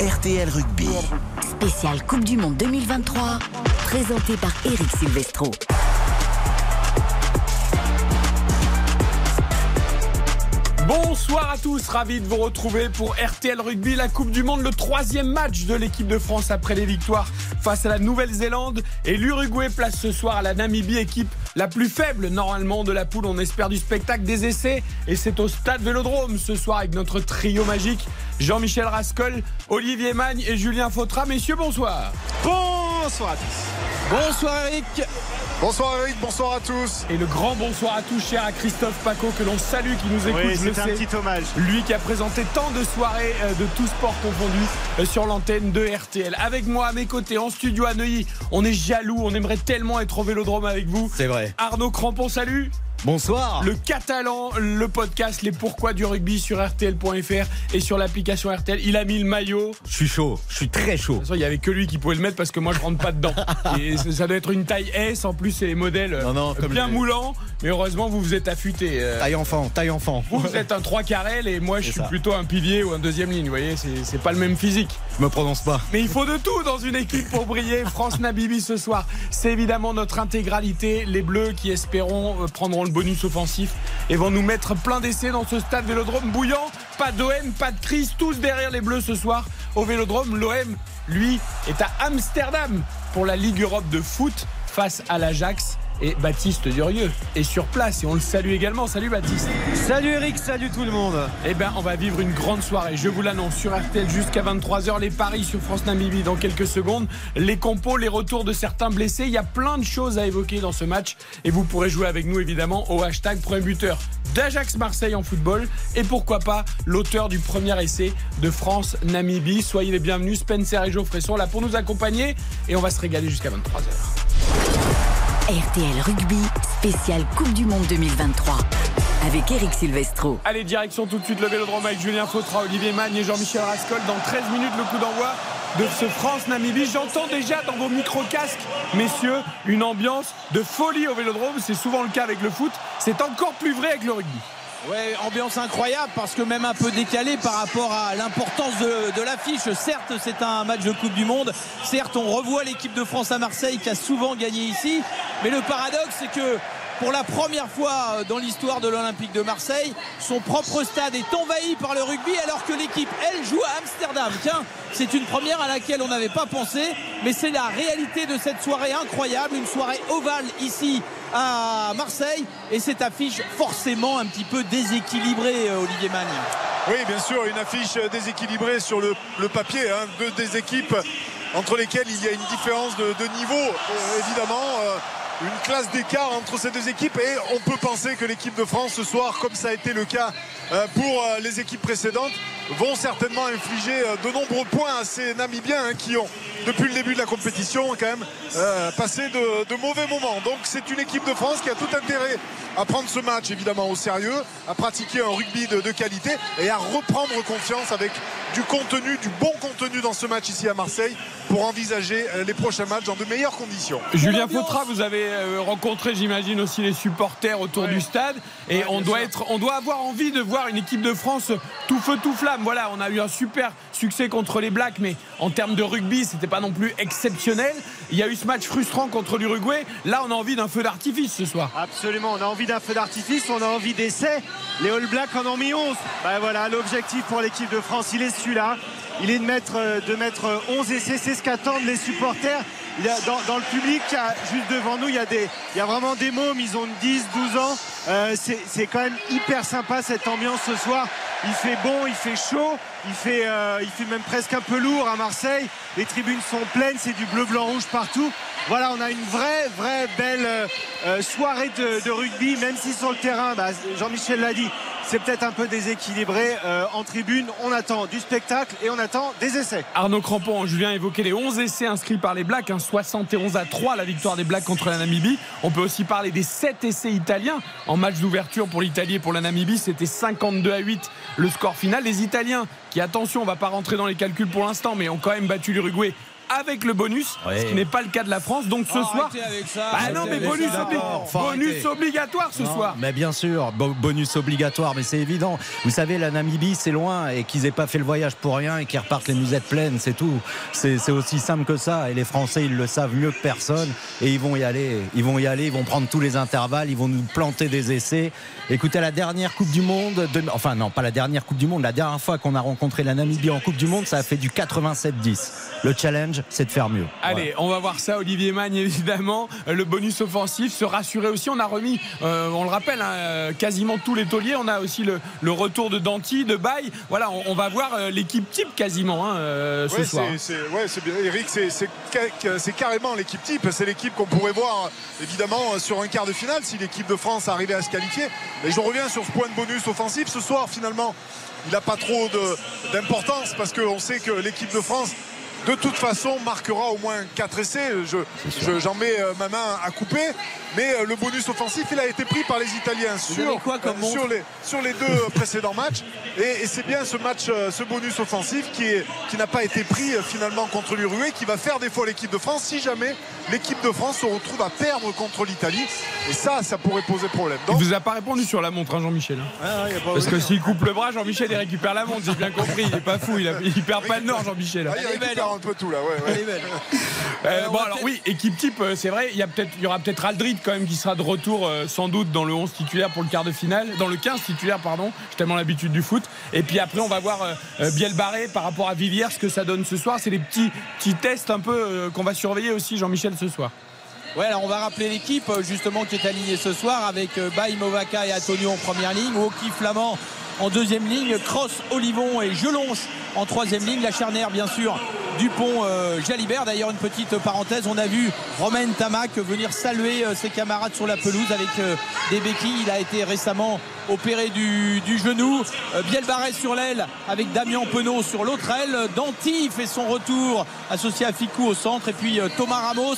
RTL Rugby. Spécial Coupe du Monde 2023, présenté par Eric Silvestro. Bonsoir à tous, ravi de vous retrouver pour RTL Rugby, la Coupe du Monde, le troisième match de l'équipe de France après les victoires face à la Nouvelle-Zélande. Et l'Uruguay place ce soir à la Namibie, équipe la plus faible normalement de la poule. On espère du spectacle, des essais. Et c'est au stade Vélodrome ce soir avec notre trio magique Jean-Michel Rascol, Olivier Magne et Julien Fautra. Messieurs, bonsoir. Bonsoir à tous. Bonsoir Eric. Bonsoir Eric, bonsoir à tous. Et le grand bonsoir à tous, cher à Christophe Paco, que l'on salue, qui nous écoute. Oui, c'est un petit hommage. Lui qui a présenté tant de soirées euh, de tous sports confondus euh, sur l'antenne de RTL. Avec moi, à mes côtés, en studio à Neuilly, on est jaloux, on aimerait tellement être au vélodrome avec vous. C'est vrai. Arnaud Crampon, salut. Bonsoir. Le Catalan, le podcast, les pourquoi du rugby sur RTL.fr et sur l'application RTL. Il a mis le maillot. Je suis chaud, je suis très chaud. De toute façon, il n'y avait que lui qui pouvait le mettre parce que moi je rentre pas dedans. Et ça doit être une taille S. En plus, c'est les modèles Non, non, comme bien moulants. Mais heureusement, vous vous êtes affûté. Euh, Taille enfant, taille enfant. Vous, vous êtes un 3 carrel et moi je suis ça. plutôt un pilier ou un deuxième ligne. Vous voyez, c'est pas le même physique. Je me prononce pas. Mais il faut de tout dans une équipe pour briller. France-Nabibi ce soir, c'est évidemment notre intégralité. Les Bleus qui espérons euh, prendront le bonus offensif et vont nous mettre plein d'essais dans ce stade Vélodrome bouillant. Pas d'OM, pas de crise, tous derrière les Bleus ce soir au Vélodrome. L'OM, lui, est à Amsterdam pour la Ligue Europe de foot face à l'Ajax. Et Baptiste Durieux est sur place et on le salue également. Salut Baptiste. Salut Eric, salut tout le monde. Eh bien, on va vivre une grande soirée. Je vous l'annonce sur RTL jusqu'à 23h. Les paris sur France Namibie dans quelques secondes. Les compos, les retours de certains blessés. Il y a plein de choses à évoquer dans ce match. Et vous pourrez jouer avec nous évidemment au hashtag premier buteur d'Ajax Marseille en football. Et pourquoi pas l'auteur du premier essai de France Namibie. Soyez les bienvenus. Spencer et Geoffrey sont là pour nous accompagner. Et on va se régaler jusqu'à 23h. RTL Rugby, spécial Coupe du Monde 2023, avec Eric Silvestro. Allez, direction tout de suite le vélodrome avec Julien Fautra, Olivier Magne et Jean-Michel Rascol. Dans 13 minutes, le coup d'envoi de ce France-Namibie. J'entends déjà dans vos micro-casques, messieurs, une ambiance de folie au vélodrome. C'est souvent le cas avec le foot. C'est encore plus vrai avec le rugby. Ouais, ambiance incroyable parce que même un peu décalé par rapport à l'importance de l'affiche. Certes, c'est un match de Coupe du Monde. Certes, on revoit l'équipe de France à Marseille qui a souvent gagné ici. Mais le paradoxe, c'est que pour la première fois dans l'histoire de l'Olympique de Marseille, son propre stade est envahi par le rugby alors que l'équipe, elle, joue à Amsterdam. Tiens, c'est une première à laquelle on n'avait pas pensé, mais c'est la réalité de cette soirée incroyable, une soirée ovale ici à Marseille, et cette affiche forcément un petit peu déséquilibrée, euh, Olivier Magne. Oui, bien sûr, une affiche déséquilibrée sur le, papier. hein, deux des équipes entre lesquelles il y a une différence de, niveau, euh, évidemment. euh, une classe d'écart entre ces deux équipes et on peut penser que l'équipe de France ce soir, comme ça a été le cas euh, pour euh, les équipes précédentes, vont certainement infliger euh, de nombreux points à ces Namibiens hein, qui ont, depuis le début de la compétition, quand même euh, passé de, de mauvais moments. Donc c'est une équipe de France qui a tout intérêt à prendre ce match évidemment au sérieux, à pratiquer un rugby de, de qualité et à reprendre confiance avec du contenu, du bon contenu dans ce match ici à Marseille pour envisager les prochains matchs dans de meilleures conditions. Julien Fautra, vous avez euh, rencontré, j'imagine, aussi les supporters autour du stade. Et on, doit être, on doit avoir envie de voir une équipe de France tout feu, tout flamme. Voilà, on a eu un super succès contre les Blacks, mais en termes de rugby, c'était pas non plus exceptionnel. Il y a eu ce match frustrant contre l'Uruguay. Là, on a envie d'un feu d'artifice ce soir. Absolument, on a envie d'un feu d'artifice, on a envie d'essais. Les All Blacks en ont mis 11. Ben voilà, l'objectif pour l'équipe de France, il est celui-là. Il est de mettre, euh, de mettre euh, 11 essais, c'est ce qu'attendent les supporters. Dans, le public, juste devant nous, il y, a vraiment des mômes, ils ont 10, 12 ans. Euh, c'est quand même hyper sympa cette ambiance ce soir. Il fait bon, il fait chaud, il fait, même presque un peu lourd à Marseille. Les tribunes sont pleines, c'est du bleu, blanc, rouge partout. Voilà, on a une vraie, vraie belle soirée de, de rugby, même si sur le terrain, bah, Jean-Michel l'a dit, c'est peut-être un peu déséquilibré. Euh, en tribune, on attend du spectacle et on attend des essais. Arnaud Crampon, Julien évoquait les 11 essais inscrits par les Blacks, hein, 71 à 3 la victoire des Blacks contre la Namibie. On peut aussi parler des 7 essais italiens en match d'ouverture pour l'Italie et pour la Namibie. C'était 52 à 8 le score final. Les Italiens qui, attention, on va pas rentrer dans les calculs pour l'instant, mais ont quand même battu l'Uruguay avec le bonus, ce qui n'est pas le cas de la France. Donc ce Oh, soir. avec ça. Bah non, mais bonus, obli- obligatoire ce Non, soir. Mais bien sûr, bo- bonus obligatoire, mais c'est évident. Vous savez, la Namibie, c'est loin et qu'ils aient pas fait le voyage pour rien et qu'ils repartent les musettes pleines, c'est tout. C'est c'est aussi simple que ça. Et les Français, ils le savent mieux que personne et ils vont y aller. Ils vont y aller, ils vont prendre tous les intervalles, ils vont nous planter des essais. Écoutez, la dernière Coupe du Monde, de- enfin non, pas la dernière Coupe du Monde, la dernière fois qu'on a rencontré la Namibie en Coupe du Monde, ça a fait du 87-10. Le challenge, c'est de faire mieux. Allez, on va voir ça. Olivier Magne, évidemment. Le bonus offensif, se rassurer aussi. On a remis, euh, on le rappelle, hein, euh, quasiment tous les tauliers. On a aussi le, le retour de Danti, de Baye. Voilà, on, on va voir euh, l'équipe type quasiment hein, ce Ouais, soir. c'est- ouais, bien. Eric, c'est- c'est ca- c'est carrément l'équipe type. C'est l'équipe qu'on pourrait voir évidemment sur un quart de finale si l'équipe de France arrivait à se qualifier. Mais je reviens sur ce point de bonus offensif. Ce soir, finalement, il n'a pas trop d'importance parce qu'on sait que l'équipe de France. De toute façon, marquera au moins 4 essais. Je- je- J'en mets euh, ma main à couper. Mais euh, le bonus offensif, il a été pris par les Italiens sur, quoi comme euh, sur, les, sur les deux précédents matchs. Et, et c'est bien ce match, euh, ce bonus offensif qui, est- qui n'a pas été pris euh, finalement contre l'Uruguay, qui va faire des fois l'équipe de France si jamais l'équipe de France se retrouve à perdre contre l'Italie. Et ça, ça pourrait poser problème. Il Donc, vous a pas répondu sur la montre, hein, Jean-Michel. hein. Ah, Parce que s'il coupe le bras, Jean-Michel, il récupère la montre. J'ai bien compris. Il est pas fou. Il, a- il perd pas le nord, Jean-Michel. Un peu tout là. Ouais, ouais. Elle est belle. Euh, Euh, on bon alors oui, équipe type, euh, c'est vrai, il y, a peut-être- il y aura peut-être Aldrit quand même qui sera de retour sans doute dans le 11 titulaire pour le quart de finale, dans le 15 titulaire pardon, j'ai tellement l'habitude du foot. Et puis après on va voir Bielbarré par rapport à Viviers ce que ça donne ce soir. C'est les petits, petits tests un peu euh, qu'on va surveiller aussi Jean-Michel ce soir. Ouais, alors on va rappeler l'équipe justement qui est alignée ce soir avec Baye Movaka et Antonio en première ligne, Woki Flamand en deuxième ligne, Cross, Olivon et Gelonche en troisième ligne, la charnière bien sûr Dupont euh, Jalibert. D'ailleurs une petite parenthèse, on a vu Romain Tamac venir saluer euh, ses camarades sur la pelouse avec euh, des béquilles. Il a été récemment opéré du, genou. Bielbarré sur l'aile avec Damien Penaud sur l'autre aile. Danti fait son retour associé à Ficou au centre et puis Thomas Ramos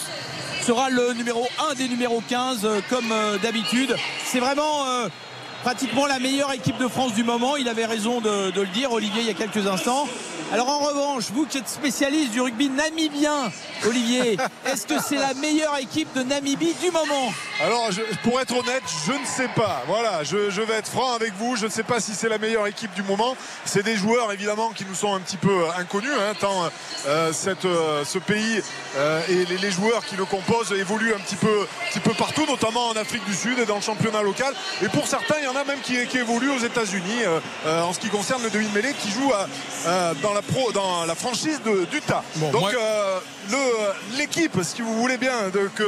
sera le numéro 1 des numéros 15 euh, comme d'habitude. C'est vraiment pratiquement la meilleure équipe de France du moment. Il avait raison de, le dire, Olivier, il y a quelques instants. Alors en revanche, vous qui êtes spécialiste du rugby namibien, Olivier, est-ce que c'est la meilleure équipe de Namibie du moment? Alors, je- pour être honnête, je ne sais pas. Voilà, je, je vais être franc avec vous. Je ne sais pas si c'est la meilleure équipe du moment. C'est des joueurs évidemment qui nous sont un petit peu euh, inconnus, hein, tant euh, cette, euh, ce pays euh, et les, les joueurs qui le composent évoluent un petit peu, petit peu partout, notamment en Afrique du Sud et dans le championnat local. Et pour certains, il y en a même qui, qui évoluent aux États-Unis en ce qui concerne le demi-mêlée, qui joue à- dans la pro, dans la franchise de, d'Utah. Bon, Donc moi- euh, le- l'équipe, si vous voulez bien de- que,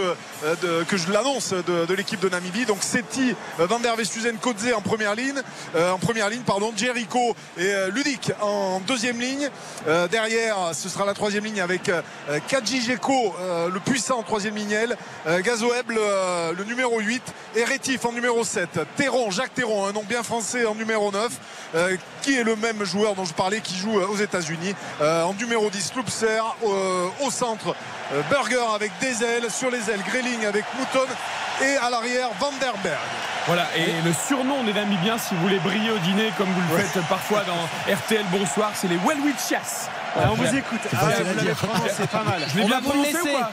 euh, de- que je l'annonce de, de l'équipe de Namibie. Donc Seti, euh, Van der Westuzen, Kodze en première ligne, euh, en première ligne, pardon, Jericho et euh, Ludik en deuxième ligne. Euh, derrière, ce sera la troisième ligne avec euh, Kadji Geko, euh, le puissant en troisième ligne, euh, Gazoeb, le, euh, le numéro 8, et Rétif en numéro 7. Théron, Jacques Théron, un nom bien français en numéro 9, euh, qui est le même joueur dont je parlais, qui joue euh, aux États-Unis. Euh, en numéro 10, Loupser, euh, au centre, euh, Burger avec des ailes, sur les ailes, Grelling avec Mouton, et à l'arrière, Vanderberg. Voilà, et le surnom des Namibiens, si vous voulez briller au dîner comme vous le faites parfois dans RTL Bonsoir, c'est les Welwitchias. Ah, on vous écoute. Ah, vous l'avez prononcé, pas mal. Je l'ai bien prononcé ou laisser. pas?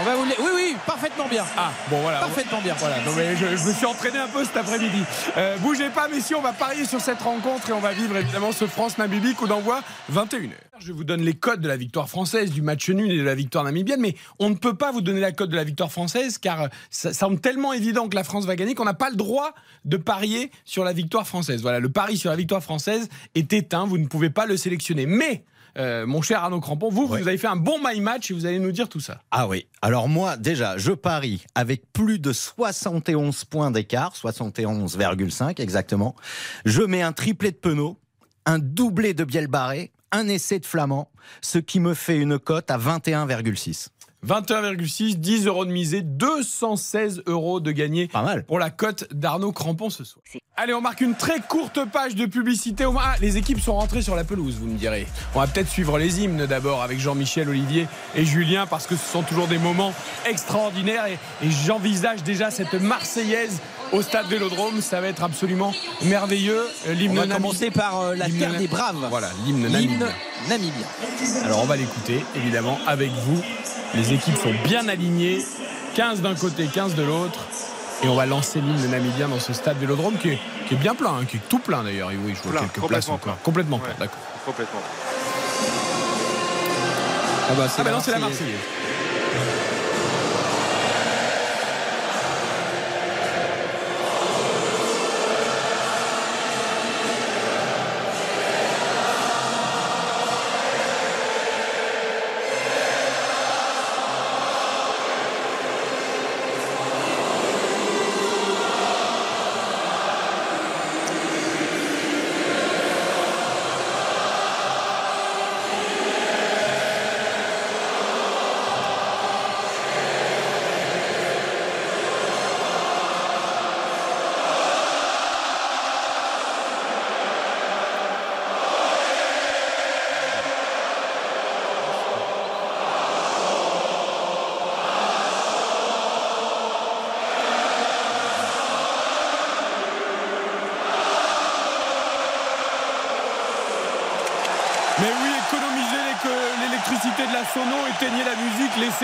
On va vous le- Oui, oui, parfaitement bien. Ah, bon voilà. Parfaitement bien. Voilà, non, mais je, je me suis entraîné un peu cet après-midi. Euh, bougez pas, messieurs, on va parier sur cette rencontre et on va vivre évidemment ce France-Namibie coup d'envoi 21h. Je vous donne les codes de la victoire française, du match nul et de la victoire namibienne, mais on ne peut pas vous donner la cote de la victoire française car ça semble tellement évident que la France va gagner qu'on n'a pas le droit de parier sur la victoire française. Voilà, le pari sur la victoire française est éteint, vous ne pouvez pas le sélectionner. Mais, euh, mon cher Arnaud Crampon, vous, Ouais. vous avez fait un bon my match et vous allez nous dire tout ça. Ah oui. Alors moi, déjà, je parie avec plus de 71 points d'écart, 71,5 exactement. Je mets un triplé de Penaud, un doublé de Bielbarré, un essai de Flamand, ce qui me fait une cote à 21,6. 21,6, 10 euros de misée, 216 euros de gagné Pas mal. pour la cote d'Arnaud Crampon ce soir. Allez, on marque une très courte page de publicité. Ah, les équipes sont rentrées sur la pelouse, vous me direz. On va peut-être suivre les hymnes d'abord avec Jean-Michel, Olivier et Julien parce que ce sont toujours des moments extraordinaires et, et j'envisage déjà cette Marseillaise au stade Vélodrome. Ça va être absolument merveilleux. L'hymne On va commencer par la terre des braves. Voilà, l'hymne namibien. Alors on va l'écouter évidemment avec vous. Les équipes sont bien alignées. 15 d'un côté, 15 de l'autre. Et on va lancer l'hymne namibien dans ce stade Vélodrome qui est, bien plein, hein, qui est tout plein d'ailleurs. Oui, je vois quelques places encore. Complètement plein, d'accord. Complètement. Ah bah, c'est ah bah la Marseillaise.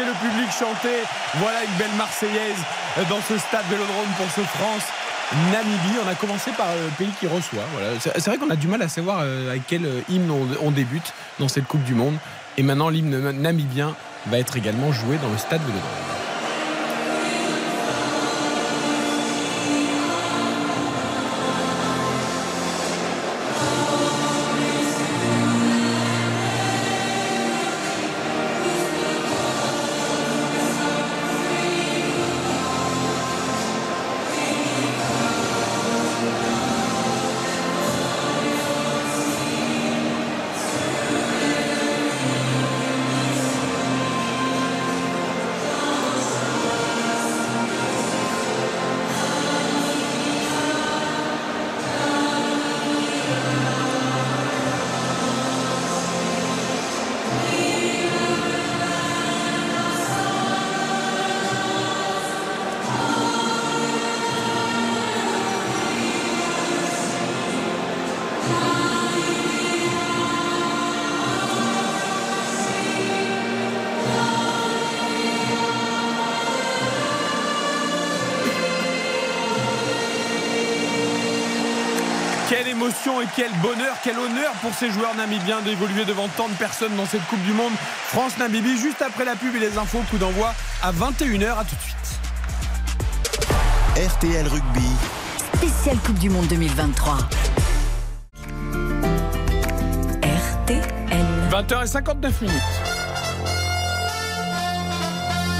Le public chanter. Voilà une belle Marseillaise dans ce stade Vélodrome pour ce France. Namibie, on a commencé par le pays qui reçoit. Voilà. C'est vrai qu'on a du mal à savoir euh, avec quel euh, hymne on débute dans cette Coupe du Monde. Et maintenant, l'hymne namibien va être également joué dans le stade Vélodrome. Et quel bonheur, quel honneur pour ces joueurs namibiens d'évoluer devant tant de personnes dans cette Coupe du Monde. France-Namibie, juste après la pub et les infos, coup d'envoi à 21h. À tout de suite. RTL Rugby. Spéciale Coupe du Monde 2023. RTL. 20h59 minutes.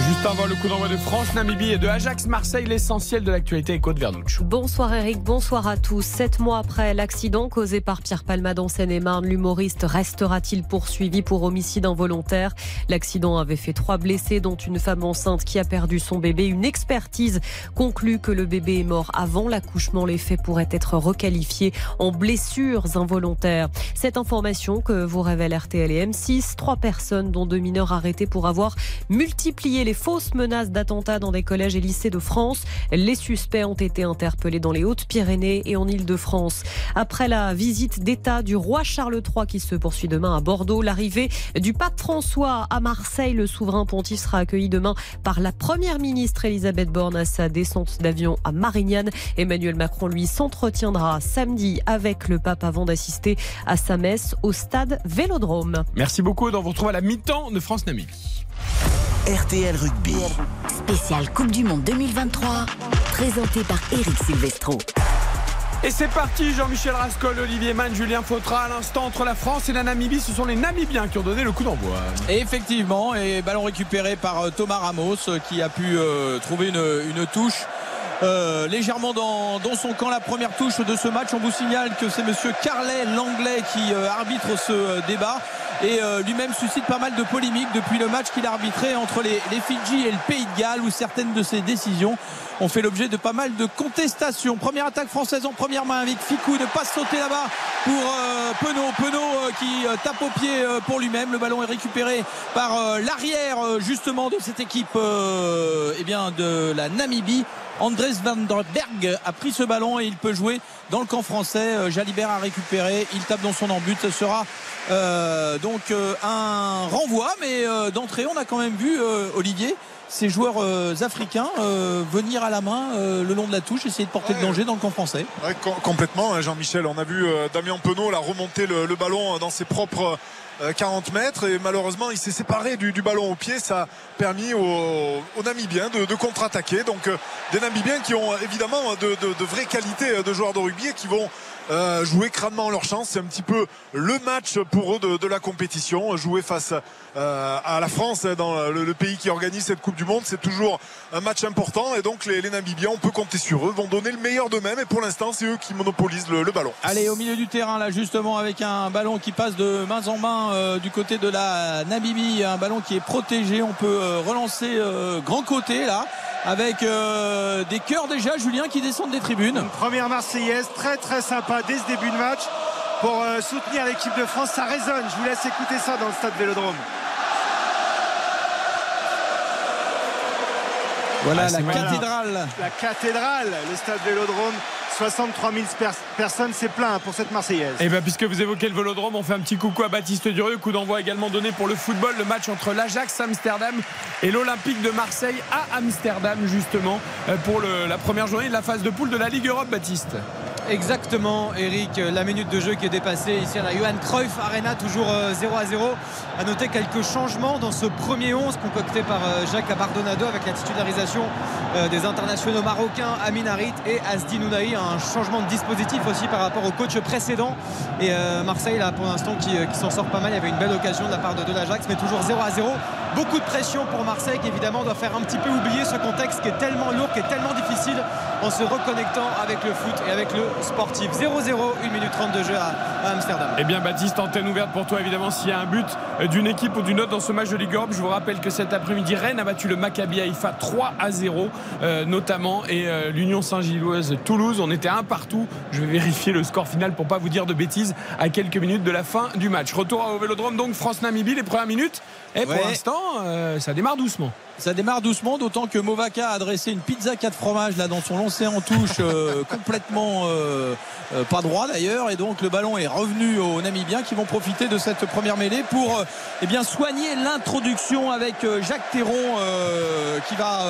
Juste avant le coup d'envoi de France, Namibie et de Ajax Marseille, l'essentiel de l'actualité est Côte Vernouch. Bonsoir Eric, bonsoir à tous. Sept mois après l'accident causé par Pierre Palmade en Seine-et-Marne, l'humoriste restera-t-il poursuivi pour homicide involontaire? L'accident avait fait trois blessés, dont une femme enceinte qui a perdu son bébé. Une expertise conclut que le bébé est mort avant l'accouchement. Les faits pourraient être requalifiés en blessures involontaires. Cette information que vous révèle RTL et M6, trois personnes, dont deux mineurs arrêtés pour avoir multiplié les fausses menaces d'attentats dans des collèges et lycées de France. Les suspects ont été interpellés dans les Hautes-Pyrénées et en Ile-de-France. Après la visite d'État du roi Charles III qui se poursuit demain à Bordeaux, l'arrivée du pape François à Marseille, le souverain pontife sera accueilli demain par la première ministre Elisabeth Borne à sa descente d'avion à Marignane. Emmanuel Macron, lui, s'entretiendra samedi avec le pape avant d'assister à sa messe au stade Vélodrome. Merci beaucoup. On vous retrouve à la mi-temps de France-Namibie. RTL Rugby. Spécial Coupe du Monde 2023, présenté par Eric Silvestro. Et c'est parti, Jean-Michel Rascol, Olivier Mann, Julien Fautra. À l'instant, entre la France et la Namibie, ce sont les Namibiens qui ont donné le coup d'envoi. Et effectivement, et ballon récupéré par euh, Thomas Ramos euh, qui a pu euh, trouver une, touche. légèrement dans, son camp la première touche de ce match. On vous signale que c'est monsieur Carlet, l'anglais, qui arbitre ce débat et euh, lui-même suscite pas mal de polémiques depuis le match qu'il a arbitré entre les, Fidji et le Pays de Galles où certaines de ses décisions ont fait l'objet de pas mal de contestations. Première attaque française en première main avec Ficou de pas sauter là-bas pour euh, Penaud. Penaud euh, qui tape au pied pour lui-même. Le ballon est récupéré par l'arrière justement de cette équipe eh bien, de la Namibie Andres Van der Berg a pris ce ballon et il peut jouer dans le camp français. Jalibert a récupéré, il tape dans son embut. Ce sera donc un renvoi, mais d'entrée, on a quand même vu Olivier ces joueurs euh, africains euh, venir à la main euh, le long de la touche, essayer de porter le danger dans le camp français. complètement, hein, Jean-Michel. On a vu Damien Penaud la remonter le, ballon dans ses propres 40 mètres et malheureusement il s'est séparé du, ballon au pied ça a permis aux, Namibiens de, contre-attaquer donc des Namibiens qui ont évidemment de, de vraies qualités de joueurs de rugby et qui vont euh, jouer crânement leur chance. C'est un petit peu le match pour eux de, la compétition. Jouer face à la France, dans le, pays qui organise cette Coupe du Monde, c'est toujours un match important. Et donc les, Namibiens, on peut compter sur eux, vont donner le meilleur d'eux-mêmes. Et pour l'instant, c'est eux qui monopolisent le, ballon. Allez, au milieu du terrain, là, justement, avec un ballon qui passe de main en main euh, du côté de la Namibie, un ballon qui est protégé. On peut relancer grand côté, là avec euh, des cœurs déjà, Julien, qui descendent des tribunes. première Marseillaise, très très sympa dès ce début de match pour euh, soutenir l'équipe de France. Ça résonne, je vous laisse écouter ça dans le stade Vélodrome. Voilà ah, la cathédrale. La cathédrale, le stade Vélodrome. 63 000 personnes, c'est plein pour cette Marseillaise. Et eh bien, puisque vous évoquez le Vélodrome, on fait un petit coucou à Baptiste Durieux. Coup d'envoi également donné pour le football, le match entre l'Ajax Amsterdam et l'Olympique de Marseille à Amsterdam, justement, euh, pour la première journée de la phase de poule de la Ligue Europe, Baptiste. Exactement, Eric. La minute de jeu qui est dépassée ici à la Johan Cruyff Arena, toujours 0 euh, à 0. À noter quelques changements dans ce premier 11 concocté par euh, Jacques Abardonado avec la titularisation euh, des internationaux marocains Amin Harit et Asdi Nounaï. Un changement de dispositif aussi par rapport au coach précédent. Et Marseille, là, pour l'instant, qui, s'en sort pas mal. Il y avait une belle occasion de la part de, de l'Ajax, mais toujours 0 à 0. Beaucoup de pression pour Marseille qui, évidemment, doit faire un petit peu oublier ce contexte qui est tellement lourd, qui est tellement difficile en se reconnectant avec le foot et avec le sportif. 0-0, 1 minute 30 de jeu à, Amsterdam. Eh bien, Baptiste, antenne ouverte pour toi, évidemment, s'il y a un but d'une équipe ou d'une autre dans ce match de Ligue Europe. Je vous rappelle que cet après-midi, Rennes a battu le Maccabi Haïfa 3 à 0, euh, notamment, et euh, l'Union Saint-Gilloise Toulouse. On était un partout. Je vais vérifier le score final pour pas vous dire de bêtises à quelques minutes de la fin du match. Retour au Vélodrome, donc France-Namibie, les premières minutes. Et pour l'instant, euh, ça démarre doucement. Ça démarre doucement, d'autant que Movaka a adressé une pizza 4 fromages là dans son lancé en touche euh, complètement euh, euh, pas droit d'ailleurs. Et donc le ballon est revenu aux Namibiens qui vont profiter de cette première mêlée pour eh bien, soigner l'introduction avec Jacques Théron qui va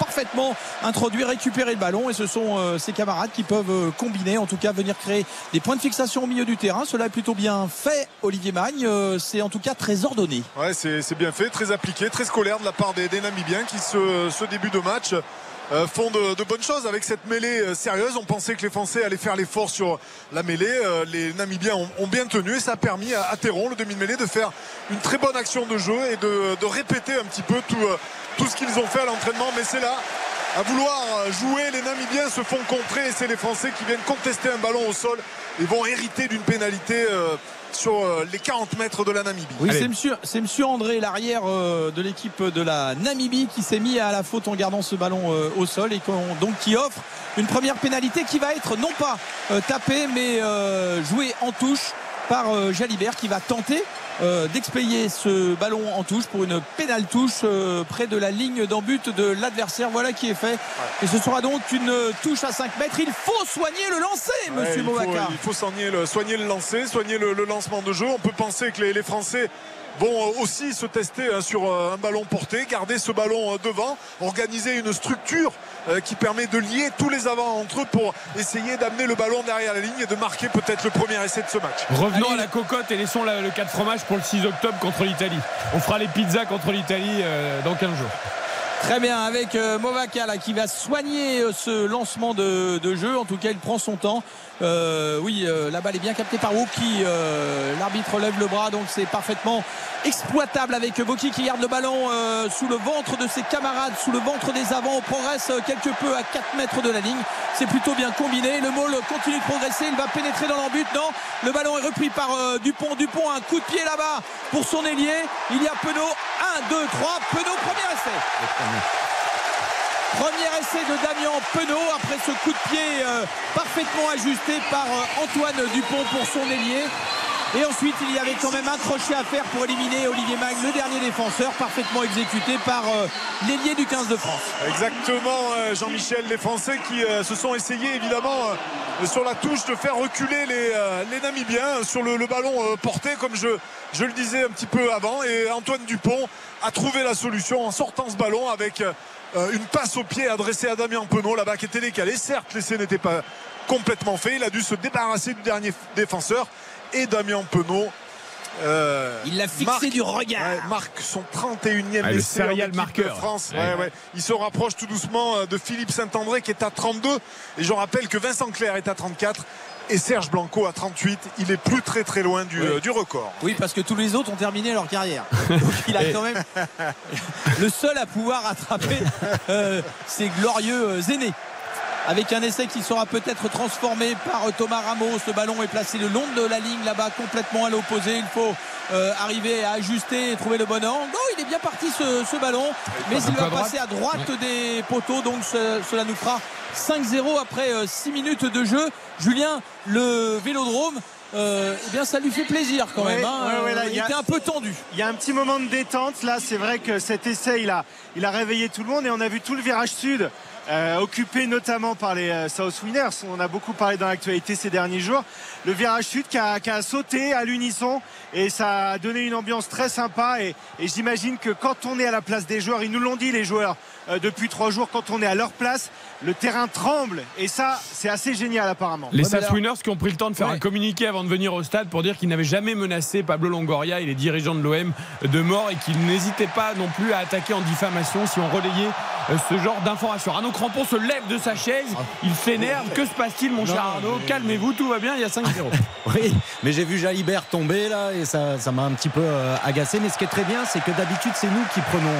parfaitement introduire, récupérer le ballon. Et ce sont ses camarades qui peuvent combiner, en tout cas venir créer des points de fixation au milieu du terrain. Cela est plutôt bien fait, Olivier Magne. C'est en tout cas très ordonné. Ouais, c'est bien fait, très appliqué, très scolaire de la part des Namibiens qui, ce, début de match, euh, font de, bonnes choses avec cette mêlée euh, sérieuse. On pensait que les Français allaient faire l'effort sur la mêlée. Euh, les Namibiens ont, bien tenu et ça a permis à, à le demi-mêlée, de faire une très bonne action de jeu et de, répéter un petit peu tout, tout ce qu'ils ont fait à l'entraînement. Mais c'est là, à vouloir jouer, les Namibiens se font contrer et c'est les Français qui viennent contester un ballon au sol et vont hériter d'une pénalité sur euh, les 40 mètres de la Namibie. Oui, c'est monsieur, monsieur, André, l'arrière euh, de l'équipe de la Namibie, qui s'est mis à la faute en gardant ce ballon euh, au sol et donc qui offre une première pénalité qui va être non pas tapée mais jouée en touche par Jalibert qui va tenter euh, d'expayer ce ballon en touche pour une pénale touche euh, près de la ligne d'en but de l'adversaire. Voilà qui est fait. Et ce sera donc une touche à 5 mètres. Il faut soigner le lancer, monsieur ouais, Il faut, soigner, le, soigner le lancer, soigner le, lancement de jeu. On peut penser que les Français vont aussi se tester hein, sur euh, un ballon porté, garder ce ballon devant, organiser une structure euh, qui permet de lier tous les avants entre eux pour essayer d'amener le ballon derrière la ligne et de marquer peut-être le premier essai de ce match. Revenons à la cocotte et laissons le 4 fromage pour le 6 octobre contre l'Italie. On fera les pizzas contre l'Italie euh, dans 15 jours. Très bien, avec euh, Movaca qui va soigner ce lancement de, de, jeu. En tout cas, il prend son temps. Euh, oui, euh, la balle est bien captée par Woki. Euh, l'arbitre lève le bras, donc c'est parfaitement exploitable avec Woki qui garde le ballon sous le ventre de ses camarades, sous le ventre des avants. On progresse quelque peu à 4 mètres de la ligne. C'est plutôt bien combiné. Le Maul continue de progresser. Il va pénétrer dans l'embut. Non, le ballon est repris par Dupont. Dupont, un coup de pied là-bas pour son ailier. Il y a Penaud. 1, 2, 3. Penaud, premier essai. Premier essai de Damien Penaud après ce coup de pied euh, parfaitement ajusté par euh, Antoine Dupont pour son ailier. Et ensuite, il y avait quand même un crochet à faire pour éliminer Olivier Mag, le dernier défenseur, parfaitement exécuté par euh, l'ailier du 15 de France. Exactement, Jean-Michel. Les Français qui se sont essayés évidemment sur la touche de faire reculer les, les Namibiens sur le, ballon porté, comme je, je le disais un petit peu avant. Et Antoine Dupont a trouvé la solution en sortant ce ballon avec une passe au pied adressée à Damien Penaud là-bas qui était décalé. Certes, l'essai n'était pas complètement fait. Il a dû se débarrasser du dernier défenseur et Damien Penaud euh, il l'a fixé du regard. marque son 31e ah, essai marqueur. de France. il se rapproche tout doucement euh, de Philippe Saint-André qui est à 32. Et je rappelle que Vincent Clerc est à 34 et Serge Blanco à 38. Il est plus très très loin du, euh, du, record. Oui, parce que tous les autres ont terminé leur carrière. Donc il a quand même le seul à pouvoir attraper ces glorieux aînés avec un essai qui sera peut-être transformé par Thomas Ramos. Le ballon est placé le long de la ligne là-bas, complètement à l'opposé. Il faut euh, arriver à ajuster et trouver le bon angle. Oh, il est bien parti ce, ballon, mais il va passer à droite des poteaux. Donc cela nous fera 5-0 après 6 euh, minutes de jeu. Julien, le vélodrome. Euh, eh bien ça lui fait plaisir quand même. Hein. il, était un peu tendu. Il y a un petit moment de détente. Là, c'est vrai que cet essai, il a, il a réveillé tout le monde et on a vu tout le virage sud euh, occupé notamment par les euh, South Winners. On a beaucoup parlé dans l'actualité ces derniers jours. Le virage sud qui a, sauté à l'unisson et ça a donné une ambiance très sympa. Et, j'imagine que quand on est à la place des joueurs, ils nous l'ont dit les joueurs euh, depuis trois jours, quand on est à leur place, le terrain tremble et ça c'est assez génial apparemment. Les South Winners qui ont pris le temps de faire un communiqué avant de venir au stade pour dire qu'ils n'avaient jamais menacé Pablo Longoria et les dirigeants de l'OM de mort et qu'ils n'hésitaient pas non plus à attaquer en diffamation si on relayait ce genre d'informations. Crampon se lève de sa chaise, il s'énerve. Que se passe-t-il, mon cher Arnaud Calmez-vous, tout va bien, il y a 5-0. oui, mais j'ai vu Jalibert tomber là et ça, m'a un petit peu euh, agacé. Mais ce qui est très bien, c'est que d'habitude, c'est nous qui prenons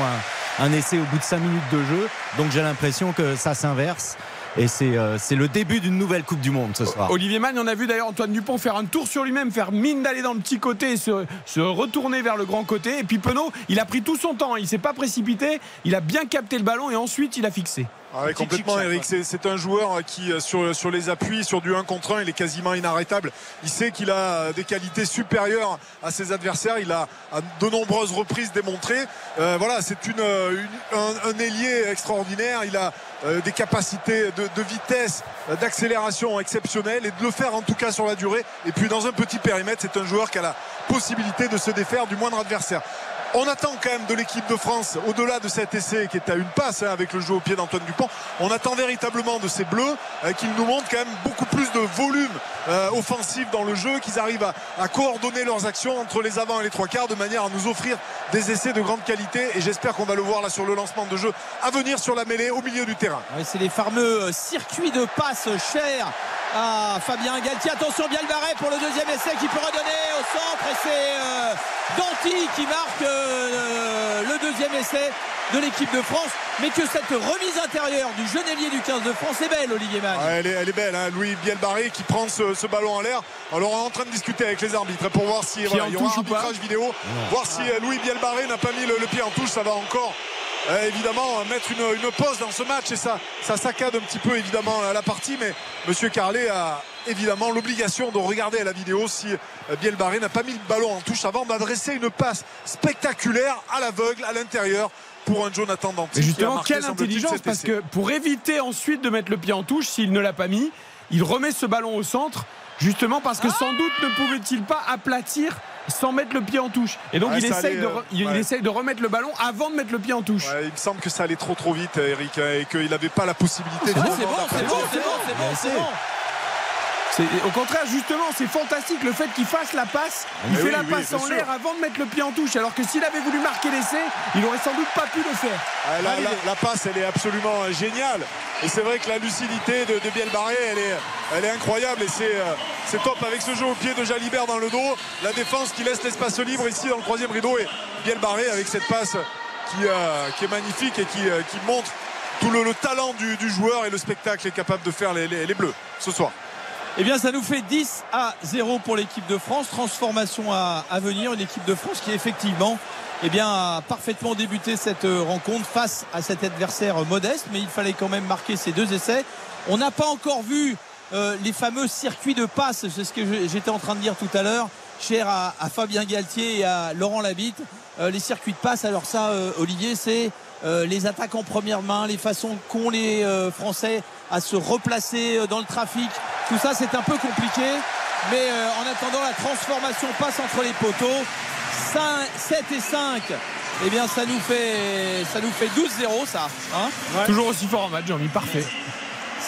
un, essai au bout de 5 minutes de jeu. Donc j'ai l'impression que ça s'inverse. Et euh, c'est le début d'une nouvelle Coupe du Monde ce soir. Olivier Mann, on a vu d'ailleurs Antoine Dupont faire un tour sur lui-même, faire mine d'aller dans le petit côté et se, se, retourner vers le grand côté. Et puis Penaud, il a pris tout son temps, il s'est pas précipité, il a bien capté le ballon et ensuite il a fixé. Ah complètement, Eric. C'est un joueur qui, euh, sur, sur les appuis, sur du 1 contre 1, il est quasiment inarrêtable. Il sait qu'il a euh, des qualités supérieures à ses adversaires. Il a à de nombreuses reprises démontré. Euh, voilà, c'est une, un, ailier extraordinaire. Il a des capacités de, de vitesse, d'accélération exceptionnelles et de le faire en tout cas sur la durée. Et puis dans un petit périmètre, c'est un joueur qui a la possibilité de se défaire du moindre adversaire. On attend quand même de l'équipe de France, au-delà de cet essai qui est à une passe hein, avec le jeu au pied d'Antoine Dupont, on attend véritablement de ces Bleus euh, qu'ils nous montrent quand même beaucoup plus de volume euh, offensif dans le jeu, qu'ils arrivent à, coordonner leurs actions entre les avants et les trois quarts de manière à nous offrir des essais de grande qualité. Et j'espère qu'on va le voir là sur le lancement de jeu à venir sur la mêlée au milieu du terrain. c'est les fameux euh, circuits de passe chers à Fabien Galtier. Attention, bien le pour le deuxième essai qui peut redonner au centre. Et c'est Danti qui marque le deuxième essai de l'équipe de France. Mais que cette remise intérieure du jeune ailier du 15 de France est belle, Olivier Mann. elle, est, belle, hein. Louis Bielbarré qui prend ce, ballon en l'air. Alors on est en train de discuter avec les arbitres pour voir si il y aura un arbitrage vidéo, voir si euh, Louis Bielbarré n'a pas mis le, pied en touche. Ça va encore euh, évidemment mettre une, pause dans ce match et ça, ça saccade un petit peu évidemment la partie mais Monsieur Carlet a évidemment l'obligation de regarder la vidéo si euh, Bielbarré n'a pas mis le ballon en touche avant d'adresser une passe spectaculaire à l'aveugle à l'intérieur pour un Jonathan Danty. Et justement, quelle intelligence parce que pour éviter ensuite de mettre le pied en touche, s'il ne l'a pas mis, il remet ce ballon au centre, justement parce que sans doute ne pouvait-il pas aplatir sans mettre le pied en touche. Et donc il, essaye de, il essaye de remettre le ballon avant de mettre le pied en touche. il me semble que ça allait trop trop vite, Eric, et qu'il n'avait pas la possibilité de. C'est bon, c'est bon, c'est bon, c'est bon, bon. Au contraire, justement, c'est fantastique le fait qu'il fasse la passe. Il fait la passe en l'air avant de mettre le pied en touche. Alors que s'il avait voulu marquer l'essai, il n'aurait sans doute pas pu le faire. Ah, la, passe, elle est absolument euh, géniale. Et c'est vrai que la lucidité de, de Bielbarré, elle est, elle est incroyable. Et euh, c'est top avec ce jeu au pied de Jalibert dans le dos. La défense qui laisse l'espace libre ici dans le troisième rideau. Et Bielbarré avec cette passe qui, euh, qui est magnifique et qui, qui montre tout le, talent du, joueur et le spectacle est capable de faire les Bleus ce soir. Eh bien, ça nous fait 10 à 0 pour l'équipe de France. Transformation à, venir. Une équipe de France qui, effectivement, eh bien, a parfaitement débuté cette euh, rencontre face à cet adversaire modeste. Mais il fallait quand même marquer ces deux essais. On n'a pas encore vu euh, les fameux circuits de passe. C'est ce que j'étais en train de dire tout à l'heure cher à, Fabien Galtier et à Laurent Labitte. les circuits de passe, alors ça, Olivier, c'est les attaques en première main, les façons qu'ont les Français à se replacer dans le trafic. Tout ça, c'est un peu compliqué. Mais en attendant, la transformation passe entre les poteaux. 7 et 5 eh bien ça nous fait ça nous fait 12-0 ça hein? Toujours aussi fort en match Jean-Mi parfait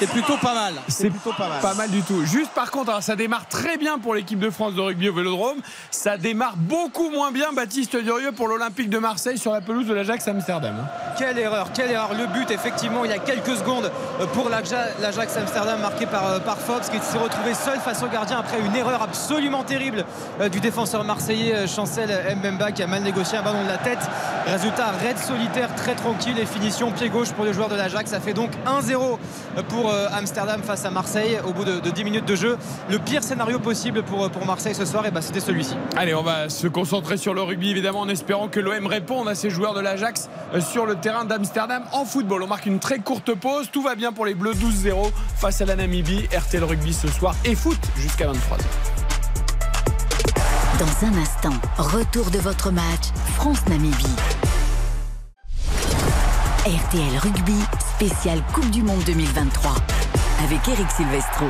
c'est plutôt pas mal. C'est plutôt pas mal. Pas mal du tout. Juste par contre, ça démarre très bien pour l'équipe de France de rugby au Vélodrome. Ça démarre beaucoup moins bien, Baptiste Durieux, pour l'Olympique de Marseille sur la pelouse de l'Ajax Amsterdam. Quelle erreur, quelle erreur. Le but, effectivement, il y a quelques secondes euh, pour l'Ajax Amsterdam marqué par, euh, par Fox qui s'est retrouvé seul face au gardien après une erreur absolument terrible euh, du défenseur marseillais Chancel Mbemba qui a mal négocié un ballon de la tête. Résultat, raid solitaire très tranquille et finition pied gauche pour les joueurs de l'Ajax. Ça fait donc 1-0 pour Amsterdam face à Marseille au bout de, 10 minutes de jeu. Le pire scénario possible pour, pour Marseille ce soir, et bah, c'était celui-ci. Allez, on va se concentrer sur le rugby évidemment en espérant que l'OM réponde à ces joueurs de l'Ajax euh, sur le terrain d'Amsterdam en football. On marque une très courte pause. Tout va bien pour les Bleus 12-0 face à la Namibie. RTL Rugby ce soir et foot jusqu'à 23h. Dans un instant, retour de votre match France-Namibie. RTL Rugby, spécial Coupe du Monde 2023, avec Eric Silvestro.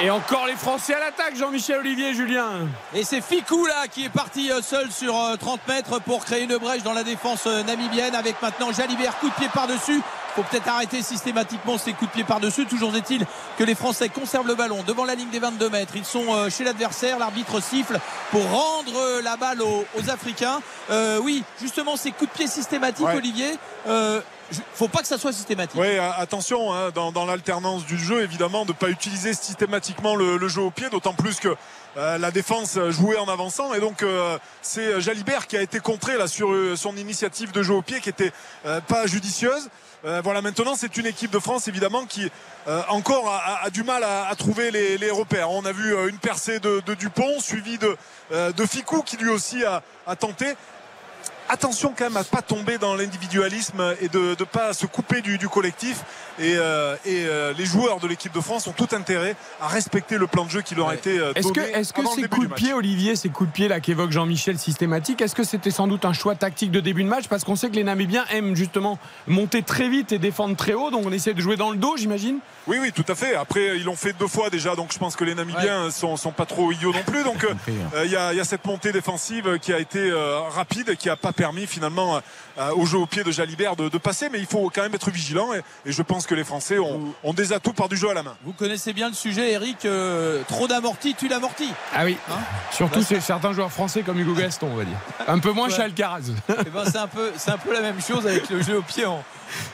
Et encore les Français à l'attaque, Jean-Michel Olivier, Julien. Et c'est Ficou là qui est parti euh, seul sur 30 euh, mètres pour créer une brèche dans la défense euh, namibienne avec maintenant Jalibert, coup de pied par-dessus faut peut-être arrêter systématiquement ces coups de pied par-dessus. Toujours est-il que les Français conservent le ballon devant la ligne des 22 mètres. Ils sont euh, chez l'adversaire. L'arbitre siffle pour rendre euh, la balle aux, Africains. Euh, oui, justement, ces coups de pied systématiques, Olivier. Euh, faut pas que ça soit systématique. Oui, attention hein, dans, l'alternance du jeu, évidemment, de ne pas utiliser systématiquement le, jeu au pied, d'autant plus que la défense jouait en avançant et donc c'est Jalibert qui a été contré là sur son initiative de jeu au pied qui était pas judicieuse. Euh, voilà, maintenant c'est une équipe de France évidemment qui euh, encore a, du mal à, trouver les, repères. On a vu euh, une percée de, Dupont suivie de, de Ficou qui lui aussi a tenté attention quand même à pas tomber dans l'individualisme et de ne pas se couper du, collectif. Et, euh, euh, les joueurs de l'équipe de France ont tout intérêt à respecter le plan de jeu qui leur a été euh, donné. Est-ce que, ces coups de pied, Olivier, ces coups de pied là qu'évoque Jean-Michel systématique, est-ce que c'était sans doute un choix tactique de début de match? Parce qu'on sait que les Namibiens aiment justement monter très vite et défendre très haut, donc on essaie de jouer dans le dos, j'imagine? Oui, oui, tout à fait. Après, ils l'ont fait deux fois déjà, donc je pense que les Namibiens sont, sont pas trop idiots non plus. Donc hein. il y, a cette montée défensive qui a été rapide, qui a pas permis finalement euh, euh, au jeu au pied de Jalibert de, passer, mais il faut quand même être vigilant et, je pense que les Français ont, des atouts par du jeu à la main. Vous connaissez bien le sujet, Eric. Euh, trop d'amorti, tu l'amorti. Ah oui. Hein Surtout c'est certains joueurs français comme Hugo Gaston, on va dire. Un peu moins chez Alcaraz. Eh ben, c'est un peu, c'est un peu la même chose avec le jeu au pied en,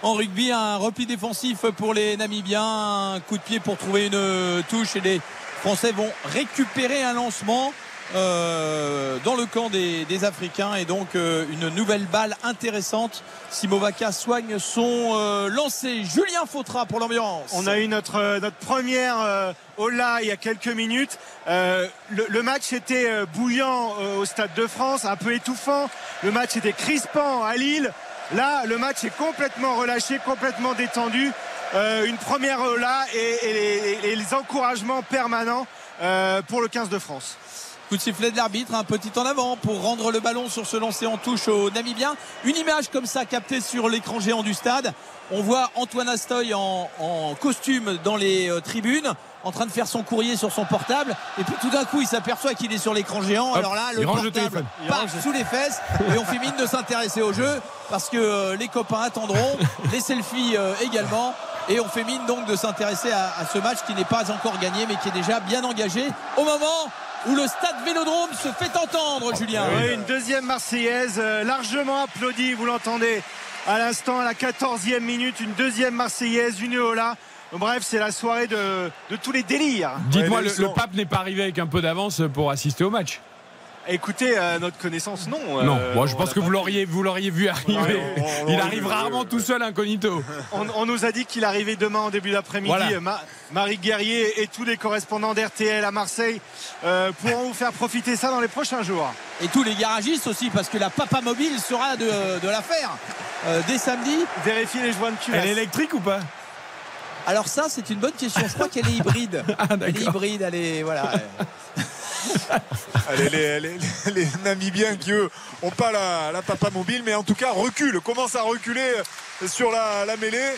en rugby. Un repli défensif pour les Namibiens, un coup de pied pour trouver une touche et les Français vont récupérer un lancement. Euh, dans le camp des, Africains et donc euh, une nouvelle balle intéressante. Simovaka soigne son euh. Julien Fautra pour l'ambiance. On a eu notre, notre première Ola il y a quelques minutes. Le, match était bouillant au Stade de France, un peu étouffant. Le match était crispant à Lille. Là, le match est complètement relâché, complètement détendu. une première Ola et, et, les, encouragements permanents pour le 15 de France. Coup de sifflet de l'arbitre, un petit en avant pour rendre le ballon sur ce lancer en touche au Namibien. Une image comme ça captée sur l'écran géant du stade. On voit Antoine Astoy en, costume dans les euh, tribunes en train de faire son courrier sur son portable et puis tout d'un coup il s'aperçoit qu'il est sur l'écran géant alors là le portable part sous les fesses et on fait mine de s'intéresser au jeu parce que euh, les copains attendront les selfies euh, également et on fait mine donc de s'intéresser à, à, ce match qui n'est pas encore gagné mais qui est déjà bien engagé au moment où le stade Vélodrome se fait entendre, Julien. Oui, une deuxième Marseillaise euh, largement applaudie, vous l'entendez à l'instant, à la 14e minute, une deuxième Marseillaise, une Eola. Bref, c'est la soirée de, tous les délires. Dites-moi, le, pape n'est pas arrivé avec un peu d'avance pour assister au match Écoutez, à notre connaissance, non. Non, moi euh, je pense que vous l'auriez, vous l'auriez vu arriver. il arrive rarement tout seul incognito. On, nous a dit qu'il arrivait demain en début d'après-midi. Marie Guerrier et tous les correspondants d'RTL à Marseille euh, pourront vous faire profiter ça dans les prochains jours. Et tous les garagistes aussi, parce que la papa mobile sera de, l'affaire euh, dès samedi. Vérifiez les joints de culasse. Elle est électrique ou pas? Alors ça, c'est une bonne question. Je crois qu'elle est hybride. Ah, elle est hybride, elle est voilà. Allez, les, les, les, Namibiens qui, eux, n'ont pas la, la, papa mobile, mais en tout cas reculent, commencent à reculer sur la, la mêlée.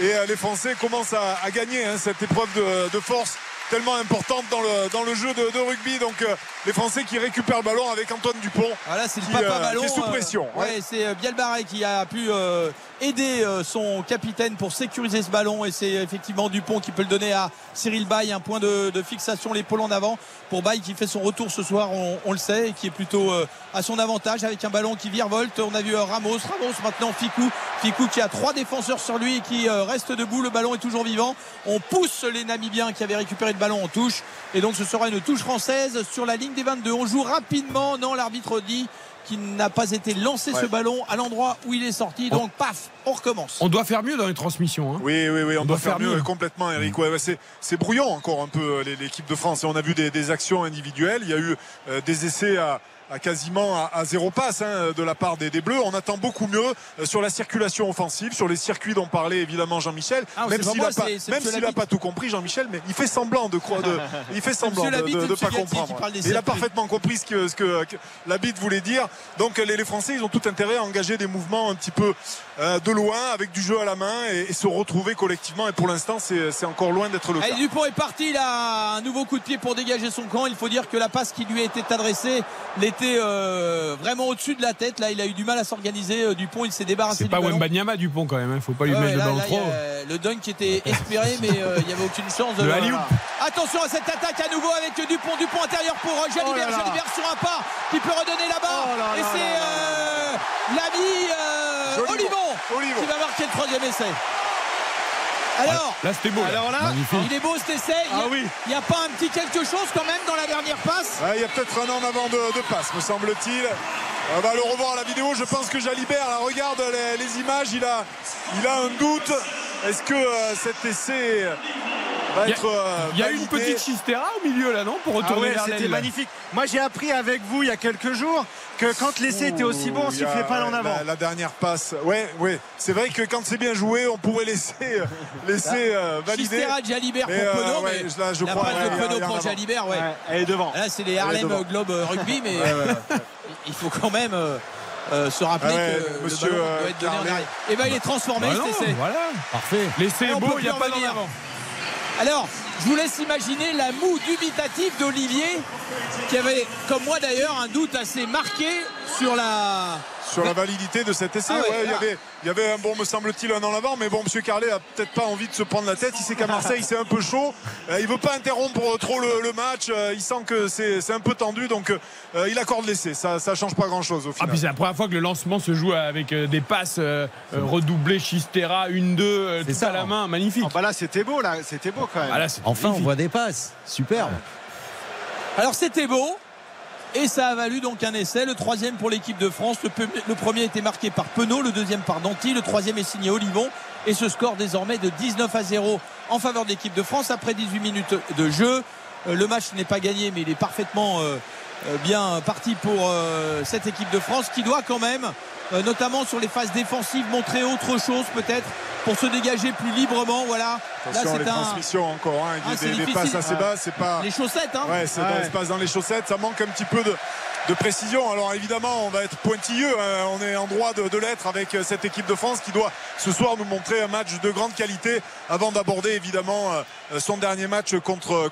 Et les Français commencent à, à gagner hein, cette épreuve de, de force tellement importante dans le, dans le jeu de, de rugby. Donc euh, les Français qui récupèrent le ballon avec Antoine Dupont. Voilà, c'est le papa ballon. Qui est sous pression. Euh, ouais, c'est Bielbarré qui a pu euh, aider son capitaine pour sécuriser ce ballon. Et c'est effectivement Dupont qui peut le donner à Cyril Bay. Un point de, de fixation, l'épaule en avant pour Bay qui fait son retour ce soir, on, le sait, et qui est plutôt à son avantage avec un ballon qui virevolte. On a vu Ramos, Ramos maintenant Ficou. Ficou qui a trois défenseurs sur lui et qui reste debout. Le ballon est toujours vivant. On pousse les Namibiens qui avaient récupéré le ballon en touche. Et donc ce sera une touche française sur la ligne des 22. On joue rapidement. Non, l'arbitre dit qu'il n'a pas été lancé ce ballon à l'endroit où il est sorti. Donc paf, on recommence. On doit faire mieux dans les transmissions. Hein. Oui, oui, oui, on, doit, faire, mieux, complètement, Eric. Ouais, c'est brouillon encore un peu l'équipe de France. Et on a vu des, des, actions individuelles. Il y a eu euh, des essais à à quasiment à, zéro passe hein, de la part des, des, Bleus. On attend beaucoup mieux euh, sur la circulation offensive, sur les circuits dont parlait évidemment Jean-Michel. Ah, même s'il n'a pas, même pas tout compris, Jean-Michel, mais il fait semblant de croire, de, il fait semblant de, de, pas comprendre. Il a parfaitement compris ce que, ce que, la bite voulait dire. Donc les, les, Français, ils ont tout intérêt à engager des mouvements un petit peu euh, de loin, avec du jeu à la main et, et se retrouver collectivement. Et pour l'instant, c'est encore loin d'être le cas. Allez, Dupont est parti là, un nouveau coup de pied pour dégager son camp. Il faut dire que la passe qui lui a été adressée l'était euh, vraiment au-dessus de la tête. Là, il a eu du mal à s'organiser. Euh, Dupont, il s'est débarrassé. C'est pas Wembanyama Dupont quand même. Il hein. faut pas lui mettre le ballon trop. le dunk qui était espéré, mais euh, il n'y avait aucune chance. De, Attention à cette attaque à nouveau avec Dupont. Dupont intérieur pour Jalibert. Oh Jalibert sur un pas qui peut redonner là-bas. Oh et c'est l'ami Olivon qui va marquer le troisième essai. Alors, là c'était beau. Alors là, il est beau cet essai. Ah il n'y a, pas un petit quelque chose quand même dans la dernière passe? Il y a peut-être un an avant de, passe, me semble-t-il. On va le revoir à la vidéo. Je pense que Jalibert là, regarde les, images. Il a, il a un doute. Est-ce que euh, cet essai il y a, euh, une petite chistera au milieu là, non Pour retourner ah C'était magnifique. Moi j'ai appris avec vous il y a quelques jours que quand l'essai était aussi bon, on sifflait pas en avant. La, dernière passe. Ouais, ouais. C'est vrai que quand c'est bien joué, on pourrait laisser, euh, laisser euh, valider. Chistera de Jalibert pour Penaud, mais là, je la crois, passe de Penaud pour Jalibert, ouais. Elle est devant. Là c'est les Harlem Globe Rugby, mais il faut quand même. Se rappeler ah que monsieur le ballon doit être donné en arrière. Et eh ben il est transformé bah cet essai. Voilà, parfait. L'essai est beau, il n'y a pas d'en avant. Alors, je vous laisse imaginer la moue dubitative d'Olivier, qui avait, comme moi d'ailleurs, un doute assez marqué sur la sur la validité de cet essai. Ah il, y avait, il y avait un bon, me semble-t-il, un en avant, mais bon, M. Carlet a peut-être pas envie de se prendre la tête. Il sait qu'à Marseille, c'est un peu chaud. Euh, il veut pas interrompre trop le, match. Euh, il sent que c'est un peu tendu, donc euh, il accorde l'essai. Ça, ça change pas grand-chose au final. Ah, puis c'est la première fois que le lancement se joue avec des passes redoublées, Chistera, une, deux, tout à la main, magnifique. Ah, bah là, c'était beau, là, c'était beau quand même. Ah, enfin, on voit des passes, superbe. Alors c'était beau, et ça a valu donc un essai, le troisième pour l'équipe de France. Le, premier été marqué par Penaud, le deuxième par Danty, le troisième est signé Olivon. Et ce score désormais de 19 à 0 en faveur de l'équipe de France après 18 minutes de jeu. Euh, le match n'est pas gagné, mais il est parfaitement euh, bien parti pour cette équipe de France qui doit quand même euh, notamment sur les phases défensives, montrer autre chose peut-être pour se dégager plus librement. Voilà. Attention, Là, les transmissions encore. Hein, ah, des, passes assez bas, c'est pas. Les chaussettes. Hein. Ouais, c'est passe dans les chaussettes. Ça manque un petit peu de, de précision. Alors évidemment, on va être pointilleux. Hein. On est en droit de, l'être avec euh, cette équipe de France qui doit ce soir nous montrer un match de grande qualité avant d'aborder évidemment euh, son dernier match contre,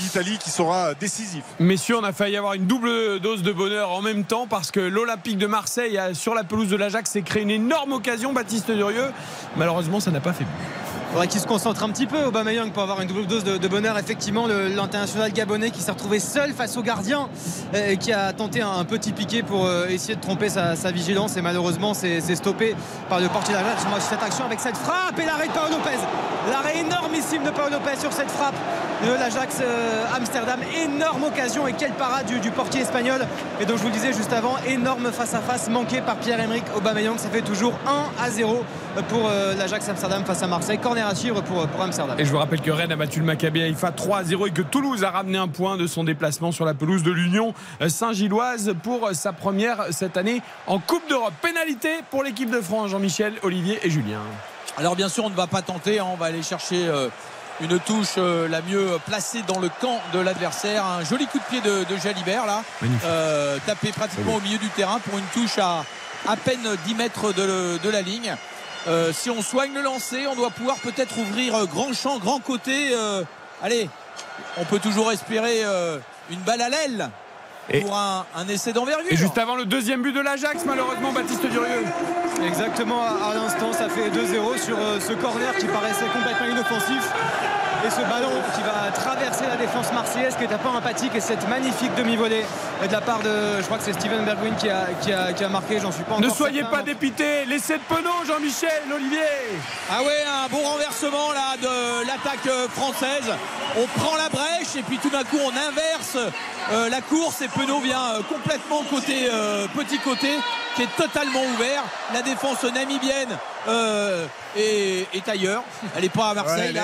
l'Italie qui sera décisif. Messieurs, on a failli avoir une double dose de bonheur en même temps parce que l'Olympique de Marseille a sur la pelouse de l'Ajax s'est créé une énorme occasion, Baptiste Durieux. Malheureusement, ça n'a pas fait faudrait qu'il se concentre un petit peu, Aubameyang, pour avoir une double dose de, bonheur. Effectivement, l'international gabonais qui s'est retrouvé seul face au gardien, euh, qui a tenté un, petit piqué pour euh, essayer de tromper sa, vigilance. Et malheureusement, c'est stoppé par le portier d'Ajax. Cette action avec cette frappe et l'arrêt de Paolo Lopez. L'arrêt énormissime de Paolo Lopez sur cette frappe de l'Ajax euh, Amsterdam. Énorme occasion et quelle parade du, portier espagnol. Et donc, je vous le disais juste avant, énorme face-à-face manqué par Pierre-Emerick Aubameyang. Ça fait toujours 1 à 0 pour l'Ajax Amsterdam face à Marseille à suivre pour, Amsterdam. Et je vous rappelle que Rennes a battu le Maccabi Haïfa 3 0 et que Toulouse a ramené un point de son déplacement sur la pelouse de l'Union Saint-Gilloise pour sa première cette année en Coupe d'Europe. Pénalité pour l'équipe de France, Jean-Michel, Olivier et Julien. Alors bien sûr, on ne va pas tenter, hein. on va aller chercher. Euh, une touche euh, la mieux placée dans le camp de l'adversaire. Un joli coup de pied de, Jalibert là, euh, tapé pratiquement au milieu du terrain pour une touche à à peine 10 mètres de, la ligne. Euh, si on soigne le lancer, on doit pouvoir peut-être ouvrir grand champ, grand côté. allez, on peut toujours espérer une balle à l'aile pour un, essai d'envergure. Et juste avant le deuxième but de l'Ajax, malheureusement, Baptiste Durieux. Exactement, à l'instant, ça fait 2-0 sur ce corner qui paraissait complètement inoffensif et ce ballon qui va traverser la défense marseillaise qui est un peu empathique et cette magnifique demi-volée de la part de je crois que c'est Steven Bergwijn qui a, qui a, marqué j'en suis pas encore ne soyez pas dépité laissez de Penaud Jean-Michel Olivier. Ah ouais un bon renversement là de l'attaque euh, française. On prend la brèche et puis tout d'un coup on inverse euh, la course et Penaud vient euh, complètement côté petit côté qui est totalement ouvert. La défense namibienne est, ailleurs. Elle n'est pas à Marseille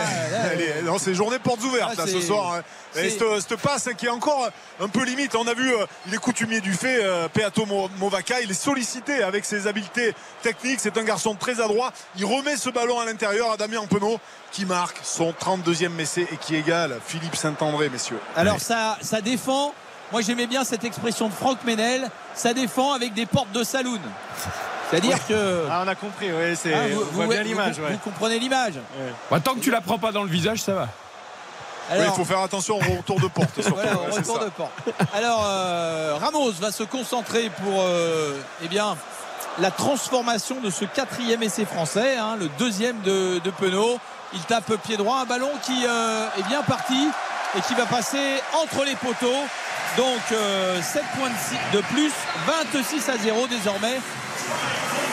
non c'est journée portes ouvertes là, ce soir hein. et cette, passe qui est encore un peu limite on a vu il est coutumier du fait Peato Movaca il est sollicité avec ses habiletés techniques c'est un garçon très adroit il remet ce ballon à l'intérieur à Damien Penaud qui marque son 32e essai et qui égale Philippe Saint-André, messieurs. Alors ça, ça défend. Moi j'aimais bien cette expression de Franck Menel. Ça défend avec des portes de saloon. C'est-à-dire que. Ah, on a compris, oui, c'est. Ah, vous, on bien l'image. Vous, comprenez l'image. Bah, tant que tu la prends pas dans le visage, ça va. il faut faire attention au retour de porte. voilà, au retour de porte. Alors, euh, Ramos va se concentrer pour euh, eh bien, la transformation de ce quatrième essai français, hein, le deuxième de, de Penaud. Il tape pied droit, un ballon qui euh, est bien parti et qui va passer entre les poteaux. Donc 7 euh, points de plus, 26 à 0 désormais.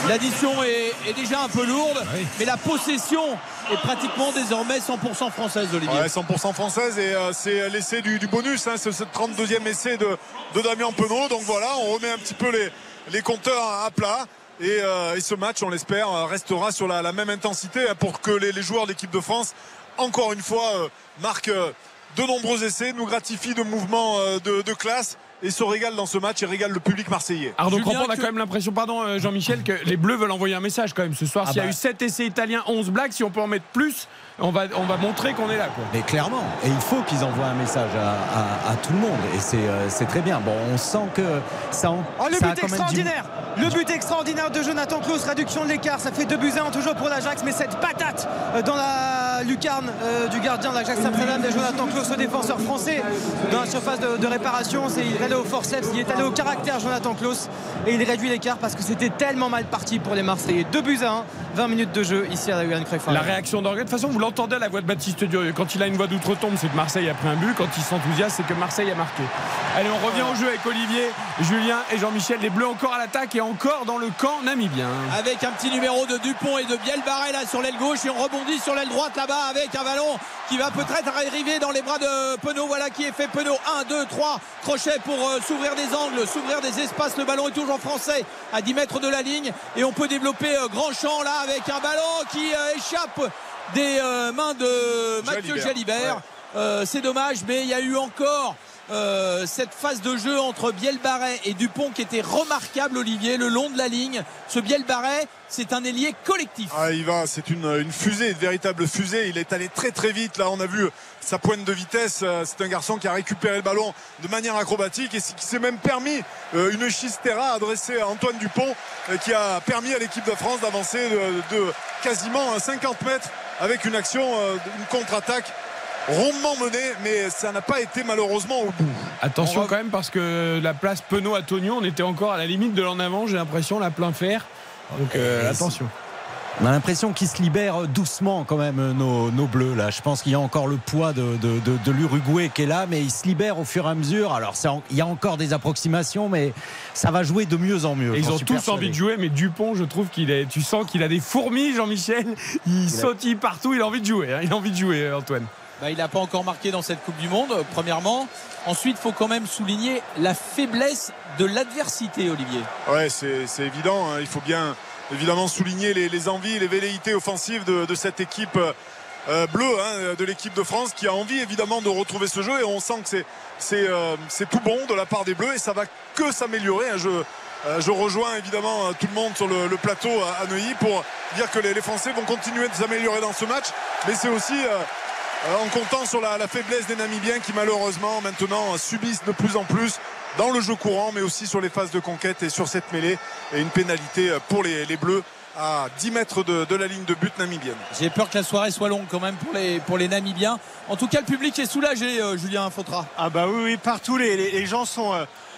L'addition est, déjà un peu lourde, mais la possession est pratiquement désormais 100% française, Olivier. 100% française et euh, c'est l'essai du, bonus, hein, c'est ce 32e essai de, Damien Penaud. Donc voilà, on remet un petit peu les, les compteurs à plat. Euh, et, ce match, on l'espère, euh, restera sur la, même intensité hein, pour que les, joueurs de l'équipe de France, encore une fois, euh, marquent de nombreux essais, nous gratifient de mouvements de classe et se régale dans ce match et régale le public marseillais. Arnaud Crampon, on a quand même l'impression, pardon euh, Jean-Michel, que les Bleus veulent envoyer un message quand même ce soir. Ah S'il y a bah. eu 7 essais italiens, 11 blagues, si on peut en mettre plus, on va, on va montrer qu'on est là. Quoi. Mais clairement, et il faut qu'ils envoient un message à, tout le monde. Et euh, c'est très bien. Bon, on sent que ça. En, oh, le but extraordinaire Le but extraordinaire de Jonathan Klaus, réduction de l'écart. Ça fait 2 buts 1 toujours pour l'Ajax, mais cette patate euh, dans la lucarne du gardien de l'Ajax Amsterdam de Jonathan Klaus, le défenseur français, dans la surface de, réparation, c'est il allé au forceps, il est allé au caractère Jonathan Klaus et il réduit l'écart parce que c'était tellement mal parti pour les Marseillais. 2 buts à 1, 20 minutes de jeu ici à la Johan Cruyff. La réaction d'orgueil, de toute façon, vous l'entendez à la voix de Baptiste Durieux. Quand il a une voix d'outre-tombe, c'est que Marseille a pris un but. Quand il s'enthousiasme, c'est que Marseille a marqué. Allez, on revient au jeu avec Olivier, Julien et Jean-Michel. Les Bleus encore à l'attaque et encore dans le camp namibien. Avec un petit numéro de Dupont et de Bielbarré là sur l'aile gauche et on rebondit sur l'aile droite là-bas avec un ballon qui va peut-être arriver dans les bras de Penaud. Voilà qui est fait Penaud. 1, 2, 3 crochets pour euh, s'ouvrir des angles, s'ouvrir des espaces. Le ballon est toujours français à 10 mètres de la ligne et on peut développer euh, grand champ là avec un ballon qui euh, échappe des mains de Mathieu Jalibert. C'est dommage, mais il y a eu encore euh, cette phase de jeu entre Bielbarret et Dupont qui était remarquable Olivier le long de la ligne. Ce Bielbarret c'est un ailier collectif. Ah, il va c'est une, fusée une véritable fusée. Il est allé très très vite. Là on a vu sa pointe de vitesse. Euh, c'est un garçon qui a récupéré le ballon de manière acrobatique et qui s'est même permis euh, une chistera adressée à Antoine Dupont qui a permis à l'équipe de France d'avancer de, quasiment 50 mètres avec une action une contre-attaque rondement mené, mais ça n'a pas été malheureusement au bout. Attention quand même parce que la place Penaud à Tognon, on était encore à la limite de l'en avant, j'ai l'impression, la plein fer. Donc euh, attention. On a l'impression qu'ils se libèrent doucement quand même nos, bleus là. Je pense qu'il y a encore le poids de, de, l'Uruguay qui est là, mais ils se libèrent au fur et à mesure. Alors il y a encore des approximations, mais ça va jouer de mieux en mieux. ils ont tous envie de jouer, mais Dupont, je trouve qu'il est. Tu sens qu'il a des fourmis, Jean-Michel. Il, sautille partout, il a envie de jouer. Hein. Il a envie de jouer, Antoine. Bah, il n'a pas encore marqué dans cette Coupe du Monde, premièrement. Ensuite, il faut quand même souligner la faiblesse de l'adversité, Olivier. Ouais, c'est évident. Hein. Il faut bien évidemment souligner les, envies, les velléités offensives de, cette équipe euh, bleue, hein, de l'équipe de France, qui a envie évidemment de retrouver ce jeu. Et on sent que c'est euh, tout bon de la part des Bleus et ça va que s'améliorer. Hein. Je, euh, je rejoins évidemment tout le monde sur le, plateau à, Neuilly pour dire que les, Français vont continuer de s'améliorer dans ce match. Mais c'est aussi en comptant sur la, faiblesse des Namibiens qui malheureusement maintenant subissent de plus en plus dans le jeu courant mais aussi sur les phases de conquête et sur cette mêlée et une pénalité pour les, Bleus à 10 mètres de, la ligne de but namibienne. J'ai peur que la soirée soit longue quand même pour les, pour les Namibiens. En tout cas, le public est soulagé, Julien Fautra. Ah bah oui, oui partout les, gens sont,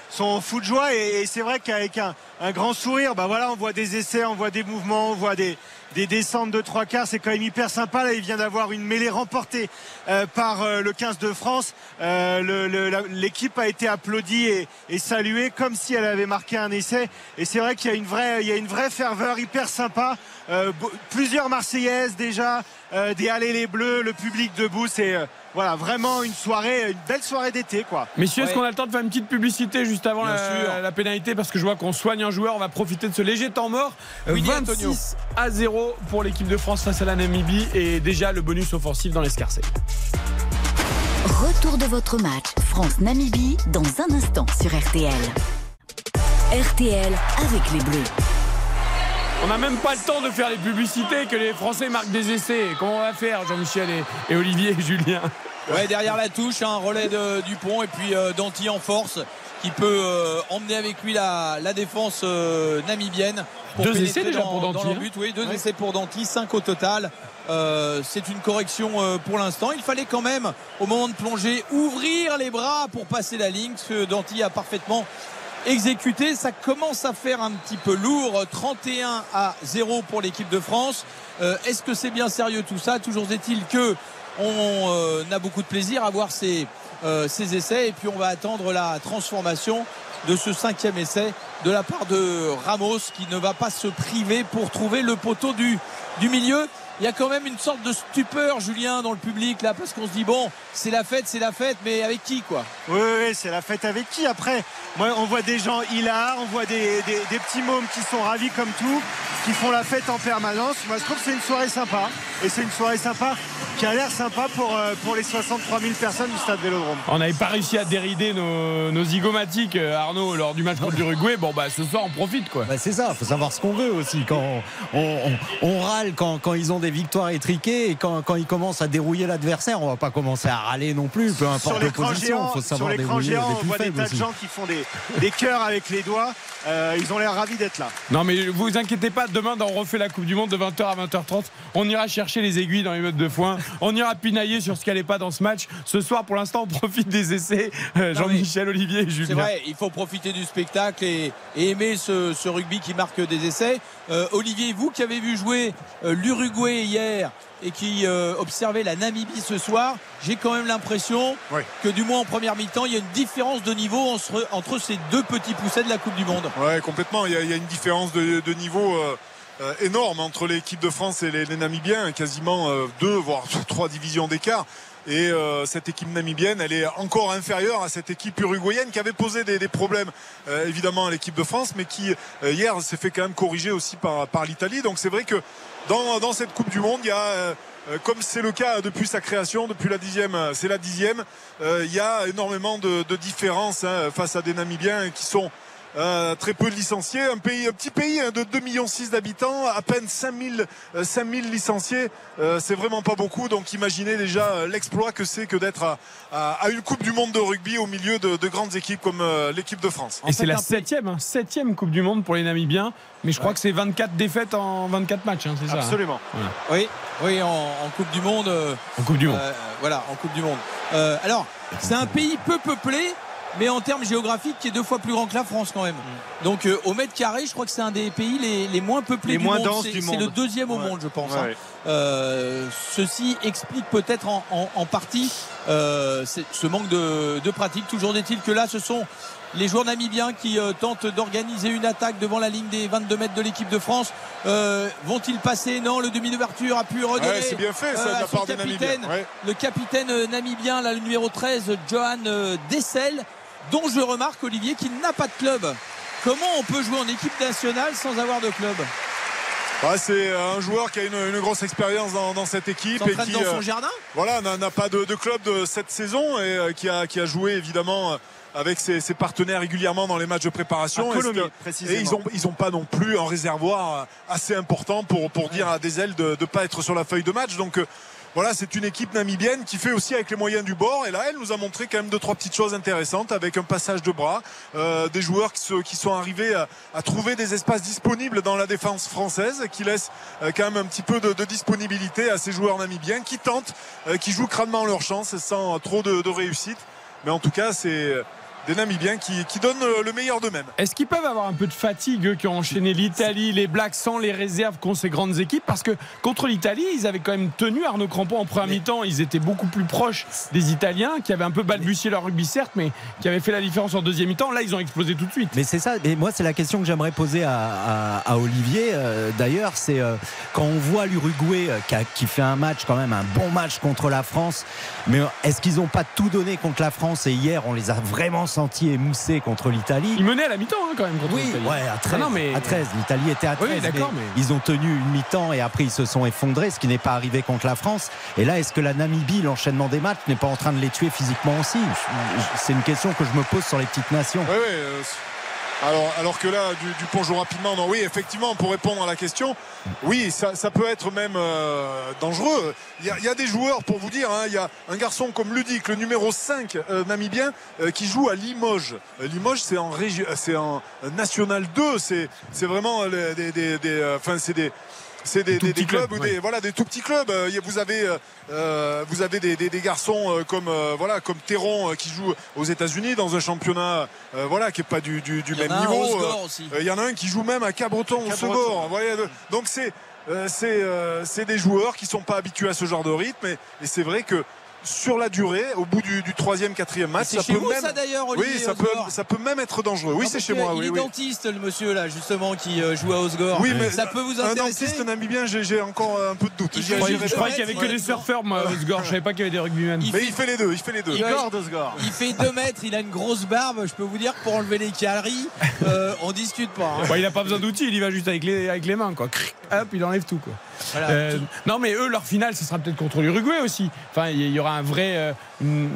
sont fous de joie et, c'est vrai qu'avec un, grand sourire, bah voilà, on voit des essais, on voit des mouvements, on voit des, des descentes de trois quarts. C'est quand même hyper sympa. Là, il vient d'avoir une mêlée remportée euh, par euh, le 15 de France. Euh, l'équipe a été applaudie et, saluée comme si elle avait marqué un essai. Et c'est vrai qu'il y a une vraie, il y a une vraie ferveur hyper sympa. plusieurs Marseillaises déjà, des allées les bleus, le public debout. C'est voilà, vraiment une soirée, une belle soirée d'été, quoi. Messieurs, est-ce qu'on a le temps de faire une petite publicité juste avant la, pénalité? Parce que je vois qu'on soigne un joueur, on va profiter de ce léger temps mort. 26 à 0 pour l'équipe de France face à la Namibie et déjà le bonus offensif dans l'escarcé. Retour de votre match France-Namibie dans un instant sur RTL. RTL avec les Bleus. On n'a même pas le temps de faire les publicités que les Français marquent des essais. Comment on va faire, Jean-Michel et, Olivier et Julien Ouais, derrière la touche, un relais de Dupont et puis euh, Danti en force qui peut euh, emmener avec lui la, défense euh, namibienne. deux essais déjà pour Danti. Hein. but, oui, deux essais pour Danti, cinq au total. c'est une correction pour l'instant. Il fallait quand même, au moment de plonger, ouvrir les bras pour passer la ligne, ce que Danti a parfaitement exécuté. Ça commence à faire un petit peu lourd. 31 à 0 pour l'équipe de France. Euh, est-ce que c'est bien sérieux tout ça? Toujours est-il que on euh, a beaucoup de plaisir à voir ces, euh, ces essais et puis on va attendre la transformation de ce cinquième essai de la part de Ramos qui ne va pas se priver pour trouver le poteau du, du milieu il y a quand même une sorte de stupeur, Julien, dans le public, là, parce qu'on se dit, bon, c'est la fête, c'est la fête, mais avec qui, quoi? Oui, c'est la fête avec qui? Après, moi, on voit des gens hilars, on voit des, des, petits mômes qui sont ravis comme tout, qui font la fête en permanence. Moi, je trouve que c'est une soirée sympa. Et c'est une soirée sympa qui a l'air sympa pour, euh, pour les 63 000 personnes du stade Vélodrome. On n'avait pas réussi à dérider nos, nos zygomatiques, euh, Arnaud, lors du match contre l'Uruguay. Bon, bah, ce soir, on profite, quoi. Bah, c'est ça, il faut savoir ce qu'on veut aussi. Quand on, on, râle quand, quand ils ont des victoires étriquées et quand, quand ils commencent à dérouiller l'adversaire, on va pas commencer à râler non plus, peu importe l'opposition. Il faut savoir sur l'écran géant, on voit des tas de gens qui font des, des cœurs avec les doigts. Euh, ils ont l'air ravis d'être là. Non, mais vous inquiétez pas, demain, on refait la Coupe du Monde de 20h à 20h30. On ira chercher les aiguilles dans les modes de foin. On ira pinailler sur ce qui n'allait pas dans ce match. Ce soir, pour l'instant, on profite des essais. Euh, Jean-Michel, Olivier et Julien. C'est vrai, il faut profiter du spectacle et, aimer ce, rugby qui marque des essais. Euh, Olivier, vous qui avez vu jouer l'Uruguay hier, et qui euh, observait la Namibie ce soir, j'ai quand même l'impression que du moins en première mi-temps, il y a une différence de niveau entre, ces deux petits poussets de la Coupe du Monde. Oui, complètement. Il y, a, une différence de, niveau. Euh, euh, énorme entre l'équipe de France et les, Namibiens, quasiment deux voire trois divisions d'écart. Et cette équipe namibienne, elle est encore inférieure à cette équipe uruguayenne qui avait posé des, problèmes évidemment à l'équipe de France, mais qui hier s'est fait quand même corriger aussi par, l'Italie. Donc c'est vrai que dans, cette Coupe du Monde. Il y a, euh, euh, comme c'est le cas depuis sa création, depuis la dixième, euh, c'est la dixième, il y a énormément de, différences hein, face à des Namibiens qui sont très peu licenciés. Un, pays, un petit pays hein, de 2,6 millions d'habitants, à peine 5000, 5000 licenciés. c'est vraiment pas beaucoup. Donc imaginez déjà l'exploit que c'est que d'être à, une Coupe du Monde de rugby au milieu de, grandes équipes comme l'équipe de France. Et c'est la septième, hein, septième Coupe du Monde pour les Namibiens. Mais je crois que c'est 24 défaites en 24 matchs, hein, c'est ça hein. Absolument. Oui, oui en, Coupe du Monde. Euh, en Coupe du Monde. Euh, voilà, en Coupe du Monde. Euh, alors, c'est un pays peu peuplé, mais en termes géographiques qui est deux fois plus grand que la France quand même. Mm. Donc au mètre carré, je crois que c'est un des pays les, moins peuplés du moins monde. C'est le deuxième au monde, je pense. Hein. ceci explique peut-être en, partie ce manque de, de pratique. Toujours est-il que là, ce sont les joueurs namibiens qui euh, tentent d'organiser une attaque devant la ligne des 22 mètres de l'équipe de France. Euh, vont-ils passer? Non, le demi d'ouverture a pu redonner. c'est bien fait, ça, euh, part capitaine, Le capitaine namibien, là, le numéro 13, Johan Dessel, dont je remarque, Olivier, qu'il n'a pas de club. Comment on peut jouer en équipe nationale sans avoir de club? C'est un joueur qui a une, grosse expérience dans, cette équipe et qui dans son jardin? voilà n'a pas de, club de cette saison et qui a, qui a joué évidemment avec ses, partenaires régulièrement dans les matchs de préparation. et, ils n'ont ils ont pas non plus un réservoir assez important pour, pour dire à des ailes de ne pas être sur la feuille de match. Donc voilà, c'est une équipe namibienne qui fait aussi avec les moyens du bord. Et là, elle nous a montré quand même deux trois petites choses intéressantes avec un passage de bras, euh, des joueurs qui, sont arrivés à, trouver des espaces disponibles dans la défense française, qui laissent euh, quand même un petit peu de, disponibilité à ces joueurs namibiens qui tentent, euh, qui jouent crânement leur chance sans trop de réussite. Mais en tout cas, c'est des Namibiens qui, qui donnent euh, le meilleur d'eux-mêmes. Est-ce qu'ils peuvent avoir un peu de fatigue, eux qui ont enchaîné l'Italie, les Blacks sans les réserves qu'ont ces grandes équipes? Parce que contre l'Italie, ils avaient quand même tenu Arnaud Crampon en première mi-temps. Ils étaient beaucoup plus proches des Italiens, qui avaient un peu balbutié leur rugby, certes, mais qui avaient fait la différence en deuxième mi-temps. Là, ils ont explosé tout de suite. Mais c'est ça. Et moi, c'est la question que j'aimerais poser à, à, Olivier. Euh, d'ailleurs, c'est euh, quand on voit l'Uruguay qui, qui, fait un match, quand même, un bon match contre la France. Mais est-ce qu'ils n'ont pas tout donné contre la France? Et hier, on les a vraiment sentis émoussés contre l'Italie. Ils menaient à la mi-temps hein, quand même contre oui, Ouais, à 13. Ah à 13. L'Italie était à 13. Ils ont tenu une mi-temps et après ils se sont effondrés, ce qui n'est pas arrivé contre la France. Et là, est-ce que la Namibie, l'enchaînement des matchs, n'est pas en train de les tuer physiquement aussi? C'est une question que je me pose sur les petites nations. Oui, oui. Euh, alors, que là, du, du rapidement, non, oui, effectivement, pour répondre à la question, oui, ça, peut être même euh, dangereux. Il y, a, des joueurs, pour vous dire, hein, il y a un garçon comme Ludic, le numéro 5 euh, namibien, euh, qui joue à Limoges. Limoges, c'est en, National 2, c'est vraiment des, des, c'est des c'est des, clubs ou des voilà des tout petits clubs. Euh, vous avez euh, euh, vous avez des, garçons comme voilà comme Terron qui joue aux États-Unis dans un championnat voilà qui est pas du, même niveau. Il y en a un qui joue même à Cabreton au Segor. donc c'est c'est des joueurs qui sont pas habitués à ce genre de rythme et c'est vrai que sur la durée, au bout du, troisième, quatrième match. Ça peut même, ça d'ailleurs, oui, ça peut, ça peut même être dangereux. Oui, c'est chez moi. Il est dentiste, le monsieur là, justement, qui euh, joue à Osgore. Oui, mais ça peut vous intéresser. Un dentiste namibien, j'ai encore un peu de doute. Je croyais qu'il n'y avait que des surfeurs, moi, Osgore. Je savais pas qu'il y avait des rugbymen. Mais il fait les deux. Il fait les deux. Il fait 2 mètres, il a une grosse barbe. Je peux vous dire, pour enlever les calories, euh, on discute pas. Hein. il n'a pas besoin d'outils, il y va juste avec les, avec les mains, quoi. Hop, il enlève tout, quoi. Euh, non, mais eux, leur finale, ce sera peut-être contre l'Uruguay aussi. Enfin, il y aura un vrai,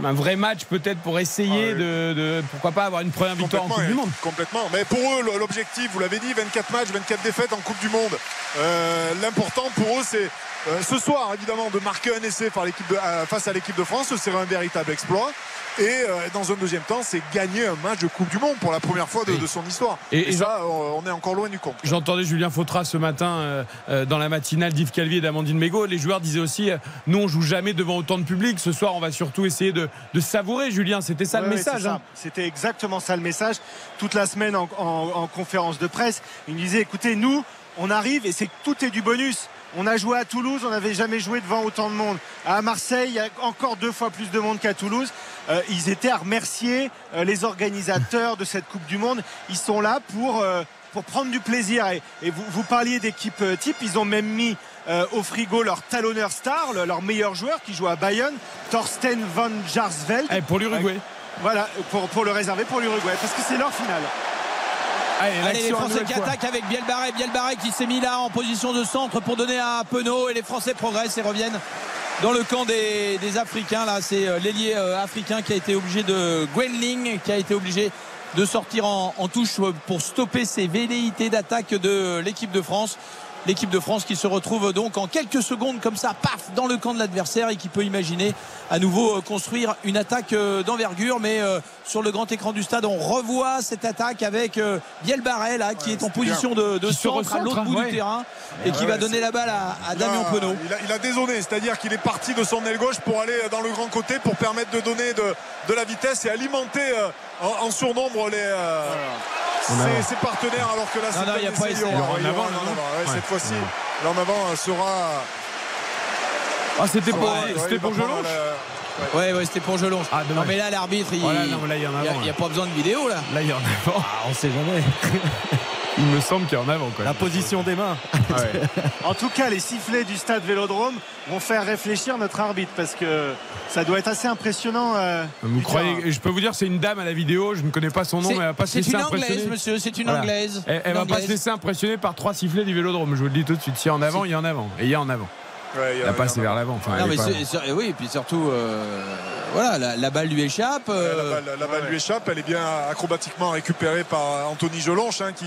un vrai match peut-être pour essayer ah de, pourquoi pas avoir une première victoire en Coupe du Monde. Complètement. Mais pour eux, l'objectif, vous l'avez dit, 24 matchs, 24 défaites en Coupe du Monde. Euh, l'important pour eux, c'est euh, ce soir, évidemment, de marquer un essai euh, face à l'équipe de France. Ce serait un véritable exploit. Et dans un deuxième temps, c'est gagner un match de Coupe du Monde pour la première fois de, son histoire. Et, ça, on est encore loin du compte. J'entendais Julien Fautra ce matin dans la matinale d'Yves Calvi et d'Amandine Mégot. Les joueurs disaient aussi nous, on joue jamais devant autant de public. Ce soir, on va surtout essayer de, savourer, Julien. C'était ça le message. Hein. C'était exactement ça le message. Toute la semaine en, en conférence de presse, il me disait écoutez, nous, on arrive et c'est tout est du bonus. On a joué à Toulouse, on n'avait jamais joué devant autant de monde. À Marseille, il y a encore deux fois plus de monde qu'à Toulouse. Euh, ils étaient à remercier euh, les organisateurs de cette Coupe du Monde. Ils sont là pour, euh, pour prendre du plaisir. Et, vous, vous, parliez d'équipe type, ils ont même mis au frigo leur talonneur star, leur meilleur joueur qui joue à Bayonne, Thorsten van Jarsveld. Et eh, pour l'Uruguay. voilà, pour, pour le réserver pour l'Uruguay, parce que c'est leur finale. Allez, les Français qui attaquent avec Bielbarré. Bielbarré qui s'est mis là en position de centre pour donner à Penaud. Et les Français progressent et reviennent dans le camp des, Africains. Là, c'est euh, l'ailier euh, africain qui a été obligé de Gwenling, qui a été obligé de sortir en, en touche pour stopper ces velléités d'attaque de l'équipe de France l'équipe de France qui se retrouve donc en quelques secondes comme ça, paf, dans le camp de l'adversaire et qui peut imaginer à nouveau euh, construire une attaque euh, d'envergure. Mais euh, sur le grand écran du stade, on revoit cette attaque avec Biel Barret là, qui est en position de, de centre à l'autre bout du terrain et qui va donner la balle à, Damien Penaud. Il a, dézoné, c'est-à-dire qu'il est parti de son aile gauche pour aller dans le grand côté pour permettre de donner de, la vitesse et alimenter en, surnombre les ses, partenaires alors que là c'est il n'y a pas essayé en avant, cette fois-ci l'en avant sera ah c'était pour, c'était pour Jelonche Ouais, ouais, c'était pour Jelonche. Ah, non, mais là, l'arbitre, il n'y a, a, pas besoin de vidéo, là. Là, il y en avant. Ah, on sait jamais. Il me semble qu'il y en avant. Quoi. La position des mains. en tout cas, les sifflets du stade Vélodrome vont faire réfléchir notre arbitre parce que ça doit être assez impressionnant. Euh, vous croyez Je peux vous dire, c'est une dame à la vidéo. Je ne connais pas son nom, mais elle va pas se laisser impressionner. C'est une anglaise, monsieur. C'est une anglaise. Elle, ne va pas se laisser impressionner par trois sifflets du Vélodrome. Je vous le dis tout de suite. Si en avant, il y a en avant. Et il y a en avant. Ouais, la passe vers l'avant. Enfin, oui, et puis surtout, euh, voilà, la, balle lui échappe. Euh, la, balle, lui échappe. Elle est bien acrobatiquement récupérée par Anthony Jolonche, hein, qui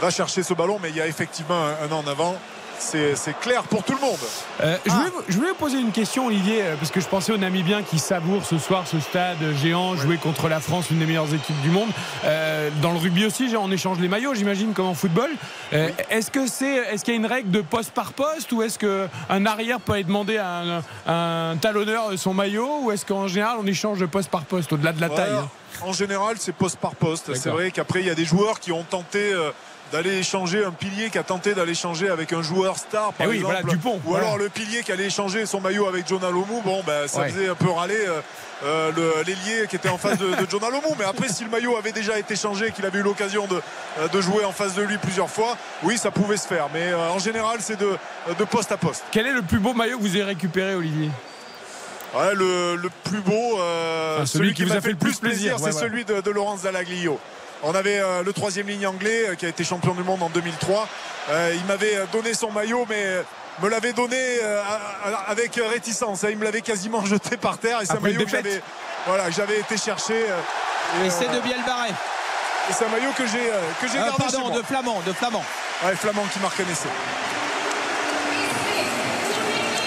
va chercher ce ballon, mais il y a effectivement un, an en avant. c'est clair pour tout le monde. Euh, je, voulais, je, voulais, vous poser une question, Olivier, euh, parce que je pensais aux Namibiens qui savourent ce soir ce stade géant, jouer contre la France, une des meilleures équipes du monde. Euh, dans le rugby aussi, on échange les maillots, j'imagine, comme en football. Euh, Est-ce que c'est, est-ce qu'il y a une règle de poste par poste, ou est-ce qu'un arrière peut aller demander à un, un talonneur son maillot, ou est-ce qu'en général on échange de poste par poste, au-delà de la taille hein? En général, c'est poste par poste. C'est vrai qu'après, il y a des joueurs qui ont tenté d'aller échanger un pilier qui a tenté d'aller échanger avec un joueur star par eh oui, exemple. Voilà, Dupont, ou alors le pilier qui allait échanger son maillot avec John Alomou bon ben ça ouais. faisait un peu râler euh, euh, l'ailier qui était en face de, de John Alomou mais après si le maillot avait déjà été changé qu'il avait eu l'occasion de, euh, de, jouer en face de lui plusieurs fois oui ça pouvait se faire. Mais euh, en général c'est de, de poste à poste. Quel est le plus beau maillot que vous avez récupéré Olivier? Ouais, le, le, plus beau, euh, enfin, celui, celui, qui, vous a fait, le plus plaisir, plaisir c'est ouais, celui de, de Laurence Dallaglio. On avait euh, le troisième ligne anglais euh, qui a été champion du monde en 2003. Euh, il m'avait donné son maillot, mais me l'avait donné euh, avec réticence. Il me l'avait quasiment jeté par terre. Et c'est un maillot que j'avais, voilà, que j'avais été chercher. Et, et c'est de Bielbarré. Et c'est un maillot que j'ai que j'ai ah, gardé pardon, chez moi. de Flamand, de Flamand. Ouais, Flamand qui marque un essai.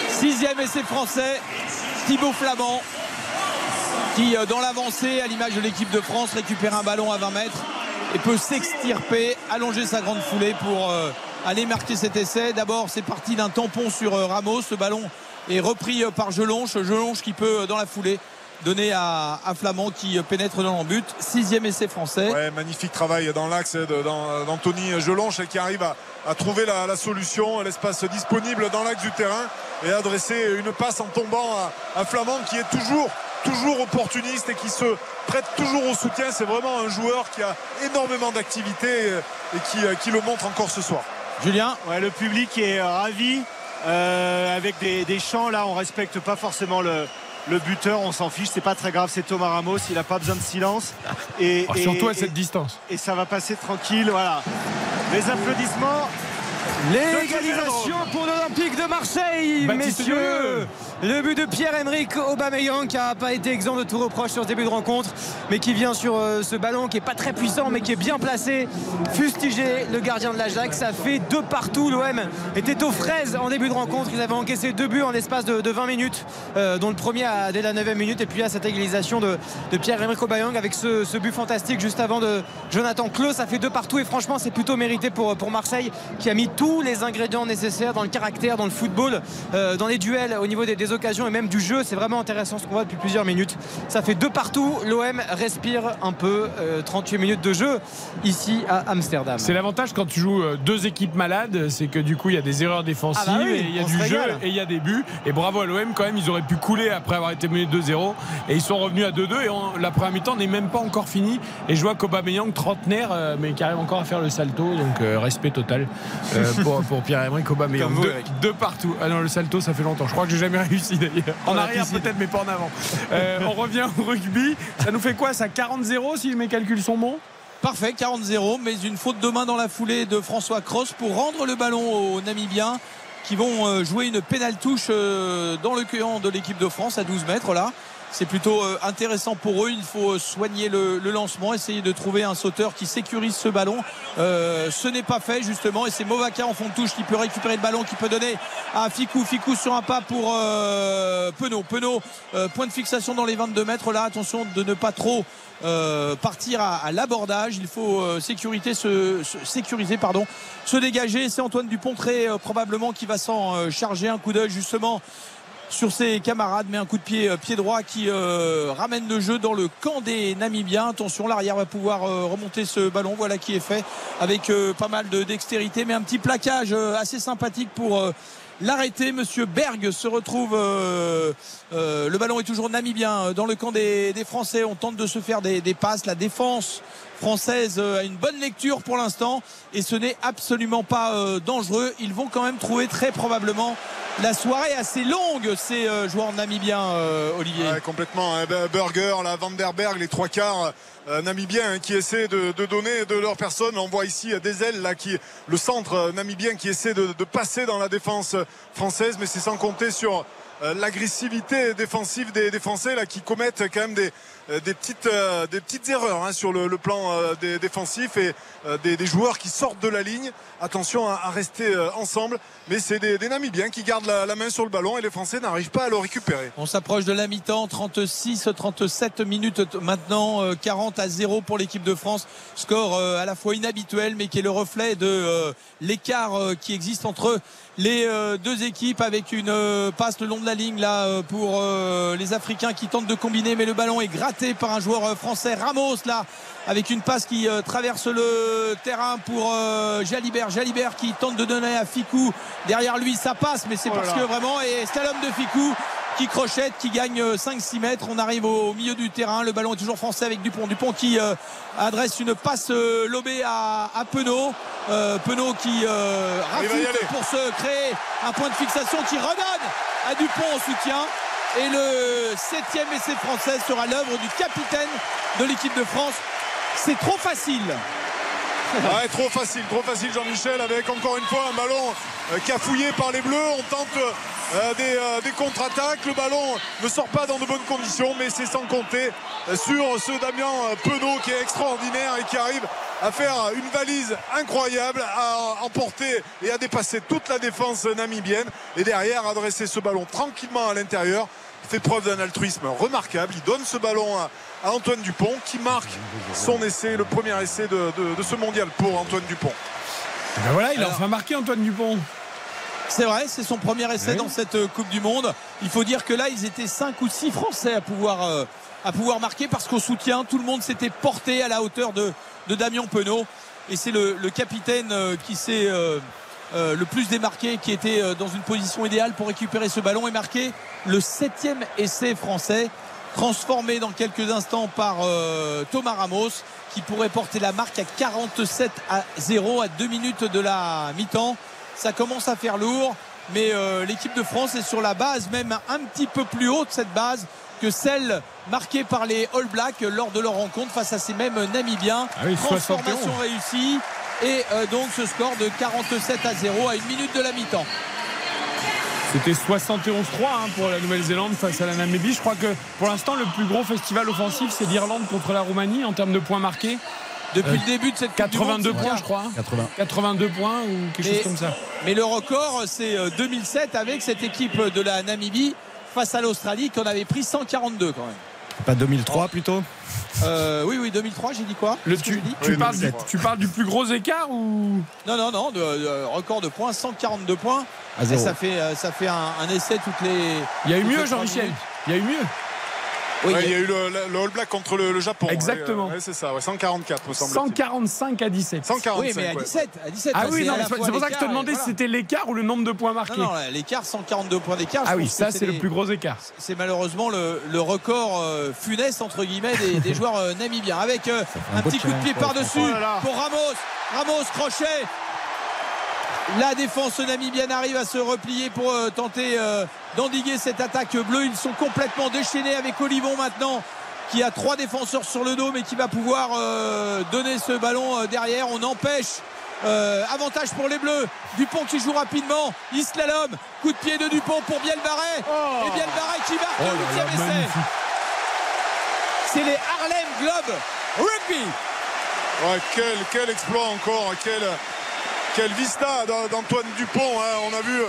Sixième essai français, Thibaut Flamand qui dans l'avancée à l'image de l'équipe de France récupère un ballon à 20 mètres et peut s'extirper, allonger sa grande foulée pour euh, aller marquer cet essai. D'abord c'est parti d'un tampon sur euh, Ramos, ce ballon est repris euh, par Gelonche, Gelonche qui peut dans la foulée donner à, Flamand qui pénètre dans le but. Sixième essai français. Ouais, magnifique travail dans l'axe d'Anthony Gelonche qui arrive à, trouver la, solution, l'espace disponible dans l'axe du terrain et adresser une passe en tombant à Flamand qui est toujours toujours opportuniste et qui se prête toujours au soutien. C'est vraiment un joueur qui a énormément d'activité et qui, qui, le montre encore ce soir. Julien? Ouais, Le public est ravi euh, avec des, des, chants. Là, on respecte pas forcément le, le buteur, on s'en fiche, c'est pas très grave, c'est Thomas Ramos, il n'a pas besoin de silence. Et, oh, surtout à cette distance. Et ça va passer tranquille, voilà. Les applaudissements. L'égalisation pour l'Olympique de Marseille, Baptiste messieurs. Le but de Pierre-Emerick Aubameyang qui n'a pas été exempt de tout reproche sur ce début de rencontre, mais qui vient sur euh, ce ballon qui est pas très puissant, mais qui est bien placé. Fustigé, le gardien de l'Ajax, ça fait deux partout. L'OM était aux fraises en début de rencontre. Ils avaient encaissé deux buts en l'espace de, de, 20 minutes, euh, dont le premier à, dès la 9e minute, et puis à cette égalisation de, Pierre-Emerick Aubameyang avec ce, but fantastique juste avant de Jonathan Klaus. Ça fait deux partout, et franchement, c'est plutôt mérité pour, pour Marseille qui a mis tous les ingrédients nécessaires dans le caractère, dans le football, euh, dans les duels, au niveau des, des occasions et même du jeu. C'est vraiment intéressant ce qu'on voit depuis plusieurs minutes. Ça fait deux partout. L'OM respire un peu. Euh, 38 minutes de jeu ici à Amsterdam. C'est l'avantage quand tu joues deux équipes malades, c'est que du coup il y a des erreurs défensives, ah bah oui, et il y a du jeu et il y a des buts. Et bravo à l'OM quand même, ils auraient pu couler après avoir été menés 2-0 et ils sont revenus à 2-2 et on, la première mi-temps n'est même pas encore finie. Et je vois qu'Aubameyang trentenaire, euh, mais qui arrive encore à faire le salto, donc euh, respect total euh, pour, pour Pierre-Emerick Aubameyang. Vous, deux, deux, partout. Ah non, le salto ça fait longtemps. Je crois que j'ai jamais réussi d'ailleurs. En arrière peut-être, mais pas en avant. Euh, on revient au rugby. Ça nous fait quoi ça 40-0 si mes calculs sont bons? Parfait, 40-0, mais une faute de main dans la foulée de François Cross pour rendre le ballon aux Namibiens qui vont euh, jouer une pénale touche euh, dans le cueillant de l'équipe de France à 12 mètres là. C'est plutôt intéressant pour eux. Il faut soigner le, lancement, essayer de trouver un sauteur qui sécurise ce ballon. Euh, ce n'est pas fait justement, et c'est Movaka en fond de touche qui peut récupérer le ballon, qui peut donner à Ficou. Ficou sur un pas pour euh, Penaud. Penaud, euh, point de fixation dans les 22 mètres. Là, attention de ne pas trop euh, partir à, l'abordage. Il faut euh, sécuriser, pardon, se dégager. C'est Antoine Dupont très euh, probablement qui va s'en charger. Un coup d'œil justement sur ses camarades, mais un coup de pied pied droit qui euh, ramène le jeu dans le camp des Namibiens. Attention, l'arrière va pouvoir euh, remonter ce ballon. Voilà qui est fait avec euh, pas mal de dextérité, mais un petit plaquage assez sympathique pour l'arrêter. Monsieur Berg se retrouve. Euh, euh, le ballon est toujours namibien dans le camp des, des Français. On tente de se faire des, des passes. La défense française a une bonne lecture pour l'instant et ce n'est absolument pas euh, dangereux. Ils vont quand même trouver très probablement la soirée assez longue ces euh, joueurs namibiens euh, Olivier complètement hein. Burger la Vanderberg les trois quarts euh, namibiens hein, qui essaient de, donner de leur personne on voit ici des ailes là qui le centre namibien qui essaie de, de passer dans la défense française mais c'est sans compter sur l'agressivité défensive des, des, Français là qui commettent quand même des, des petites des petites erreurs hein, sur le, le plan des, défensif et des, joueurs qui sortent de la ligne. Attention à, rester ensemble, mais c'est des, des Namibiens qui gardent la, main sur le ballon et les Français n'arrivent pas à le récupérer. On s'approche de la mi-temps, 36-37 minutes maintenant, 40 à 0 pour l'équipe de France. Score à la fois inhabituel mais qui est le reflet de l'écart qui existe entre les deux équipes avec une passe le long de la ligne pour les Africains qui tentent de combiner mais le ballon est gratté par un joueur français Ramos là avec une passe qui traverse le terrain pour Jalibert Jalibert qui tente de donner à Ficou derrière lui ça passe mais c'est parce que vraiment et c'est l'homme de Ficou qui crochette, qui gagne 5-6 mètres. On arrive au milieu du terrain. Le ballon est toujours français avec Dupont. Dupont qui euh, adresse une passe euh, lobée à, à Penaud. Euh, Penaud qui rajoute pour se créer un point de fixation qui redonne à Dupont en soutien. Et le septième essai français sera l'œuvre du capitaine de l'équipe de France. C'est trop facile. Ouais, trop facile, trop facile Jean-Michel avec encore une fois un ballon cafouillé par les Bleus. On tente euh, des, euh, des contre-attaques. Le ballon ne sort pas dans de bonnes conditions, mais c'est sans compter sur ce Damien Penaud qui est extraordinaire et qui arrive à faire une valise incroyable, à emporter et à dépasser toute la défense namibienne et derrière adresser ce ballon tranquillement à l'intérieur. Fait preuve d'un altruisme remarquable. Il donne ce ballon à, Antoine Dupont qui marque son essai, le premier essai de, de, de ce mondial pour Antoine Dupont. Et ben voilà, il a enfin marqué Antoine Dupont. C'est vrai, c'est son premier essai oui. dans cette euh, Coupe du Monde. Il faut dire que là, ils étaient 5 ou 6 Français à pouvoir, euh, à pouvoir marquer parce qu'au soutien, tout le monde s'était porté à la hauteur de, de Damien Penaud. Et c'est le, le, capitaine euh, qui s'est euh, euh, le plus démarqué, qui était dans une position idéale pour récupérer ce ballon et marquer le septième essai français, transformé dans quelques instants par Thomas Ramos, qui pourrait porter la marque à 47 à 0 à 2 minutes de la mi-temps. Ça commence à faire lourd mais euh, l'équipe de France est sur la base même un petit peu plus haute cette base que celle marquée par les All Blacks lors de leur rencontre face à ces mêmes Namibiens. Ah oui, transformation réussie. Et euh, donc ce score de 47 à 0 à une minute de la mi-temps c'était 71-3 hein, pour la Nouvelle-Zélande face à la Namibie. Je crois que pour l'instant, le plus gros festival offensif, c'est l'Irlande contre la Roumanie en termes de points marqués. Depuis euh, le début de cette 82 monde, points, je crois. 80. 82 points ou quelque mais, chose comme ça. Mais le record, c'est 2007 avec cette équipe de la Namibie face à l'Australie qu'on avait pris 142 quand même. Pas 2003 oh. plutôt? Euh, Oui, oui, 2003, j'ai dit quoi le, tu, dit tu, oui, parles du, tu, parles du, plus gros écart ou Non, non, non, de, de, record de points, 142 points. Et ça fait, ça fait un, un, essai toutes les. Il y a eu mieux, Jean-Michel. Il y a eu mieux. Oui, ouais, il y a eu le, le, All Black contre le, le Japon. Exactement. Ouais, c'est ça, 144 me semble 145 à 17. 145, oui, mais à 17. À 17 ah oui, c'est pour ça que je te demandais si c'était l'écart ou le nombre de points marqués. Non, non l'écart, 142 points d'écart. Ah oui, ça c'est le plus gros écart. C'est malheureusement le, le record euh, funeste entre guillemets des, des joueurs euh, namibiens. Avec euh, un, un petit coup de pied par-dessus oh pour Ramos. Ramos, crochet. La défense namibienne arrive à se replier pour euh, tenter euh, d'endiguer cette attaque bleue. Ils sont complètement déchaînés avec Olivon maintenant qui a trois défenseurs sur le dos mais qui va pouvoir euh, donner ce ballon euh, derrière. On empêche. Euh, avantage pour les Bleus. Dupont qui joue rapidement. Islalom. Coup de pied de Dupont pour Bielbarret. Oh. Et Bielbarret qui marque oh le huitième essai. C'est les Harlem Globe Rugby. Ouais, quel, quel exploit encore. Quel, quel vista d'Antoine Dupont. Hein. On a vu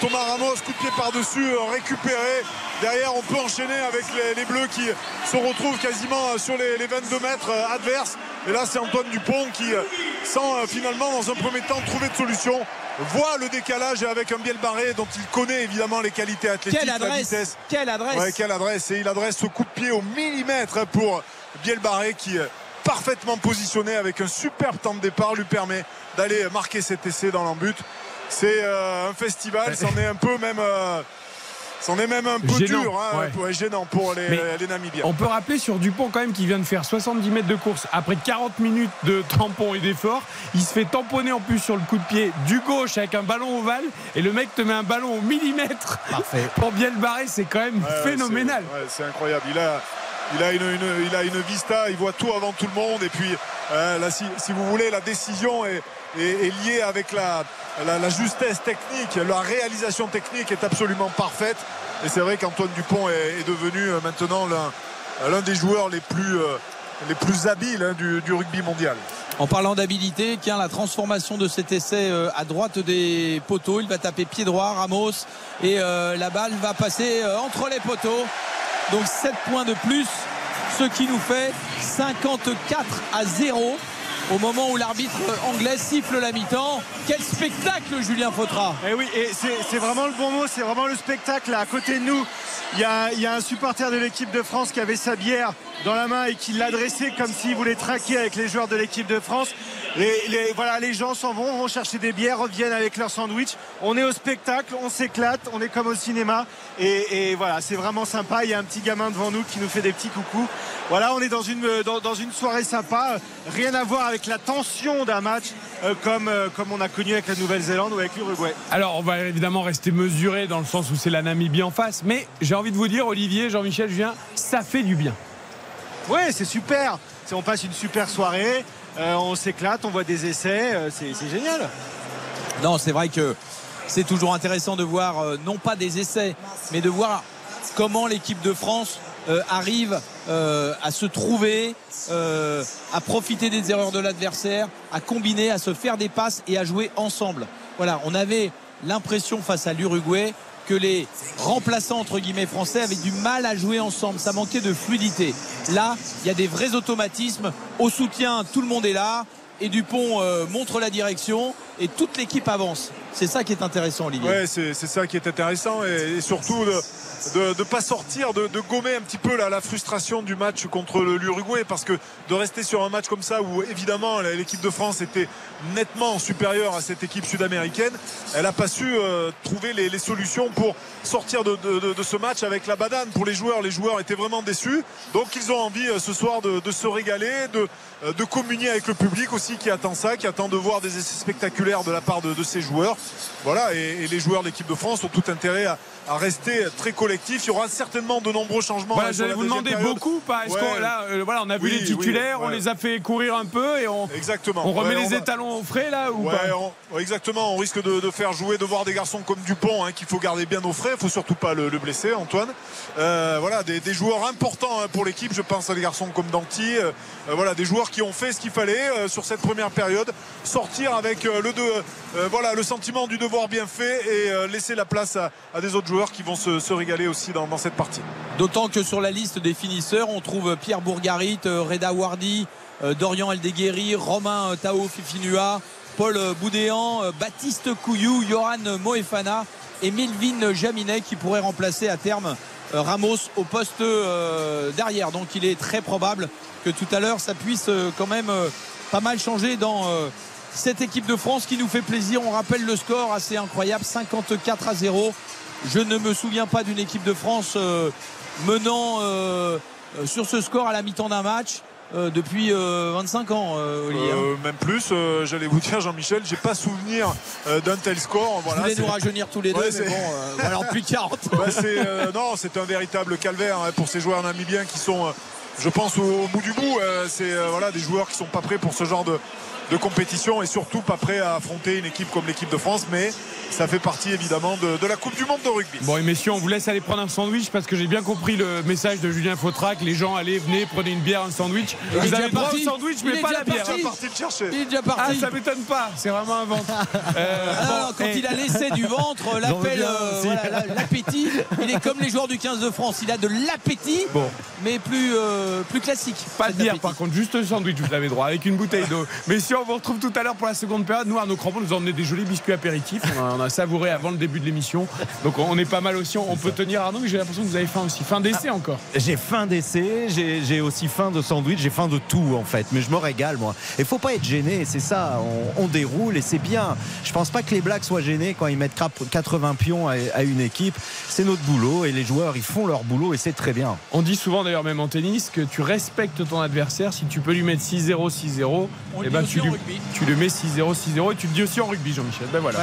Thomas Ramos, coup de pied par-dessus, euh, récupéré. Derrière, on peut enchaîner avec les, les, Bleus qui se retrouvent quasiment sur les, les 22 mètres euh, adverses. Et là, c'est Antoine Dupont qui, sans finalement, dans un premier temps, trouver de solution, voit le décalage avec un Biel Barré dont il connaît évidemment les qualités athlétiques, quelle adresse, la vitesse. Quelle adresse ouais, Quelle adresse Et il adresse ce coup de pied au millimètre pour Biel Barré qui parfaitement positionné avec un superbe temps de départ lui permet d'aller marquer cet essai dans l'embut. C'est euh, un festival, c'en est un peu même. Euh, C'en est même un peu gênant, dur, hein, ouais. gênant pour les, les, Namibiens. On peut rappeler sur Dupont quand même qu'il vient de faire 70 mètres de course après 40 minutes de tampon et d'effort. Il se fait tamponner en plus sur le coup de pied du gauche avec un ballon ovale et le mec te met un ballon au millimètre Parfait. pour bien le barrer. C'est quand même ouais, phénoménal. C'est ouais, incroyable. Il a, il a une, vista, il voit tout avant tout le monde et puis là, si, vous voulez, la décision est, liée avec la, justesse technique, la réalisation technique est absolument parfaite. Et c'est vrai qu'Antoine Dupont est, devenu maintenant l'un des joueurs les plus, plus habiles hein, du, rugby mondial. En parlant d'habilité, tiens, la transformation de cet essai euh, à droite des poteaux. Il va taper pied droit, Ramos, et euh, la balle va passer euh, entre les poteaux. Donc 7 points de plus, ce qui nous fait 54 à 0 au moment où l'arbitre anglais siffle la mi-temps. Quel spectacle, Julien Fautra eh oui, et c'est vraiment le bon mot, c'est vraiment le spectacle. À côté de nous, il y a, un supporter de l'équipe de France qui avait sa bière dans la main et qui l'adressait comme s'il voulait traquer avec les joueurs de l'équipe de France. Les, voilà, les gens s'en vont, vont chercher des bières, reviennent avec leur sandwich. On est au spectacle, on s'éclate, on est comme au cinéma. Et, voilà, c'est vraiment sympa. Il y a un petit gamin devant nous qui nous fait des petits coucous. Voilà, on est dans, une soirée sympa. Rien à voir avec la tension d'un match euh, comme, euh, comme on a connu avec la Nouvelle-Zélande ou avec l'Uruguay. Alors, on va évidemment rester mesuré dans le sens où c'est la Namibie en face. Mais j'ai envie de vous dire, Olivier, Jean-Michel, Julien, ça fait du bien. Oui, c'est super. On passe une super soirée. Euh, on s'éclate, on voit des essais, euh, c'est génial. Non, c'est vrai que c'est toujours intéressant de voir euh, non pas des essais, mais de voir comment l'équipe de France arrive à se trouver, à profiter des erreurs de l'adversaire, à combiner, à se faire des passes et à jouer ensemble. Voilà, on avait l'impression face à l'Uruguay que les remplaçants entre guillemets français avaient du mal à jouer ensemble. Ça manquait de fluidité. Là, il y a des vrais automatismes. Au soutien, tout le monde est là. Et Dupont euh, montre la direction et toute l'équipe avance. C'est ça qui est intéressant, Olivier. Ouais, c'est ça qui est intéressant et, surtout de ne pas sortir, de, gommer un petit peu la, frustration du match contre l'Uruguay parce que de rester sur un match comme ça où évidemment l'équipe de France était nettement supérieure à cette équipe sud-américaine, elle n'a pas su euh, trouver les, solutions pour sortir de, ce match avec la badane pour les joueurs. Les joueurs étaient vraiment déçus, donc ils ont envie euh, ce soir de, se régaler, de, communier avec le public aussi qui attend ça, qui attend de voir des essais spectaculaires de la part de, ces joueurs. Voilà, et, les joueurs de l'équipe de France ont tout intérêt à, rester très collectifs. Il y aura certainement de nombreux changements. Voilà, J'allais vous demander beaucoup, pas Est-ce qu'on là, euh, voilà, on a vu les titulaires, on les a fait courir un peu et on, Exactement. on remet les étalons au frais là ou pas? Exactement, on risque de, faire jouer, de voir des garçons comme Dupont hein, qu'il faut garder bien au frais. Il faut surtout pas le, blesser, Antoine. Euh, voilà, des, joueurs importants hein, pour l'équipe. Je pense à des garçons comme Danti. Euh, voilà, des joueurs qui ont fait ce qu'il fallait sur cette première période. Sortir avec le, voilà, le sentiment du devoir bien fait et laisser la place à, des autres joueurs qui vont se, régaler aussi dans, cette partie. D'autant que sur la liste des finisseurs, on trouve Pierre Bourgarit, Reda Wardi, Dorian Aldeguerri, Romain Tao Fifinua, Paul Boudéan, Baptiste Couillou, Johan Moefana et Milvin Jaminet qui pourrait remplacer à terme Ramos au poste derrière. Donc il est très probable que tout à l'heure ça puisse quand même pas mal changer dans cette équipe de France qui nous fait plaisir. On rappelle le score assez incroyable 54 à 0. Je ne me souviens pas d'une équipe de France euh, menant euh, euh, sur ce score à la mi-temps d'un match. depuis 25 ans, Olivier. Hein. même plus, j'allais vous dire, Jean-Michel, j'ai pas souvenir d'un tel score. Voilà, voulais nous rajeunir tous les deux, mais bon, alors plus 40. Bah, non, c'est un véritable calvaire hein, pour ces joueurs namibiens qui sont, je pense, au, bout du bout. c'est voilà, des joueurs qui sont pas prêts pour ce genre de, de compétition et surtout pas prêt à affronter une équipe comme l'équipe de France. Mais ça fait partie évidemment de, la Coupe du Monde de rugby. Bon, et messieurs, on vous laisse aller prendre un sandwich parce que j'ai bien compris le message de Julien Fautrac. Les gens, allez, venez, prenez une bière, un sandwich. vous avez droit au sandwich, mais pas la bière. Il est parti le chercher. Il est déjà parti. Ah, ça m'étonne pas. C'est vraiment un ventre. Euh, ah, quand il a laissé du ventre, l'appel, euh, l'appétit, il est comme les joueurs du 15 de France. Il a de l'appétit, bon. mais plus, euh, plus classique. Pas de bière, par contre, juste un sandwich, vous avez droit, avec une bouteille d'eau. Messieurs, on vous retrouve tout à l'heure pour la seconde période. Nous, à nos crampons, nous emmenons des jolis biscuits apéritifs. On a, savouré avant le début de l'émission. Donc on est pas mal aussi. On peut tenir Arnaud, mais j'ai l'impression que vous avez faim aussi. Fin d'essai ah, encore. J'ai faim d'essai, j'ai aussi faim de sandwich, j'ai faim de tout en fait. Mais je me régale moi. Il faut pas être gêné, c'est ça. On, déroule et c'est bien. Je pense pas que les Blacks soient soit gêné quand ils mettent 80 pions à une équipe. C'est notre boulot et les joueurs, ils font leur boulot et c'est très bien. On dit souvent d'ailleurs, même en tennis, que tu respectes ton adversaire. Si tu peux lui mettre 6-0, 6-0, eh ben tu, lui, tu le mets 6-0, 6-0 et tu le dis aussi en rugby, Jean-Michel. Ben voilà.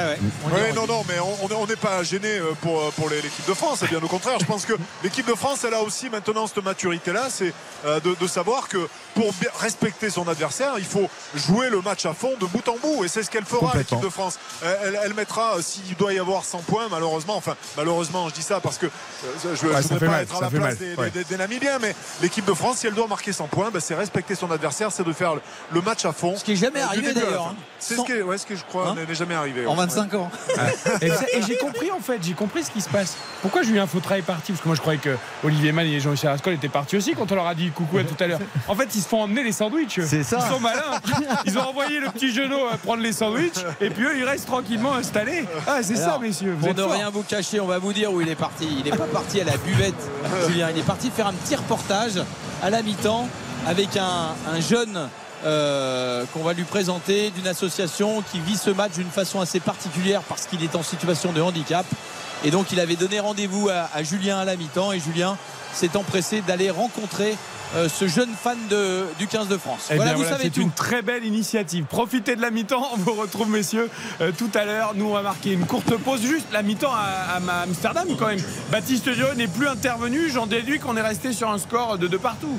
Ouais, non, non, mais on n'est pas gêné euh, pour, euh, pour l'équipe de France. Et bien au contraire, je pense que l'équipe de France, elle a aussi maintenant cette maturité-là, c'est euh, de, savoir que pour respecter son adversaire, il faut jouer le match à fond de bout en bout. Et c'est ce qu'elle fera, l'équipe de France. Elle, mettra, s'il doit y avoir 100 points, malheureusement, enfin, malheureusement, je dis ça parce que je ne veux pas être à la place des, Namibiens, mais l'équipe de France, si elle doit marquer 100 points, ben, c'est respecter son adversaire, c'est de faire le, match à fond. Ce qui n'est jamais arrivé d'ailleurs. Hein. C'est ce, ce, que je crois hein n'est jamais arrivé. En 25 ans. et, j'ai compris en fait, j'ai compris ce qui se passe. Pourquoi Julien Fautra est parti? Parce que moi je croyais que Olivier Mann et Jean-Michel Rascol étaient partis aussi quand on leur a dit coucou à tout à l'heure. En fait, ils se font emmener les sandwichs. C'est ça. Ils sont malins. Ils ont envoyé le petit genou à prendre les sandwichs et puis eux ils restent tranquillement installés. Ah, c'est ça, messieurs. pour ne rien vous cacher, on va vous dire où il est parti. Il n'est pas parti à la buvette, Julien. Il est parti faire un petit reportage à la mi-temps avec un, jeune euh, qu'on va lui présenter d'une association qui vit ce match d'une façon assez particulière parce qu'il est en situation de handicap. Et donc il avait donné rendez-vous à, Julien à la mi-temps et Julien s'est empressé d'aller rencontrer euh, ce jeune fan de, du 15 de France. Eh voilà, vous savez C'est une très belle initiative. Profitez de la mi-temps. On vous retrouve, messieurs, euh, tout à l'heure. Nous, on va marquer une courte pause. Juste la mi-temps à, Amsterdam, quand même. Baptiste Dieu n'est plus intervenu. J'en déduis qu'on est resté sur un score de, de partout.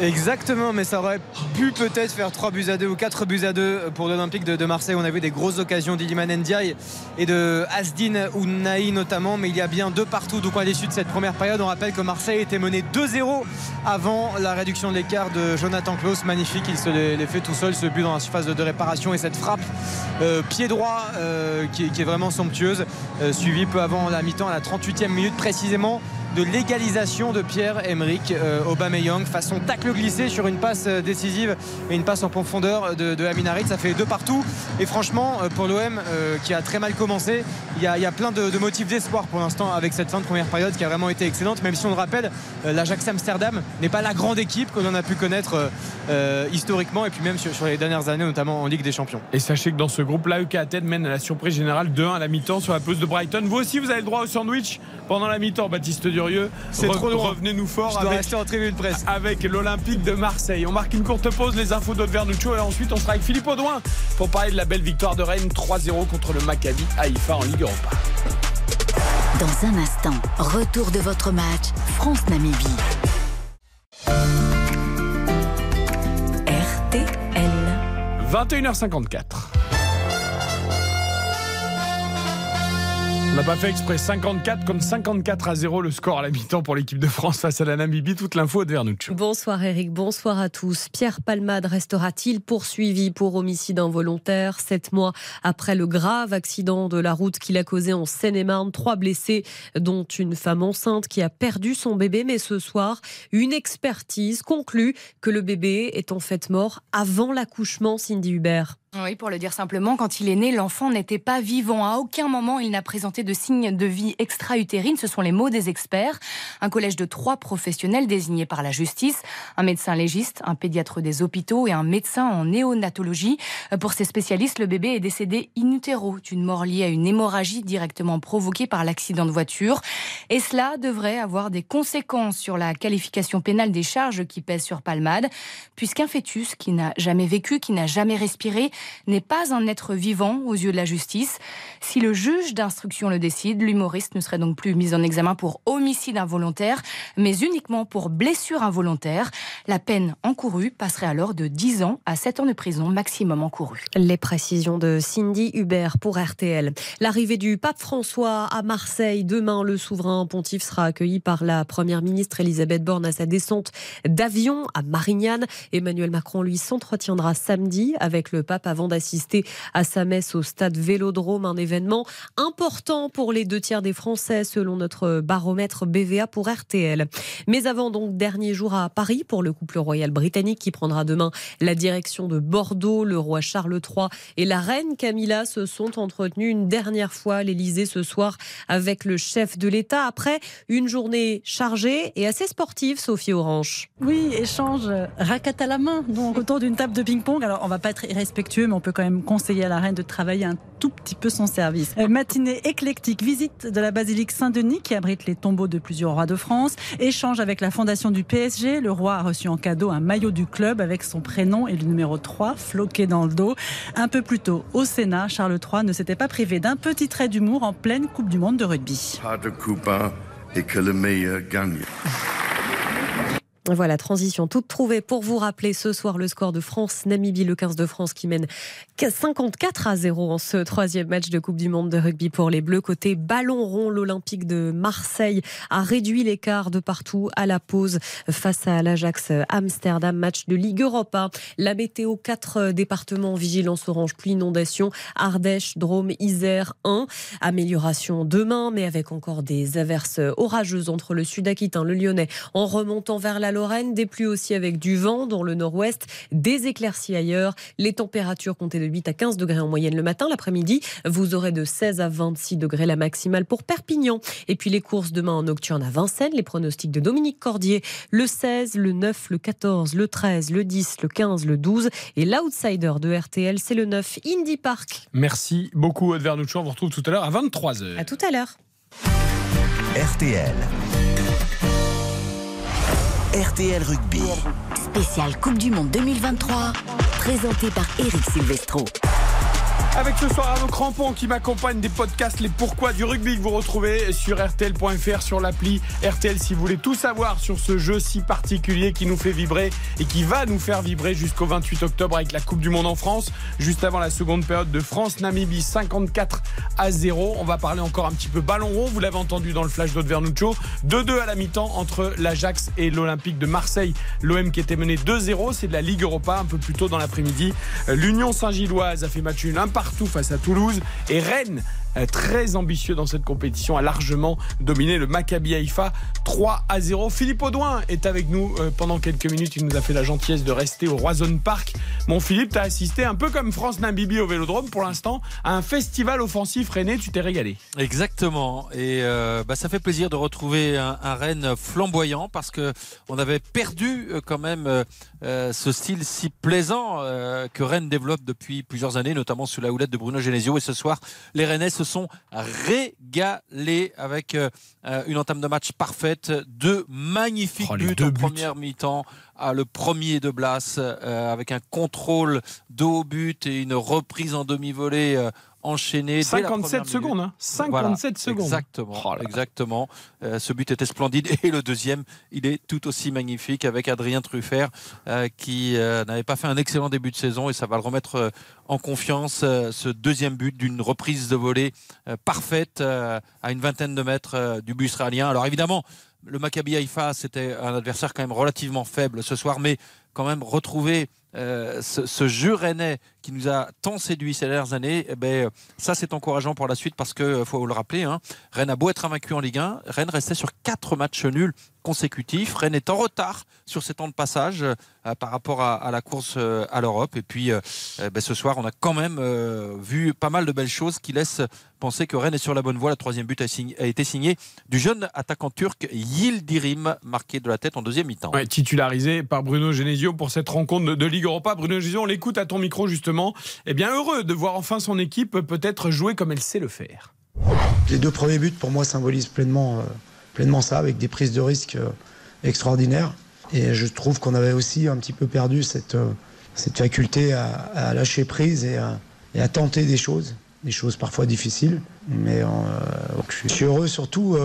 Exactement, mais ça aurait pu peut-être faire 3 buts à 2 ou 4 buts à 2 pour l'Olympique de, Marseille. On a vu des grosses occasions d'Iliman Ndiaye et de Asdin Ounaï notamment, mais il y a bien deux partout. Donc à l'issue de cette première période, on rappelle que Marseille était mené 2-0 avant la réduction de l'écart de Jonathan Klaus. Magnifique, il se l'est fait tout seul, ce but dans la surface de, réparation et cette frappe euh, pied droit euh, qui, est vraiment somptueuse, euh, suivie peu avant la mi-temps à la 38e minute précisément de l'égalisation de Pierre-Emerick euh, Aubameyang façon tacle glissé sur une passe euh, décisive et une passe en profondeur de, de Amin ça fait deux partout. Et franchement euh, pour l'OM qui a très mal commencé il y a, plein de, motifs d'espoir pour l'instant avec cette fin de première période qui a vraiment été excellente. Même si on le rappelle l'Ajax Amsterdam n'est pas la grande équipe que l'on a pu connaître historiquement et puis même sur, les dernières années notamment en Ligue des Champions. Et sachez que dans ce groupe là UK Athènes mène à la surprise générale 2-1 à la mi-temps sur la pelouse de Brighton. Vous aussi vous avez le droit au sandwich pendant la mi-temps Baptiste c'est trop Revenez-nous fort avec, en presse. avec l'Olympique de Marseille. On marque une courte pause, les infos d'Aude Vernuccio et ensuite on sera avec Philippe Audouin pour parler de la belle victoire de Rennes 3-0 contre le Maccabi Haïfa en Ligue Europa. Dans un instant, retour de votre match France-Namibie. RTL. 21h54. On n'a pas fait exprès 54 comme 54 à 0 le score à la mi-temps pour l'équipe de France face à la Namibie. Toute l'info de Vernuccio. Bonsoir Eric, bonsoir à tous. Pierre Palmade restera-t-il poursuivi pour homicide involontaire Sept mois après le grave accident de la route qu'il a causé en Seine-et-Marne, trois blessés, dont une femme enceinte qui a perdu son bébé. Mais ce soir, une expertise conclut que le bébé est en fait mort avant l'accouchement, Cindy Hubert. Oui, pour le dire simplement, quand il est né, l'enfant n'était pas vivant. À aucun moment, il n'a présenté de signes de vie extra-utérine. Ce sont les mots des experts. Un collège de trois professionnels désignés par la justice, un médecin légiste, un pédiatre des hôpitaux et un médecin en néonatologie. Pour ces spécialistes, le bébé est décédé in utero d'une mort liée à une hémorragie directement provoquée par l'accident de voiture. Et cela devrait avoir des conséquences sur la qualification pénale des charges qui pèsent sur Palmade, puisqu'un fœtus qui n'a jamais vécu, qui n'a jamais respiré, n'est pas un être vivant aux yeux de la justice. Si le juge d'instruction le décide, l'humoriste ne serait donc plus mis en examen pour homicide involontaire, mais uniquement pour blessure involontaire. La peine encourue passerait alors de 10 ans à 7 ans de prison maximum encouru. Les précisions de Cindy Hubert pour RTL. L'arrivée du pape François à Marseille demain, le souverain pontife sera accueilli par la première ministre Elisabeth Borne à sa descente d'avion à Marignane. Emmanuel Macron lui s'entretiendra samedi avec le pape avant d'assister à sa messe au stade Vélodrome, un événement important pour les deux tiers des Français selon notre baromètre BVA pour RTL. Mais avant donc dernier jour à Paris pour le couple royal britannique qui prendra demain la direction de Bordeaux, le roi Charles III et la reine Camilla se sont entretenus une dernière fois à l'Elysée ce soir avec le chef de l'État après une journée chargée et assez sportive, Sophie Orange. Oui, échange raquette à la main, donc autour d'une table de ping-pong. Alors on va pas être irrespectueux mais on peut quand même conseiller à la reine de travailler un tout petit peu son service. Euh, matinée éclectique, visite de la basilique Saint-Denis qui abrite les tombeaux de plusieurs rois de France, échange avec la fondation du PSG. Le roi a reçu en cadeau un maillot du club avec son prénom et le numéro 3 floqué dans le dos. Un peu plus tôt, au Sénat, Charles III ne s'était pas privé d'un petit trait d'humour en pleine Coupe du Monde de rugby. Pas de et que le meilleur gagne. Voilà, transition toute trouvée pour vous rappeler ce soir le score de France-Namibie, le 15 de France qui mène 54 à 0 en ce troisième match de Coupe du Monde de rugby pour les Bleus. Côté ballon rond, l'Olympique de Marseille a réduit l'écart de partout à la pause face à l'Ajax Amsterdam, match de Ligue Europa. La météo, quatre départements vigilance orange, pluie, inondation, Ardèche, Drôme, Isère 1. Amélioration demain, mais avec encore des averses orageuses entre le sud-Aquitain, le Lyonnais, en remontant vers la Lorraine, des pluies aussi avec du vent dans le nord-ouest, des éclaircies ailleurs. Les températures comptées de 8 à 15 degrés en moyenne le matin. L'après-midi, vous aurez de 16 à 26 degrés la maximale pour Perpignan. Et puis les courses demain en nocturne à Vincennes. Les pronostics de Dominique Cordier, le 16, le 9, le 14, le 13, le 10, le 15, le 12. Et l'outsider de RTL, c'est le 9, Indy Park. Merci beaucoup, Aude Vernuccio. On vous retrouve tout à l'heure à 23h. À tout à l'heure. RTL. RTL Rugby. Spécial Coupe du Monde 2023. Présenté par Eric Silvestro. Avec ce soir Arnaud Crampon qui m'accompagne des podcasts Les Pourquoi du rugby que vous retrouvez sur RTL.fr, sur l'appli RTL si vous voulez tout savoir sur ce jeu si particulier qui nous fait vibrer et qui va nous faire vibrer jusqu'au 28 octobre avec la Coupe du Monde en France. Juste avant la seconde période de France-Namibie 54 à 0. On va parler encore un petit peu ballon rond. Vous l'avez entendu dans le flash d'Aude Vernuccio. 2-2 à la mi-temps entre l'Ajax et l'Olympique de Marseille. L'OM qui était mené 2-0. C'est de la Ligue Europa un peu plus tôt dans l'après-midi. L'Union Saint-Gilloise a fait match une partout face à Toulouse. Et Rennes, très ambitieux dans cette compétition, a largement dominé le Maccabi Haïfa 3 à 0. Philippe Audouin est avec nous euh, pendant quelques minutes. Il nous a fait la gentillesse de rester au Roison Park. Mon Philippe, tu as assisté un peu comme France Namibie au Vélodrome pour l'instant à un festival offensif Rennes. Tu t'es régalé. Exactement. Et euh, bah, ça fait plaisir de retrouver un, un, Rennes flamboyant parce que on avait perdu quand même euh, ce style si plaisant euh, que Rennes développe depuis plusieurs années, notamment sous la houlette de Bruno Genesio. Et ce soir, les Rennais se sont régalés avec euh, une entame de match parfaite, deux magnifiques Oh, buts deux en buts. première mi-temps. Ah, le premier de Blas euh, avec un contrôle de haut but et une reprise en demi-volée dès la 57 première minute. secondes. Hein. 57 Voilà, secondes. Exactement. Oh exactement. Euh, ce but était splendide. Et le deuxième, il est tout aussi magnifique avec Adrien Truffert euh, qui euh, n'avait pas fait un excellent début de saison et ça va le remettre euh, en confiance. euh, ce deuxième but d'une reprise de volée euh, parfaite euh, à une vingtaine de mètres euh, du but israélien. Alors évidemment, le Maccabi Haïfa, c'était un adversaire quand même relativement faible ce soir, mais quand même retrouver euh, ce, jeu rennais qui nous a tant séduit ces dernières années, eh ben, ça c'est encourageant pour la suite parce que euh, faut le rappeler, hein, Rennes a beau être invaincu en Ligue 1, Rennes restait sur quatre matchs nuls consécutifs. Rennes est en retard sur ses temps de passage euh, par rapport à, la course à l'Europe. Et puis eh ben, ce soir, on a quand même vu pas mal de belles choses qui laissent penser que Rennes est sur la bonne voie. Le troisième but a, été signé du jeune attaquant turc Yildirim, marqué de la tête en deuxième mi-temps. Titularisé par Bruno Genesio pour cette rencontre de, de Ligue Europa. Bruno Genesio, on l'écoute à ton micro justement. Eh bien, heureux de voir enfin son équipe peut-être jouer comme elle sait le faire. Les deux premiers buts, pour moi, symbolisent pleinement, euh, pleinement ça, avec des prises de risques euh, extraordinaires. Et je trouve qu'on avait aussi un petit peu perdu cette, euh, cette faculté à, lâcher prise et à, tenter des choses, des choses parfois difficiles. Mais euh, je suis heureux surtout,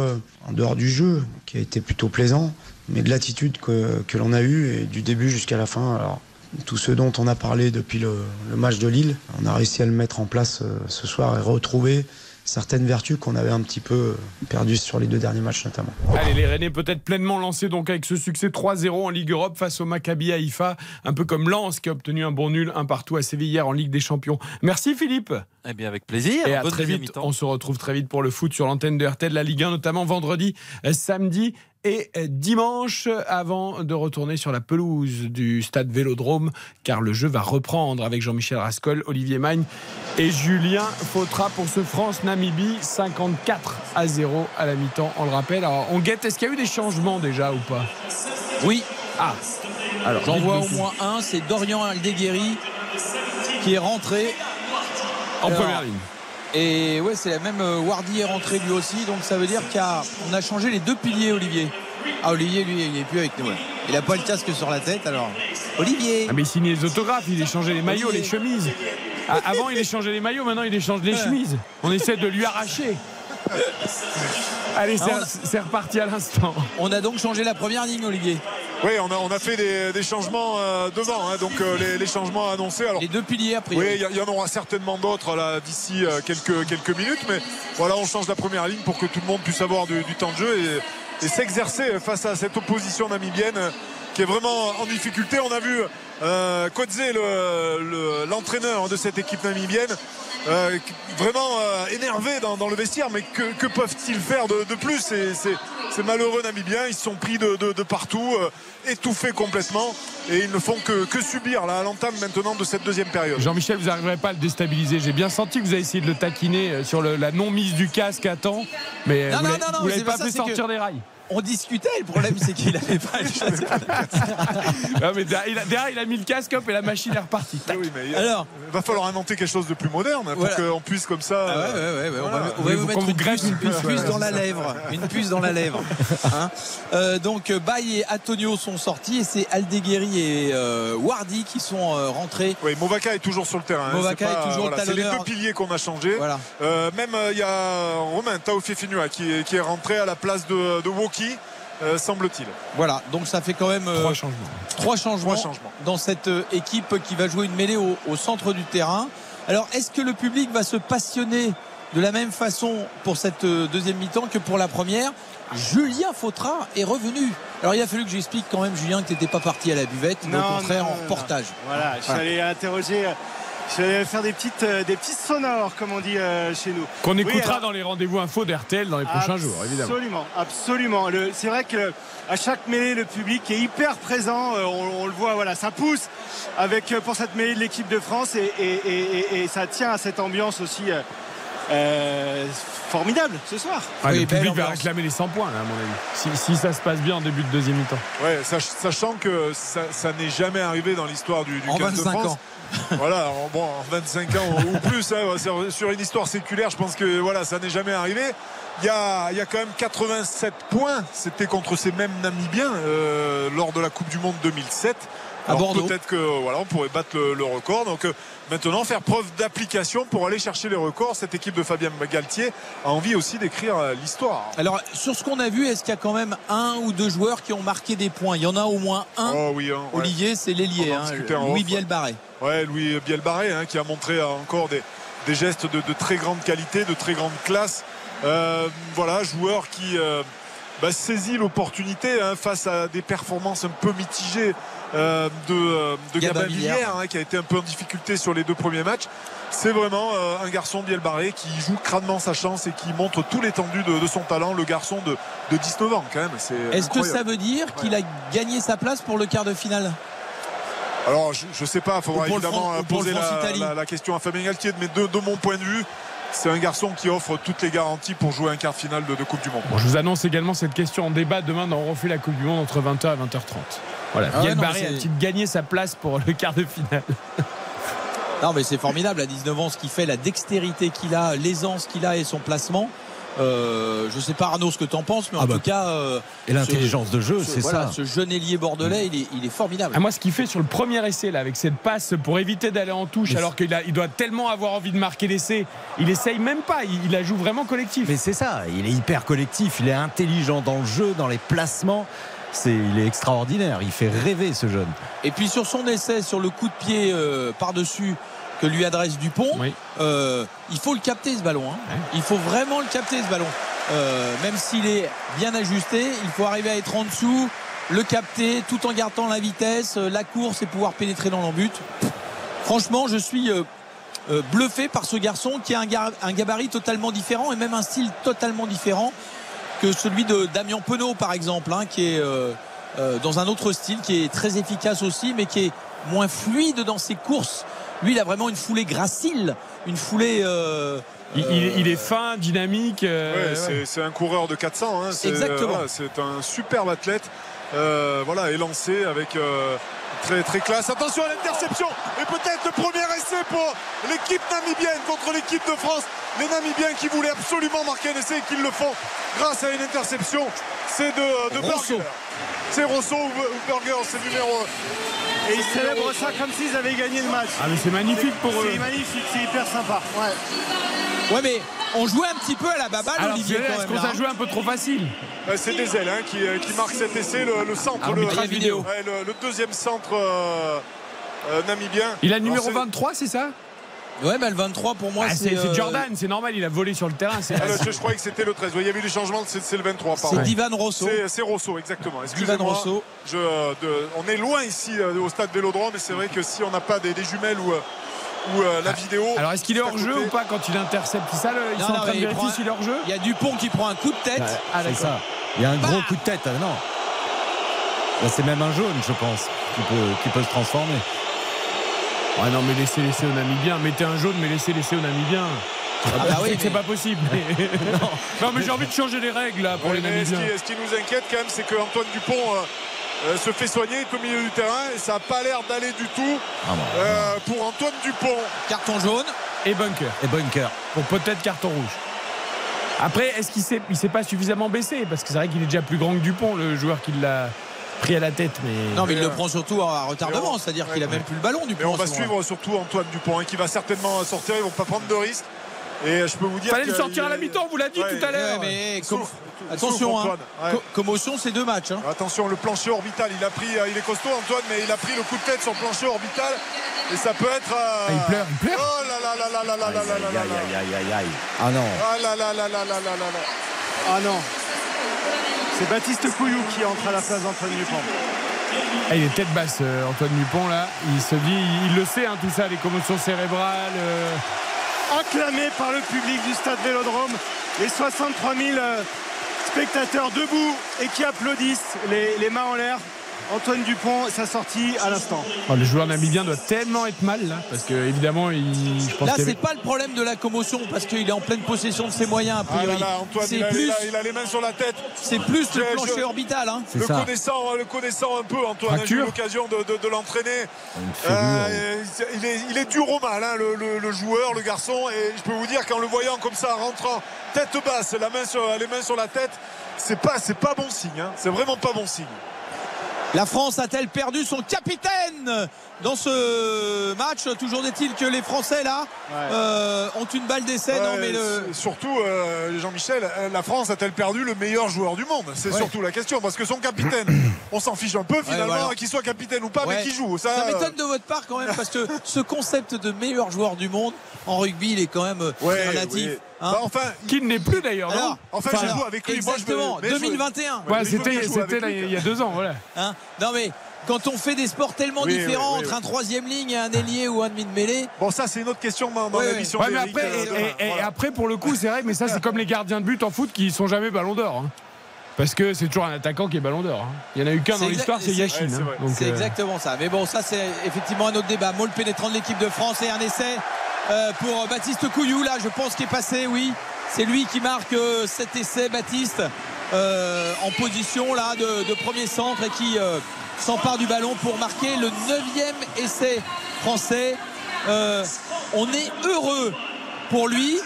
en dehors du jeu, qui a été plutôt plaisant, mais de l'attitude que, l'on a eue du début jusqu'à la fin. Tout ce dont on a parlé depuis le, match de Lille, on a réussi à le mettre en place euh, ce soir et retrouver certaines vertus qu'on avait un petit peu euh, perdues sur les deux derniers matchs notamment. Allez, les Rennais peut-être pleinement lancés donc avec ce succès 3-0 en Ligue Europe face au Maccabi Haïfa, un peu comme Lens qui a obtenu un bon nul, un partout à Séville hier en Ligue des Champions. Merci Philippe. Eh bien, avec plaisir. Et à très vite. On se retrouve très vite pour le foot sur l'antenne de RTL, la Ligue 1, notamment vendredi, euh, samedi et euh, dimanche, avant de retourner sur la pelouse du stade Vélodrome, car le jeu va reprendre avec Jean-Michel Rascol, Olivier Magne et Julien Fautra pour ce France-Namibie, 54 à 0 à la mi-temps, on le rappelle. Alors, on guette, est-ce qu'il y a eu des changements déjà ou pas? Oui. Ah, alors J'en vois au moins un, c'est Dorian Aldeguerri qui est rentré en Alors, première ligne. Et ouais, c'est la même euh, Wardy est rentré lui aussi, donc ça veut dire qu'on a, changé les deux piliers, Olivier. Ah, Olivier, lui, il est plus avec nous. Il a pas le casque sur la tête, alors. Olivier Ah, mais il signait les autographes, il échangeait les maillots, les chemises. Ah, Avant, il échangeait les maillots, maintenant, il échange les chemises. On essaie de lui arracher. Allez, c'est Ah, on a- c'est reparti à l'instant. On a donc changé la première ligne, Olivier. Oui, on a, on a fait des, des changements euh, devant, hein, donc euh, les, les changements annoncés. Alors, Les deux piliers, après. oui, il y, en aura certainement d'autres là d'ici euh, quelques, quelques minutes, mais voilà, on change la première ligne pour que tout le monde puisse avoir du, du temps de jeu et, et s'exercer face à cette opposition namibienne qui est vraiment en difficulté. On a vu euh, Kodze, le- le- l'entraîneur de cette équipe namibienne, euh, vraiment euh, énervé dans, dans le vestiaire, mais que, que peuvent-ils faire de, de plus? C'est malheureux Namibiens, ils se sont pris de, de- de partout, euh, étouffés complètement, et ils ne font que, que subir là, à l'entame maintenant de cette deuxième période. Jean-Michel, vous n'arriverez pas à le déstabiliser. J'ai bien senti que vous avez essayé de le taquiner sur le- la non-mise du casque à temps, mais Non, vous non, l'avez- pas pas ça, fait sortir que- des rails. On discutait, le problème c'est qu'il avait pas le casque. Non, mais derrière, il a, derrière, il a mis le casque hop, et la machine est repartie. Tac. Oui, mais Alors, il va falloir inventer quelque chose de plus moderne pour Voilà. qu'on puisse comme ça. Ah ouais, euh, ouais, ouais, ouais, on va, on va Oui, vous mettre une puce, une puce, une puce ouais, dans la lèvre. Une puce dans la lèvre. Hein Euh, donc Baye et Antonio sont sortis et c'est Aldeguerri et euh, Wardy qui sont euh, rentrés. Oui, Movaka est toujours sur le terrain. hein. Movaka pas- est toujours voilà, C'est les deux piliers qu'on a changés. Voilà. Euh, même euh, il y a Romain qui, est- qui est rentré à la place de, de Euh, semble-t-il. Voilà, donc ça fait quand même euh, Trois changements. trois changements, Trois changements. dans cette euh, équipe qui va jouer une mêlée au, au centre du terrain. Alors, est-ce que le public va se passionner de la même façon pour cette euh, deuxième mi-temps que pour la première? Julien Fautra est revenu. Alors, il a fallu que j'explique quand même, Julien, que tu n'étais pas parti à la buvette, mais au contraire non, en non, reportage. Voilà, je suis allé interroger. Je allé faire des petites, euh, des petits sonores, comme on dit euh, chez nous. Qu'on Oui, écoutera alors- dans les rendez-vous info d'RTL dans les prochains jours, évidemment. Absolument, absolument. Le- C'est vrai que à chaque mêlée, le public est hyper présent. Euh, On, on le voit, voilà, ça pousse avec pour cette mêlée de l'équipe de France et, et- et- et- et ça tient à cette ambiance aussi euh, euh, formidable ce soir. Ah, Oui, le public va réclamer les 100 points, là, à mon avis. Si, si ça se passe bien en début de deuxième mi-temps. Ouais, sach- sachant que ça, ça n'est jamais arrivé dans l'histoire du, du En 15 de 25 France. ans. Voilà, en, bon, en 25 ans ou plus, hein, sur, sur une histoire séculaire, je pense que voilà, ça n'est jamais arrivé. Il y a, il y a quand même 87 points. C'était contre ces mêmes Namibiens euh, lors de la Coupe du Monde 2007. À Alors. Peut-être que voilà, on pourrait battre le, le record. Donc euh, maintenant, faire preuve d'application pour aller chercher les records. Cette équipe de Fabien Galtier a envie aussi d'écrire euh, l'histoire. Alors, sur ce qu'on a vu, est-ce qu'il y a quand même un ou deux joueurs qui ont marqué des points? Il y en a au moins un. Oh oui, hein, ouais. Olivier, c'est l'ailier, hein, Louis. Bielbarré. Ouais, Louis Bielbarré hein, qui a montré euh, encore des, des gestes de, de très grande qualité, de très grande classe. Euh, voilà, joueur qui euh, bah, saisit l'opportunité hein, face à des performances un peu mitigées euh, de, euh, de Gabin Gabin Villiers. Villiers, hein, qui a été un peu en difficulté sur les deux premiers matchs. C'est vraiment euh, un garçon Bielbarré qui joue crânement sa chance et qui montre tout l'étendue de, de son talent. Le garçon de, de 19 ans quand même. Est-ce que ça veut dire qu'il a gagné sa place pour le quart de finale? Alors, je, je sais pas, il faudra évidemment poser la, France-Italie. la- la question à Fabien Galtier, mais de, de mon point de vue, c'est un garçon qui offre toutes les garanties pour jouer un quart de finale de, de Coupe du Monde. Bon, je vous annonce également cette question en débat demain dans On refait la Coupe du Monde entre 20h et 20h30. Voilà. Ah ouais, Biel non, Barré a-t-il gagné sa place pour le quart de finale Non, mais c'est formidable à 19 ans ce qu'il fait, la dextérité qu'il a, l'aisance qu'il a et son placement. Euh, je sais pas Arnaud ce que tu en penses, mais en Ah bah, tout cas. euh, Et l'intelligence de jeu, ce- c'est voilà, ça. Ce jeune ailier bordelais, il est, il est formidable. Ah, moi, ce qu'il fait sur le premier essai, là, avec cette passe pour éviter d'aller en touche, Mais alors qu'il il doit tellement avoir envie de marquer l'essai, il essaye même pas, il, il la joue vraiment collectif. Mais c'est ça, il est hyper collectif, il est intelligent dans le jeu, dans les placements. C'est, il est extraordinaire, il fait rêver ce jeune. Et puis sur son essai, sur le coup de pied euh, par-dessus que lui adresse Dupont, Oui. euh, il faut le capter ce ballon. hein. Il faut vraiment le capter ce ballon. Euh, même s'il est bien ajusté, il faut arriver à être en dessous, le capter tout en gardant la vitesse, la course et pouvoir pénétrer dans l'embut. Franchement, je suis bluffé par ce garçon qui a un, gar- un gabarit totalement différent et même un style totalement différent que celui de Damien Penaud par exemple, hein, qui est euh, euh, dans un autre style, qui est très efficace aussi, mais qui est moins fluide dans ses courses. Lui, il a vraiment une foulée gracile, une foulée. euh, Il, il- il est fin, dynamique. euh, Ouais, ouais. c'est- un coureur de 400. hein. C'est, Exactement. voilà, C'est un superbe athlète. euh, voilà, élancé avec euh, Très très classe. Attention à l'interception. Et peut-être le premier essai pour l'équipe namibienne contre l'équipe de France. Les Namibiens qui voulaient absolument marquer un essai et qui le font grâce à une interception. C'est de, de Burger. C'est Rosso ou Burger, c'est numéro. Et ils célèbrent ça comme s'ils avaient gagné le match. Ah mais c'est magnifique pour eux. C'est magnifique, c'est hyper sympa. Ouais, mais on jouait un petit peu à la baballe, Alors Olivier. Est-ce qu'on a joué un peu trop facile Euh, C'est des ailes hein, qui, euh, qui marquent cet essai, le, le centre. Le, vidéo. Ouais, le, le deuxième centre euh, euh, namibien. Il a le numéro Alors, c'est- 23, c'est ça? Ouais, mais le 23 pour moi, Ah, c'est. Euh, Jordan, c'est normal, il a volé sur le terrain. Ah, je, je croyais que c'était le 13. Il y avait eu des changements, c'est le 23. pardon. C'est Divan Rosso. C'est- Rosso, exactement. Divan. Rosso. Je, euh, de- on est loin ici euh, au stade Vélodrome, et c'est vrai que si on n'a pas des, des jumelles ou, ou la vidéo. Alors est-ce qu'il est hors jeu ou pas quand il intercepte? Ça, le- ils Non, sont non, en train de mais il vérifier prend- s'il est hors jeu Il y a Dupont qui prend un coup de tête. Ah, c'est ça. Il y a un gros Bah coup de tête, ah, non. Là, c'est même un jaune, je pense, qui peut, qui peut se transformer. Ouais, non, mais laissez laisser aux Namibiens. Mettez un jaune, mais laissez laisser aux Namibiens. Ah bah Je oui, que c'est mais- pas possible. mais- non, mais j'ai envie de changer les règles là pour Ouais, les mais ce, Namibiens. qui, ce qui nous inquiète quand même, c'est qu'Antoine Dupont euh, euh, se fait soigner, est au milieu du terrain, et ça n'a pas l'air d'aller du tout Ah, bon. euh, pour Antoine Dupont. Carton jaune. Et bunker. Et bunker. Pour peut-être carton rouge. Après, est-ce qu'il s'est, il s'est pas suffisamment baissé? Parce que c'est vrai qu'il est déjà plus grand que Dupont, le joueur qui l'a pris à la tête. Mais Non, mais il le euh, prend surtout à retardement, c'est-à-dire qu'il a même plus le ballon du Mais on va suivre surtout Antoine Dupont, hein, qui va certainement sortir. Ils vont pas prendre de risques. Et je peux vous dire. Fallait le sortir il- à la mi-temps, on vous l'a dit Ouais, tout à l'heure. Ouais, com- attention, hein. Ouais. Co- commotion, c'est deux matchs. hein. Attention, le plancher orbital, il a pris, euh, il est costaud Antoine, mais il a pris le coup de tête sur le plancher orbital et ça peut être. euh, Ah, il pleure, il pleure. Oh là là là là là là là là là là là. Aïe, aïe, aïe, aïe. Ah non. Ah là là là là là là là là. Ah non. C'est Baptiste Couillou qui entre à la place d'Antoine Dupont. Ah, il est tête basse, euh, Antoine Dupont là. Il se dit, il le sait, hein, tout ça, les commotions cérébrales. euh, acclamé par le public du stade Vélodrome, les 63 000 euh, spectateurs debout et qui applaudissent, les, les mains en l'air. Antoine Dupont, sa sortie à l'instant. oh, le joueur namibien doit tellement être mal là, parce que évidemment, il, je pense Là, c'est avait- pas le problème de la commotion parce qu'il est en pleine possession de ses moyens, a Ah là Antoine, C'est il a, plus, il a- il a les mains sur la tête. c'est plus le Je- plancher je- orbital. Hein. Le ça. connaissant, le connaissant un peu, Antoine, j'ai eu Fracture. l'occasion de, de- de l'entraîner. Euh, il, est, il est dur au mal, hein, le, le- le joueur, le garçon. Et je peux vous dire qu'en le voyant comme ça, rentrant tête basse, la main sur, les mains sur la tête, c'est pas, c'est pas bon signe. hein. C'est vraiment pas bon signe. La France a-t-elle perdu son capitaine dans ce match Toujours est-il que les Français là euh, ont une balle d'essai. non, Ouais, mais le... c'est- Surtout, euh, Jean-Michel, euh, la France a-t-elle perdu le meilleur joueur du monde? C'est Ouais. surtout la question. Parce que son capitaine, on s'en fiche un peu finalement, voilà. qu'il soit capitaine ou pas, mais qui joue. Ça, Ça m'étonne de votre part quand même parce que ce concept de meilleur joueur du monde en rugby, il est quand même relatif. oui. Hein. Bah, enfin, Qui ne l'est plus d'ailleurs, non enfin, Enfin, je joue avec lui. Exactement, mais je veux- 2021. Ouais, c'était, il y a deux ans, voilà. Hein non mais quand on fait des sports tellement Oui, différents oui, oui, entre oui. un troisième ligne et un ailier ou un demi de mêlée, Bon, ça, c'est une autre question dans, l'émission Ouais, après, euh, et, demain. et- et Voilà. après, pour le coup, c'est vrai, mais ça, c'est comme les gardiens de but en foot qui sont jamais ballon d'or. hein. Parce que c'est toujours un attaquant qui est ballon d'or. hein. Il y en a eu qu'un dans l'histoire, c'est Yachine. ouais, c'est hein. euh, exactement ça. Mais bon, ça c'est effectivement un autre débat. Molle pénétrant de l'équipe de France et un essai pour Baptiste Couillou là, je pense qu'il est passé, oui. C'est lui qui marque euh, cet essai, Baptiste, euh, en position là de, de premier centre et qui euh, s'empare du ballon pour marquer le neuvième essai français. Euh, on est heureux pour lui.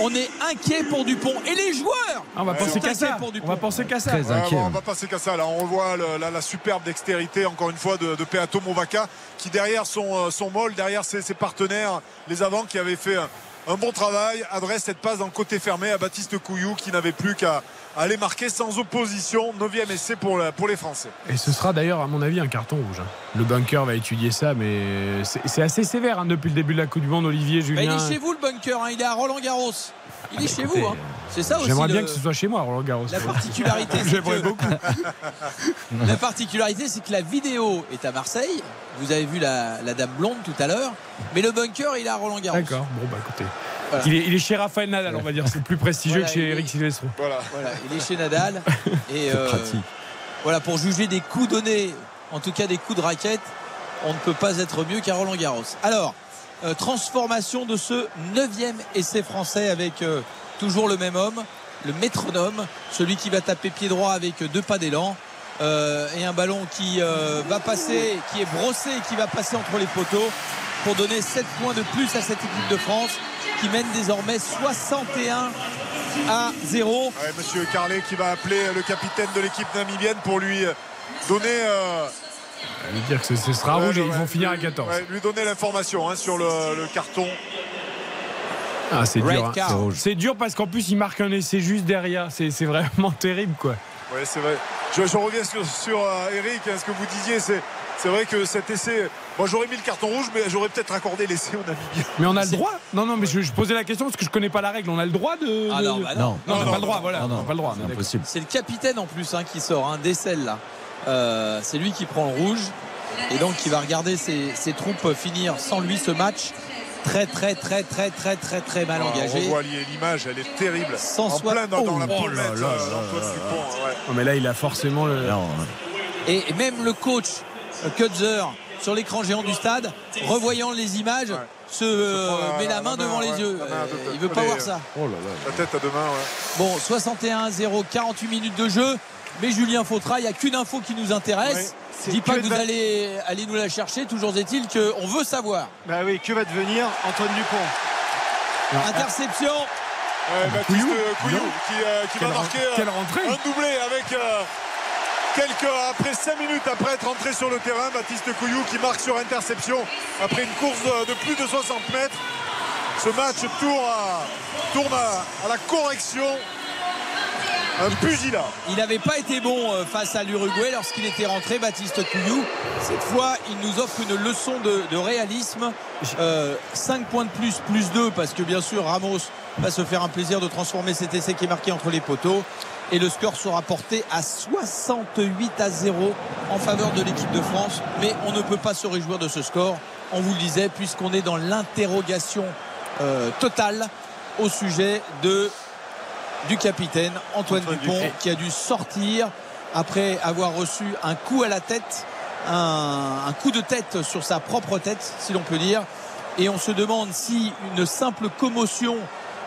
On est inquiet pour Dupont et les joueurs. ah, on va penser sont qu'à ça. pour On va penser qu'à ça. Ouais, inquiet. on va passer qu'à ça. Là, on revoit le- la, la superbe dextérité, encore une fois, de, de Peato Movaca, qui derrière son, euh, son molle, derrière ses, ses partenaires, les avants, qui avaient fait un, un bon travail, adresse cette passe dans le côté fermé à Baptiste Couillou, qui n'avait plus qu'à aller marquer sans opposition. Neuvième essai pour, la- pour les Français. Et ce sera d'ailleurs, à mon avis, un carton rouge. hein. Le bunker va étudier ça, mais c'est assez sévère hein, depuis le début de la Coupe du Monde, Olivier, Bah, Julien. il est chez vous le bunker, hein. il est à Roland Garros. Il est chez vous. hein. C'est ça aussi. J'aimerais le- bien que ce soit chez moi, Roland Garros. La particularité, c'est J'aimerais que, beaucoup. la particularité, c'est que la vidéo est à Marseille. Vous avez vu la, la dame blonde tout à l'heure, mais le bunker, il est à Roland Garros. D'accord, bon, bah écoutez. Voilà. Il, est, il est chez Raphaël Nadal, on va dire. C'est plus prestigieux Voilà, que chez Eric Silvestro. Voilà. Voilà, il est chez Nadal. Et euh, pratique. voilà, pour juger des coups donnés, en tout cas des coups de raquette, on ne peut pas être mieux qu'à Roland Garros. Alors, euh, transformation de ce neuvième essai français avec euh, toujours le même homme, le métronome, celui qui va taper pied droit avec deux pas d'élan. euh, et un ballon qui euh, va passer, qui est brossé, qui va passer entre les poteaux pour donner 7 points de plus à cette équipe de France qui mène désormais 61 à 0. monsieur Carlet qui va appeler le capitaine de l'équipe namibienne pour lui donner. Euh... lui dire que ce sera rouge et ils vont finir à 14. lui donner l'information hein, sur le, carton. Ah, c'est dur. Hein. C'est dur parce qu'en plus, il marque un essai juste derrière. C'est vraiment terrible, quoi. Oui, c'est vrai. Je, reviens sur, euh, Eric, hein, ce que vous disiez, c'est. C'est vrai que cet essai, moi j'aurais mis le carton rouge, mais j'aurais peut-être accordé l'essai au Namibien. Mais on a le droit Non, non, mais je, posais la question parce que je connais pas la règle. On a le droit de. Ah non, bah non. on n'a pas le droit, voilà. Non, pas le droit. C'est impossible. C'est le capitaine en plus hein, qui sort, un hein, là. Euh, c'est lui qui prend le rouge et donc qui va regarder ses, troupes finir sans lui ce match très très très très très très très mal engagé. On voit l'image, elle est terrible. Sans en plein dans, la oh mais là, il a forcément le. Et même le coach Kutzer sur l'écran géant du stade, revoyant les images, se euh, met la, main devant les yeux. il veut pas voir ça. Oh la tête à deux mains. Bon, 61-0, 48 minutes de jeu. Mais Julien Fautra, il n'y a qu'une info qui nous intéresse. Je dis pas que, vous allez aller nous la chercher. Toujours est-il qu'on veut savoir. Bah oui, que va devenir Antoine Dupont? Interception. Baptiste Couillou, qui, euh, va marquer quelle rentrée. un doublé avec quelques, après 5 minutes après être entré sur le terrain, Baptiste Couillou qui marque sur interception après une course de, plus de 60 mètres. Ce match tourne, à, la correction. Un pugilat. Il n'avait pas été bon euh, face à l'Uruguay lorsqu'il était rentré, Baptiste Couillou. Cette fois, il nous offre une leçon de, réalisme. 5 euh, points de plus, plus 2, parce que bien sûr, Ramos va se faire un plaisir de transformer cet essai qui est marqué entre les poteaux et le score sera porté à 68 à 0 en faveur de l'équipe de France. Mais on ne peut pas se réjouir de ce score, on vous le disait, puisqu'on est dans l'interrogation euh, totale au sujet de, du capitaine Antoine, Dupont, qui a dû sortir après avoir reçu un coup à la tête, un coup de tête sur sa propre tête, si l'on peut dire. Et on se demande si une simple commotion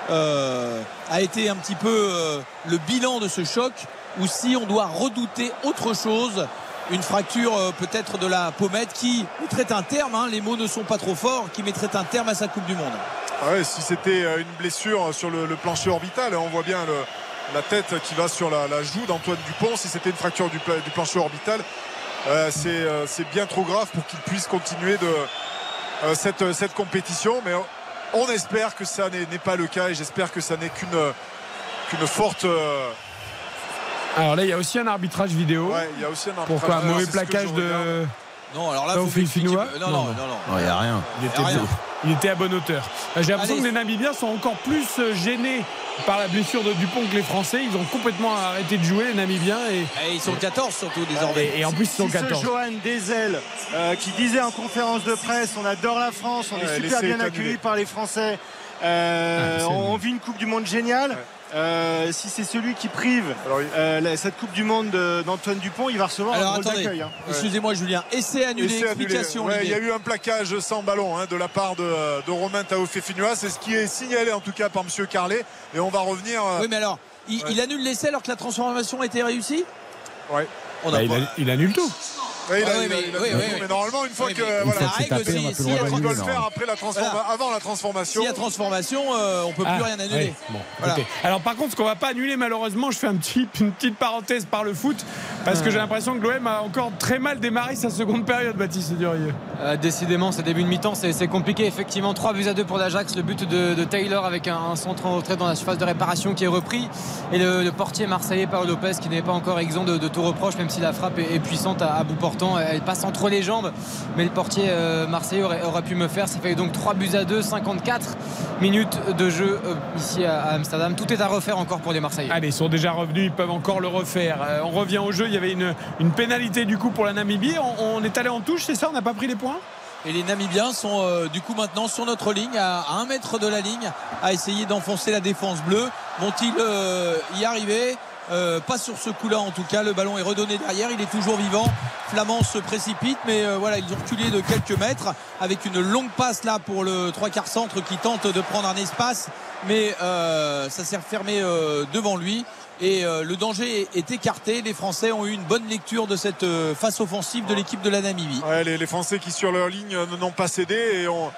euh, a été un petit peu euh, le bilan de ce choc ou si on doit redouter autre chose une fracture euh, peut-être de la pommette qui mettrait un terme, hein, les mots ne sont pas trop forts, qui mettrait un terme à sa Coupe du Monde. Ah si c'était une blessure sur le, plancher orbital, hein, on voit bien la tête qui va sur la, joue d'Antoine Dupont, si c'était une fracture du, plancher orbital, c'est bien trop grave pour qu'il puisse continuer de, cette, cette compétition. Mais on espère que ça n'est pas le cas et j'espère que ça n'est qu'une forte. Euh, alors là, il y a aussi un arbitrage vidéo. Ouais, il y a aussi un arbitrage. Pourquoi un mauvais plaquage de. Non, alors là, vous Non, non, non, il n'y a rien. Il était, il était, à bonne hauteur. J'ai l'impression que les Namibiens sont encore plus euh, gênés par la blessure de Dupont que les Français. Ils ont complètement arrêté de jouer, les Namibiens. Et, ils sont 14 surtout désormais. Et, en plus, ils sont 14. Ce Johan Dezel euh, qui disait en conférence de presse on adore la France, on est super bien accueillis par les Français. Euh, ah, on vit une Coupe du Monde géniale. Euh, si c'est celui qui prive euh, cette Coupe du Monde d'Antoine Dupont, il va recevoir un rôle d'accueil. Hein. Excusez-moi, Julien. Essai annulé. explication. il y a eu un plaquage sans ballon hein, de la part de, de Romain Taofé-Finua. C'est ce qui est signalé en tout cas par M. Carlet. Et on va revenir. Euh, oui, mais alors, il, annule l'essai alors que la transformation a été réussie? Oui. Bah, il annule tout. Oui, mais, normalement, une fois que. Voilà, la règle, si, si on doit le faire après la avant la transformation. S'il y a transformation, euh, on ne peut plus ah, rien annuler. Bon, Alors, par contre, ce qu'on ne va pas annuler, malheureusement, je fais un petit, une petite parenthèse par le foot, parce que j'ai l'impression que l'OM a encore très mal démarré sa seconde période, Baptiste Durieux. Euh, décidément, ce début de mi-temps, c'est compliqué. Effectivement, 3 buts à 2 pour l'Ajax. Le but de, Taylor avec un, centre en retrait dans la surface de réparation qui est repris. Et le, portier marseillais, Paolo Lopez, qui n'est pas encore exempt de, tout reproche, même si la frappe est, puissante à, à bout portant elle passe entre les jambes, mais le portier euh, marseillais aurait, pu me faire. Ça fait donc 3 buts à 2, 54 minutes de jeu euh, ici à, Amsterdam. Tout est à refaire encore pour les Marseillais. Allez, ils sont déjà revenus, ils peuvent encore le refaire. Euh, on revient au jeu, il y avait une, pénalité du coup pour la Namibie. On, est allé en touche, c'est ça? On n'a pas pris les points? Et les Namibiens sont du coup maintenant sur notre ligne, à, un 1 mètre de la ligne, à essayer d'enfoncer la défense bleue. Vont-ils y arriver? Euh, pas sur ce coup-là en tout cas. Le ballon est redonné derrière. Il est toujours vivant. Flamand se précipite, mais euh, voilà, ils ont reculé de quelques mètres avec une longue passe là pour le trois quarts centre qui tente de prendre un espace, mais euh, ça s'est refermé devant lui. Et le danger est écarté. Les Français ont eu une bonne lecture de cette face offensive de l'équipe de la Namibie. les, Français qui sur leur ligne n'ont pas cédé et ont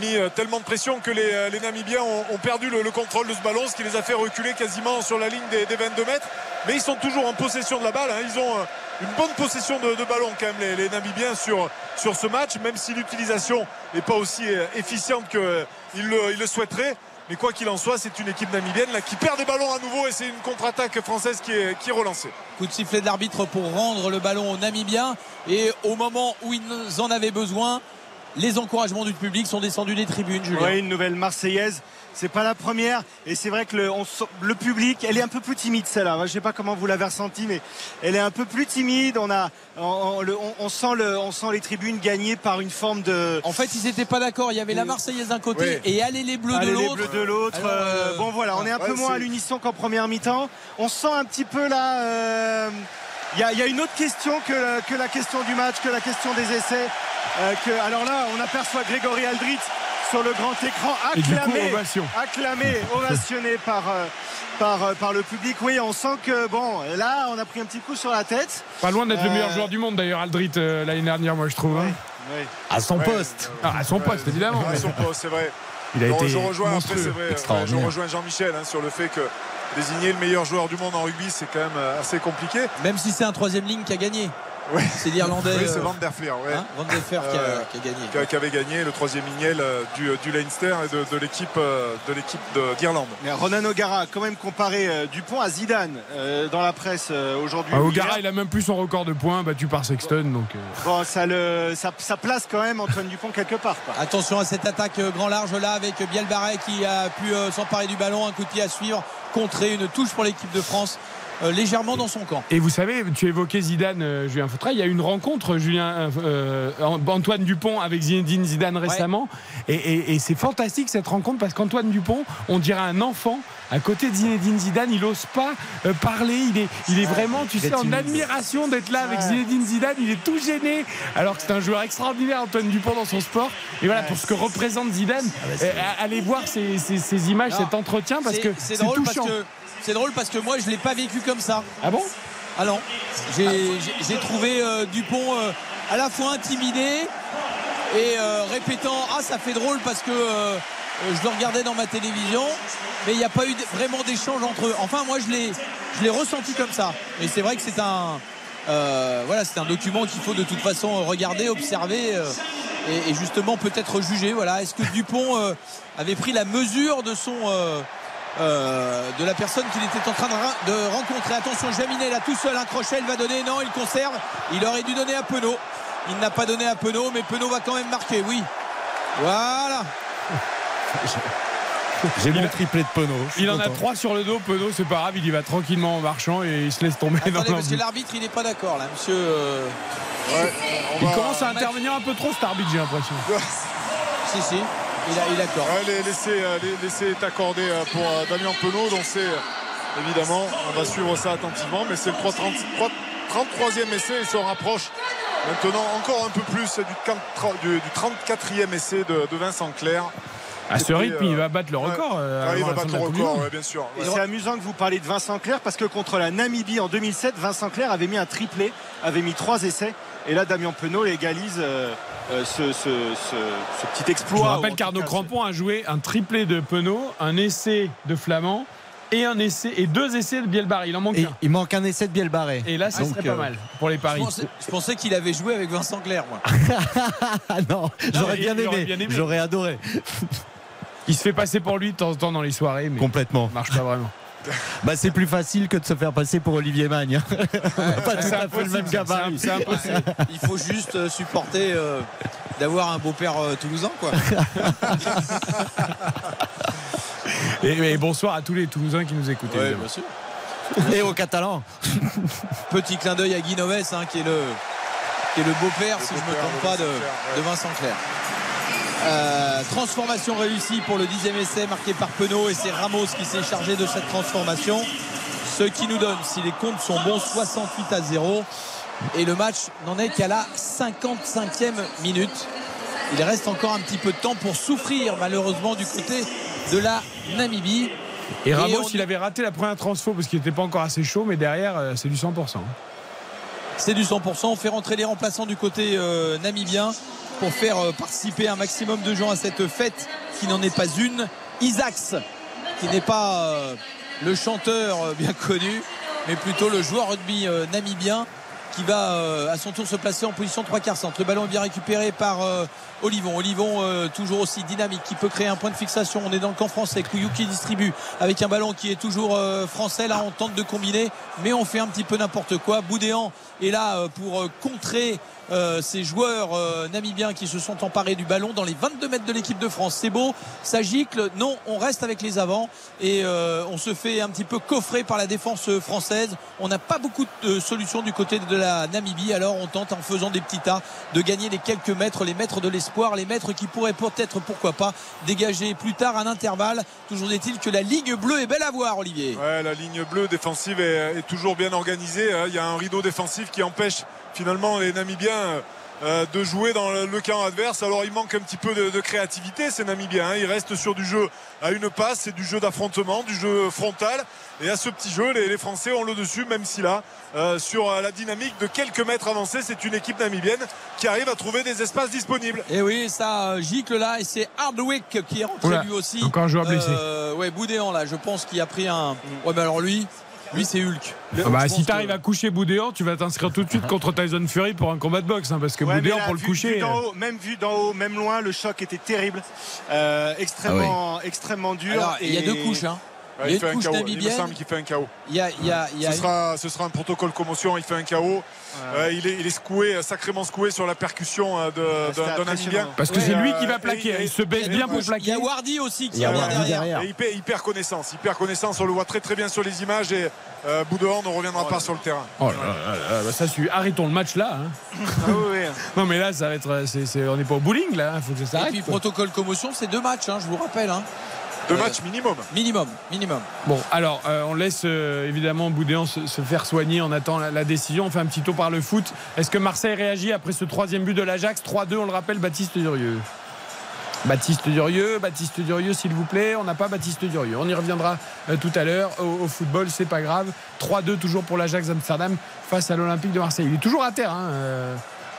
mis tellement de pression que les, Namibiens ont, perdu le, contrôle de ce ballon, ce qui les a fait reculer quasiment sur la ligne des, 22 mètres. Mais ils sont toujours en possession de la balle. Hein. Ils ont une bonne possession de, ballon quand même les, Namibiens sur, sur ce match, même si l'utilisation n'est pas aussi euh, efficiente qu'ils le, souhaiteraient. Mais quoi qu'il en soit, c'est une équipe namibienne qui perd des ballons à nouveau et c'est une contre-attaque française qui qui est relancée. Coup de sifflet de l'arbitre pour rendre le ballon aux Namibiens. Et au moment où ils en avaient besoin, les encouragements du public sont descendus des tribunes. Julien. Oui, une nouvelle Marseillaise. C'est pas la première et c'est vrai que le, le, public, elle est un peu plus timide celle-là. Je sais pas comment vous l'avez ressenti, mais elle est un peu plus timide. On a, on, sent le, on sent les tribunes gagner par une forme de. En fait, ils n'étaient pas d'accord. Il y avait la Marseillaise d'un côté et aller les Bleus de l'autre. Les Bleus de l'autre. Euh, bon voilà, on est un peu moins à l'unisson qu'en première mi-temps. On sent un petit peu là. Euh, il y, a une autre question que, que, la question du match, que la question des essais. Euh, que, alors là, on aperçoit Grégory Aldrit sur le grand écran, acclamé, acclamé ovationné par, euh, par, euh, par le public. Oui, on sent que bon, là, on a pris un petit coup sur la tête. Pas loin d'être le meilleur joueur du monde d'ailleurs, Aldrit l'année dernière, moi je trouve. Hein. À son poste. Ah, à son poste, évidemment. À son poste, c'est vrai. Il a été je rejoins après, c'est vrai. Je rejoins Jean-Michel hein, sur le fait que désigner le meilleur joueur du monde en rugby, c'est quand même assez compliqué. Même si c'est un troisième ligne qui a gagné. C'est l'Irlandais. Oui, c'est Van der Fleer. Hein, Van der Fleer qui, a, euh, gagné. Qui, avait gagné le troisième lignel euh, du, du, Leinster et de, l'équipe euh, de l'équipe d'Irlande. Mais Ronan O'Gara a quand même comparé Dupont à Zidane dans la presse aujourd'hui. Ah, O'Gara, il a même plus son record de points battu par Sexton. Donc, Bon, ça, le, ça, place quand même Antoine Dupont quelque part. Attention à cette attaque grand large là avec Bielbarret qui a pu s'emparer du ballon, un coup de pied à suivre, contrer une touche pour l'équipe de France. Euh, légèrement dans son camp. Et vous savez, tu évoquais Zidane, euh, Julien Fautrail, il y a eu une rencontre, Julien euh, Antoine Dupont avec Zinedine Zidane récemment. Et, c'est fantastique cette rencontre parce qu'Antoine Dupont, on dirait un enfant à côté de Zinedine Zidane, il n'ose pas parler, il est, il est vraiment, tu sais, en admiration d'être là avec Zinedine Zidane, il est tout gêné, alors que c'est un joueur extraordinaire, Antoine Dupont, dans son sport. Et voilà, pour ce que représente Zidane, ah bah, allez voir ces, ces, images, cet entretien, parce que c'est touchant. C'est drôle parce que moi je ne l'ai pas vécu comme ça. Ah bon? Ah non. J'ai trouvé euh, Dupont euh, à la fois intimidé et euh, répétant Ah ça fait drôle parce que je le regardais dans ma télévision, mais il n'y a pas eu vraiment d'échange entre eux. Enfin moi je l'ai ressenti comme ça. Mais c'est vrai que c'est un. voilà, c'est un document qu'il faut de toute façon regarder, observer et, justement peut-être juger. Voilà, est-ce que Dupont avait pris la mesure de son euh, de la personne qu'il était en train de, rencontrer. Attention, Jaminet là tout seul, un crochet, il va donner, non, il conserve. Il aurait dû donner à Penaud. Il n'a pas donné à Penaud, mais Penaud va quand même marquer, oui. Voilà. J'ai mon triplé de Penaud. Il en a trois sur le dos, Penaud, c'est pas grave, il y va tranquillement en marchant et il se laisse tomber dans parce que l'arbitre il n'est pas d'accord là, monsieur. Euh, il commence à intervenir un peu trop cet arbitre, j'ai l'impression. si, si. Il, accorde. Euh, l'essai est accordé euh, pour euh, Damien Penaud. Donc c'est évidemment, on va suivre ça attentivement. Mais c'est le 33e essai et se rapproche maintenant encore un peu plus du, 34e essai de, Vincent Clerc. À ce rythme, il va battre le record. il va battre le record, bien sûr. C'est amusant que vous parliez de Vincent Clerc parce que contre la Namibie en 2007, Vincent Clerc avait mis un triplé, avait mis trois essais. Et là, Damien Penaud égalise euh, ce, petit exploit. Je rappelle qu'Arnaud Crampon a joué un triplé de Penaud, un essai de Flamand et un essai et deux essais de Bielbarré. Il en manque un. Il manque un essai de Bielbarré. Et là, ça serait pas euh, mal pour les paris. Je pensais, qu'il avait joué avec Vincent Clerc, moi. non, j'aurais bien, aimé. J'aurais adoré. Il se fait passer pour lui de temps en temps dans les soirées, mais complètement. marche pas vraiment. Bah, c'est plus facile que de se faire passer pour Olivier Magne. pas tout à fait le même gabarit. Il faut juste euh, supporter euh, d'avoir un beau-père euh, toulousain, quoi. et, bonsoir à tous les Toulousains qui nous écoutent. bien sûr. Et aux Catalans. Petit clin d'œil à Guy Noves, hein, qui est le, le beau-père, si je ne me trompe pas, de, de Vincent Clerc. Euh, transformation réussie pour le dixième essai marqué par Penaud et c'est Ramos qui s'est chargé de cette transformation. Ce qui nous donne, si les comptes sont bons, 68 à 0. Et le match n'en est qu'à la 55e minute. Il reste encore un petit peu de temps pour souffrir malheureusement du côté de la Namibie. Et Ramos, il avait raté la première transfo parce qu'il n'était pas encore assez chaud, mais derrière, euh, c'est du 100%. C'est du 100%. On fait rentrer les remplaçants du côté euh, namibien pour faire euh, participer un maximum de gens à cette fête qui n'en est pas une. Isaacs, qui n'est pas le chanteur bien connu, mais plutôt le joueur rugby namibien qui va à son tour se placer en position 3 quarts centre. Le ballon est bien récupéré par Olivon. Olivon euh, toujours aussi dynamique qui peut créer un point de fixation. On est dans le camp français. Kouyou qui distribue avec un ballon qui est toujours euh, français. Là on tente de combiner mais on fait un petit peu n'importe quoi. Boudéan est là euh, pour contrer ces joueurs namibiens qui se sont emparés du ballon dans les 22 mètres de l'équipe de France. C'est beau, ça gicle. Non, on reste avec les avants et on se fait un petit peu coffrer par la défense française. On n'a pas beaucoup de solutions du côté de la Namibie. Alors on tente en faisant des petits tas de gagner les quelques mètres, les mètres de l'espace les maîtres qui pourraient peut-être, pourquoi pas, dégager plus tard un intervalle. Toujours est-il que la ligne bleue est belle à voir, Olivier. Ouais, la ligne bleue défensive est, toujours bien organisée. Hein. Il y a un rideau défensif qui empêche finalement les Namibiens euh, de jouer dans le camp adverse. Alors il manque un petit peu de, créativité, ces Namibiens. Hein. Ils restent sur du jeu à une passe, c'est du jeu d'affrontement, du jeu frontal. Et à ce petit jeu, les, Français ont le dessus, même si là, euh, sur euh, la dynamique de quelques mètres avancés, c'est une équipe namibienne qui arrive à trouver des espaces disponibles. Et oui, ça gicle là, et c'est Hardwick qui est rentré lui aussi. Encore un joueur blessé. ouais, Boudéan là, je pense qu'il a pris un. Ouais, mais alors lui. Lui, c'est Hulk. Ah bah, si tu arrives à coucher Boudéan, tu vas t'inscrire tout de suite contre Tyson Fury pour un combat de boxe. Hein, parce que Boudéan, pour le coucher. Euh, même vu d'en haut, même loin, le choc était terrible. Euh, extrêmement, ah extrêmement dur. Il y a deux couches. Hein il, fait un KO. il me semble qu'il fait un KO. Il y a, il y a, ce, sera, ce, sera, un protocole commotion, il fait un KO. Euh, il, est, il est secoué, sacrément secoué sur la percussion euh, d'un Namibien. Parce que c'est lui qui va plaquer, il se baisse bien pour plaquer. Il y a Wardy aussi qui est derrière. il, perd, il, perd, connaissance, il perd connaissance, on le voit très très bien sur les images et euh, Boudouin ne reviendra pas sur le terrain. Oh là, là, ça suit. Arrêtons le match là. Hein. Ah oui, non mais là ça va être, on n'est pas au bowling là, il hein. faut que ça s'arrête. Et puis protocole commotion, c'est deux matchs, hein, je vous rappelle. Deux matchs minimum. Minimum, minimum. Bon, alors euh, on laisse euh, évidemment Boudéan se, faire soigner. On attend la, décision. On fait un petit tour par le foot. Est-ce que Marseille réagit après ce troisième but de l'Ajax? 3-2, on le rappelle, Baptiste Durieux. Baptiste Durieux, Baptiste Durieux, s'il vous plaît. On n'a pas Baptiste Durieux. On y reviendra euh, tout à l'heure au, football, c'est pas grave. 3-2 toujours pour l'Ajax Amsterdam face à l'Olympique de Marseille. Il est toujours à terre. Hein,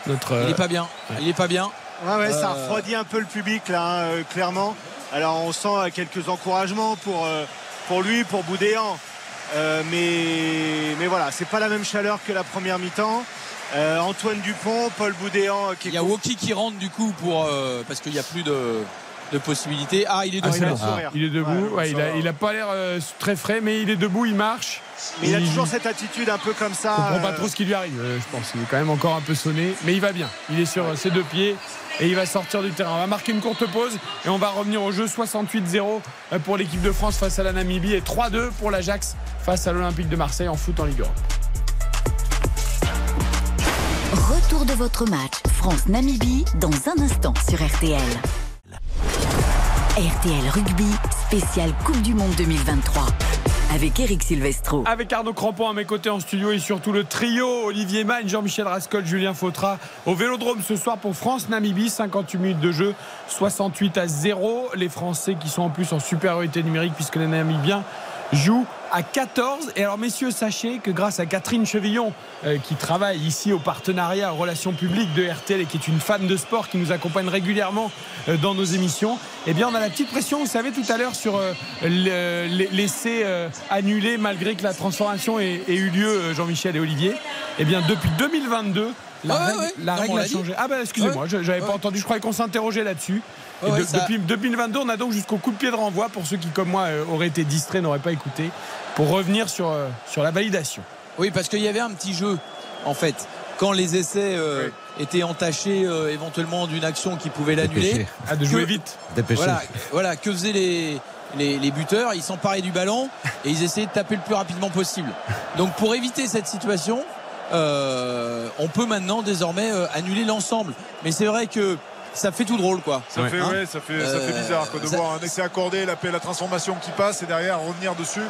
notre, il est pas bien. Il est pas bien. Ouais, ouais, ça refroidit un peu le public là, hein, clairement. Alors on sent quelques encouragements pour, euh, pour lui, pour Boudéan. Euh, mais, mais voilà, c'est pas la même chaleur que la première mi-temps. Euh, Antoine Dupont, Paul Boudéan qui Il y a Woki qui rentre du coup pour parce qu'il n'y a plus de, de possibilités. Ah, il est debout. Ah, il est debout. il, a, il, a, pas l'air très frais, mais il est debout, il marche. Mais il, a toujours cette attitude un peu comme ça. Je comprends pas trop ce qui lui arrive, je pense. Il est quand même encore un peu sonné, mais il va bien. Il est sur ses deux pieds et il va sortir du terrain. On va marquer une courte pause et on va revenir au jeu 68-0 pour l'équipe de France face à la Namibie et 3-2 pour l'Ajax face à l'Olympique de Marseille en foot en Ligue Europe. Retour de votre match France-Namibie dans un instant sur RTL. RTL Rugby, spécial Coupe du Monde 2023 avec Eric Silvestro. Avec Arnaud Crampon à mes côtés en studio et surtout le trio Olivier Magne, Jean-Michel Rascol, Julien Fautra au Vélodrome ce soir pour France-Namibie. 58 minutes de jeu, 68 à 0. Les Français qui sont en plus en supériorité numérique puisque les Namibiens jouent à 14. Et alors, messieurs, sachez que grâce à Catherine Chevillon, euh, qui travaille ici au partenariat aux relations publiques de RTL et qui est une fan de sport qui nous accompagne régulièrement euh, dans nos émissions, eh bien, on a la petite pression, vous savez, tout à l'heure sur euh, l'essai annulé malgré que la transformation ait, eu lieu, Jean-Michel et Olivier. Eh bien, depuis 2022, la, règle, a changé. Ah ben excusez-moi, je j'avais pas entendu. Je croyais qu'on s'interrogeait là-dessus. Depuis 2022, on a donc jusqu'au coup de pied de renvoi pour ceux qui, comme moi, auraient été distraits, n'auraient pas écouté pour revenir sur, euh, sur la validation. Oui, parce qu'il y avait un petit jeu, en fait. Quand les essais euh, étaient entachés euh, éventuellement d'une action qui pouvait l'annuler. Ah, de jouer vite. Voilà, voilà, que faisaient les, les, buteurs Ils s'emparaient du ballon et ils essayaient de taper le plus rapidement possible. Donc pour éviter cette situation, on peut maintenant désormais annuler l'ensemble. Mais c'est vrai que ça fait tout drôle quoi. Ça, fait, Hein ouais, ça, fait, ça fait Euh, bizarre quoi, de ça- voir un essai accordé, la, la transformation qui passe et derrière revenir dessus.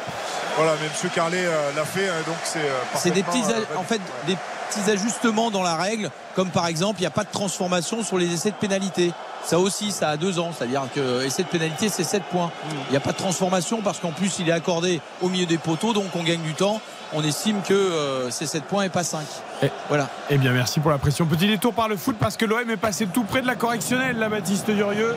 Voilà, mais M. Carlet euh, l'a fait, hein, donc c'est euh, C'est des petits, euh, en fait, des petits ajustements dans la règle, comme par exemple, il n'y a pas de transformation sur les essais de pénalité. Ça aussi, ça a deux ans, c'est-à-dire que essai de pénalité, c'est 7 points. Il n'y a pas de transformation parce qu'en plus, il est accordé au milieu des poteaux, donc on gagne du temps. On estime que euh, c'est 7 points et pas 5. Et- Voilà. Eh bien, merci pour la pression. Petit détour par le foot parce que l'OM est passé tout près de la correctionnelle, la Baptiste Durieux.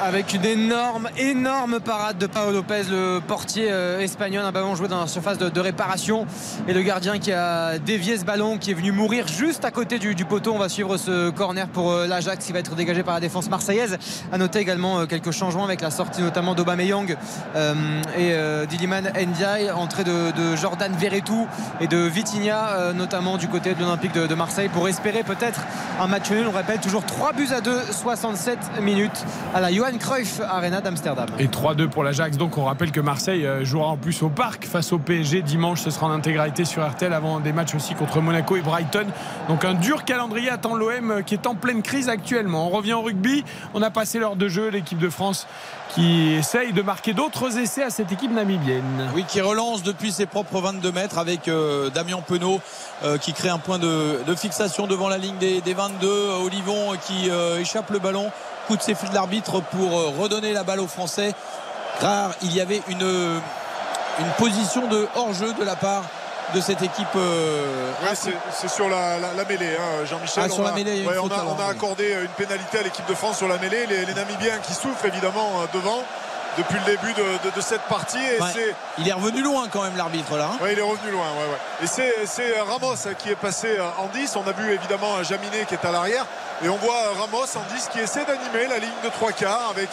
Avec une énorme, énorme parade de Paolo Lopez, le portier euh, espagnol. Un ballon joué dans la surface de, réparation. Et le gardien qui a dévié ce ballon, qui est venu mourir juste à côté du, poteau. On va suivre ce corner pour euh, l'Ajax qui va être dégagé par la défense marseillaise. À noter également euh, quelques changements avec la sortie notamment d'Aubameyang euh, et d'Iliman Ndiaye, entrée de, Jordan Verretou et de Vitinha, notamment du côté de l'Olympique de, Marseille, pour espérer peut-être un match nul. On répète toujours 3 buts à 2, 67 minutes à la Johan Cruyff Arena d'Amsterdam. Et 3-2 pour l'Ajax. Donc on rappelle que Marseille euh, jouera en plus au parc face au PSG dimanche. Ce sera en intégralité sur RTL avant des matchs aussi contre Monaco et Brighton. Donc un dur calendrier attend l'OM euh, qui est en pleine crise actuellement. On revient au rugby. On a passé l'heure de jeu. L'équipe de France qui essaye de marquer d'autres essais à cette équipe namibienne. Oui, qui relance depuis ses propres 22 mètres avec euh, Damien Penaud euh, qui crée un point de, de fixation devant la ligne des, des 22. Euh, Olivon qui euh, échappe le ballon, coup de sifflet de l'arbitre pour euh, redonner la balle aux Français. Car il y avait une, une position de hors-jeu de la part de cette équipe. euh, Ouais, c'est sur la, la- la mêlée, hein, Jean-Michel. Ah, on a- ouais, on, on accordé une pénalité à l'équipe de France sur la mêlée. Les, les Namibiens qui souffrent évidemment euh, devant depuis le début de, de- de cette partie. Et Ouais. c'est Il est revenu loin quand même l'arbitre là. hein. Ouais, il est revenu loin. ouais, ouais. Et c'est, c'est Ramos euh, qui est passé euh, en 10. On a vu évidemment Jaminet qui est à l'arrière. Et on voit euh, Ramos en 10 qui essaie d'animer la ligne de trois quarts avec,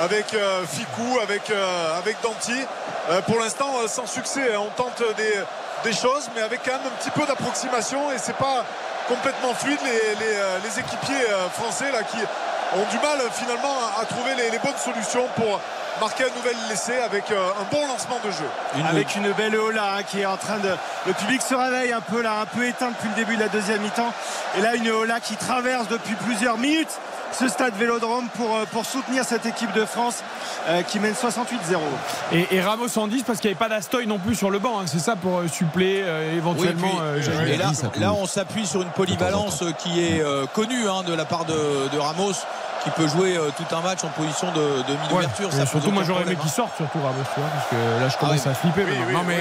avec euh, Ficou, avec, euh, avec Danti. Euh, pour l'instant, euh, sans succès. hein. On tente des, des choses, mais avec quand même un petit peu d'approximation. Et c'est pas complètement fluide. Les, les, euh, les équipiers euh, français là, qui ont du mal finalement à, trouver les, les bonnes solutions pour marquer un nouvel essai avec euh, un bon lancement de jeu. avec une belle Ola hein, qui est en train de. Le public se réveille un peu là, un peu éteint depuis le début de la deuxième mi-temps. Et là, une Ola qui traverse depuis plusieurs minutes ce stade Vélodrome pour, euh, pour soutenir cette équipe de France euh, qui mène 68-0. Et, et Ramos en 10 parce qu'il n'y avait pas d'Astoy non plus sur le banc. hein. C'est ça pour euh, suppléer euh, éventuellement. Oui, puis, euh, et Jaminet. là, là, on s'appuie sur une polyvalence qui est euh, connue hein, de la part de, de Ramos qui peut jouer euh, tout un match en position de, de Ouais, ça surtout, moi j'aurais aimé qu'il hein. sorte, surtout Ramos, tu vois, parce que là je commence à flipper. Oui, oui, non, oui,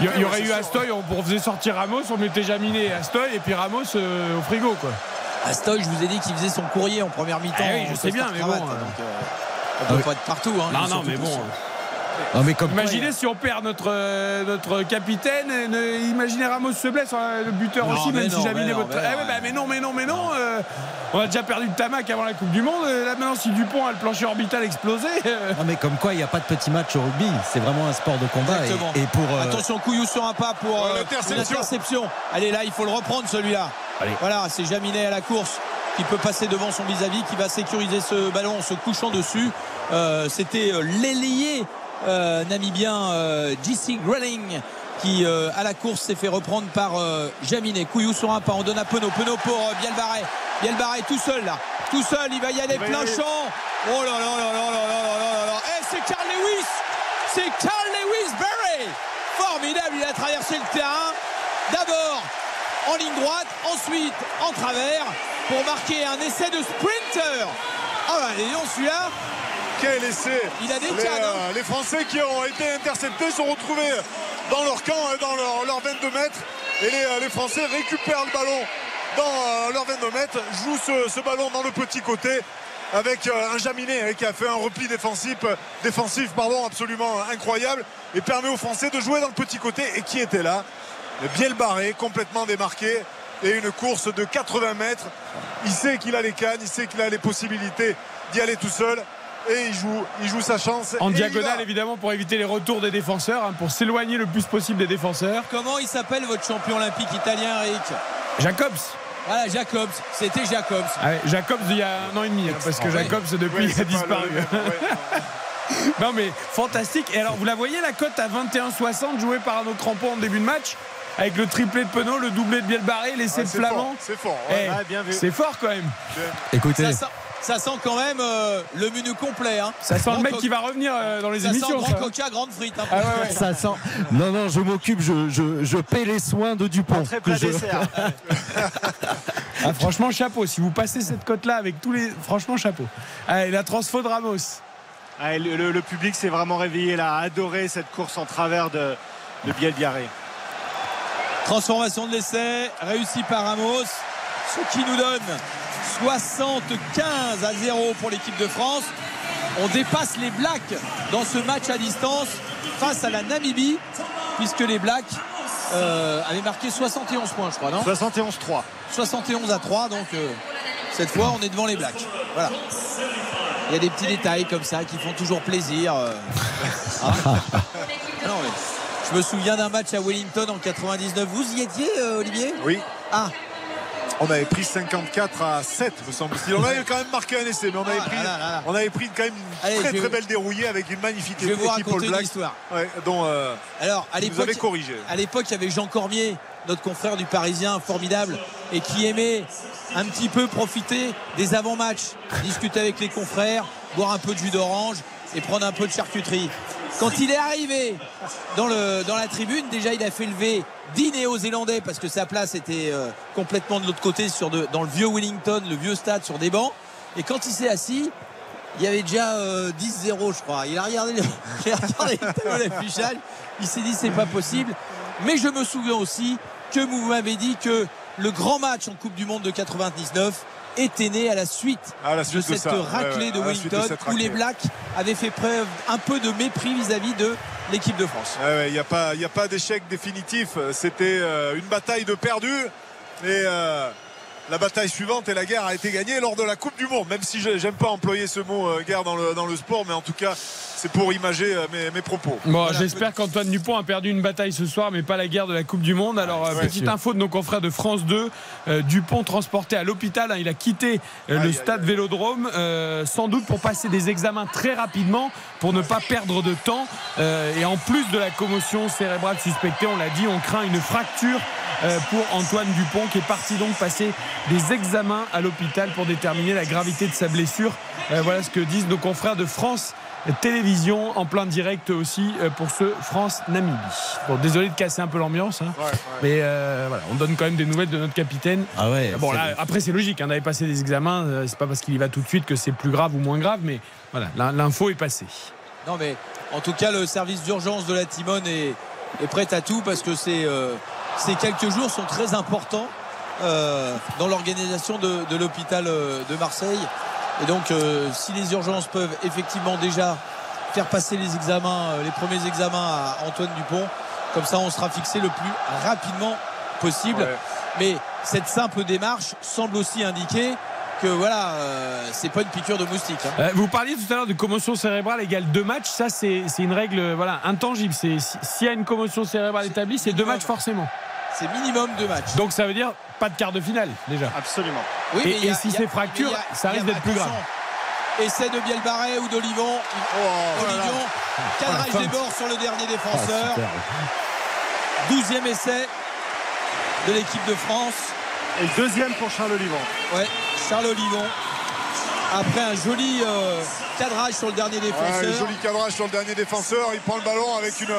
il y, aurait eu. Astoy, on faisait sortir Ramos, on mettait Jaminet et Astoy, et puis Ramos euh, au frigo, quoi. Astoy, je vous ai dit qu'il faisait son courrier en première mi-temps. Ah oui, je sais bien, mais bon, cravate, euh, donc, euh, on peut pas être partout. hein, non, non, mais bon. Non, mais comme quoi, Imaginez si on perd notre, euh, notre capitaine, ne- imaginez Ramos se blesse, euh, le buteur Non, aussi, même non, si non, votre. mais Eh ouais, bah, mais non, mais non, mais non. euh, on a déjà perdu le tamac avant la Coupe du Monde. euh, Là maintenant, si Dupont a le plancher orbital explosé. euh, Non, mais comme quoi, il n'y a pas de petit match au rugby. C'est vraiment un sport de combat. Et- Exactement. Et, pour. euh, Attention, Couillou sur un pas pour Oh, euh, l'interception. Allez, là, il faut le reprendre celui-là. Allez. Voilà, c'est Jaminet à la course qui peut passer devant son vis-à-vis, qui va sécuriser ce ballon en se couchant dessus. Euh, C'était euh, l'ailier euh, namibien euh, JC Grelling qui euh, à la course s'est fait reprendre par euh, Jaminet. Couillou sur un pas, on donne à Penaud. Penaud pour euh, Bielbarret. Bielbarret tout seul là. Tout seul, il va y aller plein champ. Oh là là là là là là là là là là. Eh, c'est Carl Lewis C'est Carl Lewis Berry Formidable, il a traversé le terrain. D'abord en ligne droite, ensuite en travers pour marquer un essai de sprinter. Ah bah, et donc celui-là, Quel essai Il a des les, cannes, hein. euh, les Français qui ont été interceptés sont retrouvés dans leur camp, euh, dans leur, leur 22 mètres. Et les, euh, les Français récupèrent le ballon dans leur 22 mètres, jouent ce, ce ballon dans le petit côté avec un Jaminet hein, qui a fait un repli défensif, défensif pardon, absolument incroyable et permet aux Français de jouer dans le petit côté. Et qui était là Bien barré, complètement démarqué et une course de 80 mètres. Il sait qu'il a les cannes, il sait qu'il a les possibilités d'y aller tout seul et il joue, il joue sa chance. en il diagonale, évidemment, pour éviter les retours des défenseurs, hein, pour s'éloigner le plus possible des défenseurs. comment il s'appelle votre champion olympique italien, Eric? Jacobs. Voilà, Jacobs. C'était Jacobs. Ah ouais, Jacobs il y a un an et demi, hein, parce que. Jacobs depuis Ouais, a disparu. Non mais fantastique. Et alors vous la voyez la cote à 21,60 jouée par Arnaud Crampon en début de match? Avec le triplé de Penaud, le doublé de Bielbarré, l'essai Ah, de c'est Flamand. fort, C'est fort. ouais. Eh, Ouais, bien vu. c'est fort quand même. Écoutez, Ça, ça- ça sent quand même euh, le menu complet. Hein. Ça sent le mec qui va revenir euh, dans les ça émissions. Sent grand coca, grande frite. Hein, ah ouais, ouais. Ça sent. Non, non, je m'occupe, je, je, je paie les soins de Dupont. Très plat je... dessert. ah, franchement, chapeau. Si vous passez cette côte-là avec tous les. Franchement, chapeau. Allez, la transfo de Ramos. Ah, le, le, le, public s'est vraiment réveillé là, a adoré cette course en travers de, de Biel Biarré. Transformation de l'essai, réussi par Ramos, ce qui nous donne 75 à 0 pour l'équipe de France. On dépasse les Blacks dans ce match à distance face à la Namibie, puisque les Blacks euh, avaient marqué 71 points, je crois, non 71-3. 71 à 3, donc euh, cette fois on est devant les Blacks. Voilà. Il y a des petits détails comme ça qui font toujours plaisir. Euh. Hein non, mais je me souviens d'un match à Wellington en 99. Vous y étiez, Olivier? Oui. Ah, on avait pris 54 à 7 me semble-t-il. On avait quand même marqué un essai, mais on avait pris, Ah, là, là, là. On avait pris quand même une Allez, très très belle dérouillée avec une magnifique je vais vous équipe All Blacks. histoire. Ouais, dont euh, Alors, à vous l'époque, avez corrigé. à l'époque, il y avait Jean Cormier, notre confrère du Parisien, formidable, et qui aimait un petit peu profiter des avant-matchs, discuter avec les confrères, boire un peu de jus d'orange et prendre un peu de charcuterie. Quand il est arrivé dans, le, dans la tribune, déjà il a fait lever 10 néo-zélandais parce que sa place était euh, complètement de l'autre côté sur de- dans le vieux Wellington, le vieux stade sur des bancs. Et quand il s'est assis, il y avait déjà euh, 10-0 je crois. Il a regardé le, il a regardé le tableau d'affichage. Il s'est dit c'est pas possible. Mais je me souviens aussi que vous m'avez dit que le grand match en Coupe du Monde de 99 était né à la suite, À la suite de de cette ça. Raclée ouais, de Wellington où les. Blacks avaient fait preuve un peu de mépris vis-à-vis de l'équipe de France. Ouais, Il n'y a pas, il y a pas d'échec définitif. C'était euh, une bataille de perdu. Et euh, la bataille suivante et la guerre a été gagnée lors de la Coupe du Monde. Même si j'aime pas employer ce mot euh, guerre dans le, dans le sport, mais en tout cas, c'est pour imager euh, mes, mes propos. Bon, Voilà. j'espère qu'Antoine Dupont a perdu une bataille ce soir, mais pas la guerre de la Coupe du Monde. Alors, euh, Ouais, petite sûr. info de nos confrères de France 2. euh, Dupont transporté à l'hôpital. hein, il a quitté euh, Aïe, le stade aïe. Vélodrome, euh, sans doute pour passer des examens très rapidement, pour ne pas perdre de temps. Et en plus de la commotion cérébrale suspectée, on l'a dit, on craint une fracture pour Antoine Dupont, qui est parti donc passer des examens à l'hôpital pour déterminer la gravité de sa blessure. Voilà ce que disent nos confrères de France Télévision en plein direct aussi euh, pour ce France-Namibie. Bon, désolé de casser un peu l'ambiance, hein, Ouais, ouais. mais euh, voilà, on donne quand même des nouvelles de notre capitaine. Ah ouais. Bon, c'est- là, après, c'est logique, hein, d'aller passer des examens, euh, c'est pas parce qu'il y va tout de suite que c'est plus grave ou moins grave, mais voilà, l'in- l'info est passée. Non mais en tout cas le service d'urgence de la Timone est, est prêt à tout parce que ces, euh, ces quelques jours sont très importants euh, dans l'organisation de, de l'hôpital euh, de Marseille. Et donc euh, si les urgences peuvent effectivement déjà faire passer les examens, euh, les premiers examens à Antoine Dupont, comme ça on sera fixé le plus rapidement possible. Ouais. Mais cette simple démarche semble aussi indiquer que voilà, euh, c'est pas une piqûre de moustique. hein. Euh, vous parliez tout à l'heure de commotion cérébrale égale deux matchs, ça c'est une règle voilà, intangible. Si- S'il y a une commotion cérébrale établie, c'est deux matchs forcément. C'est minimum deux matchs. Donc ça veut dire pas de quart de finale déjà. Absolument. Oui, Et- mais a- si c'est fracture, a- ça risque d'être plus grave. Essai de Bielbarré ou d'Olivon. Olivon, cadrage Oh, des bords sur le dernier Ah, défenseur. super. 12e essai de l'équipe de France. Et le deuxième pour Charles Olivon. Ouais, Charles Olivon. Après un joli euh, cadrage sur le dernier Ouais, défenseur. joli cadrage sur le dernier défenseur. Il prend le ballon avec une,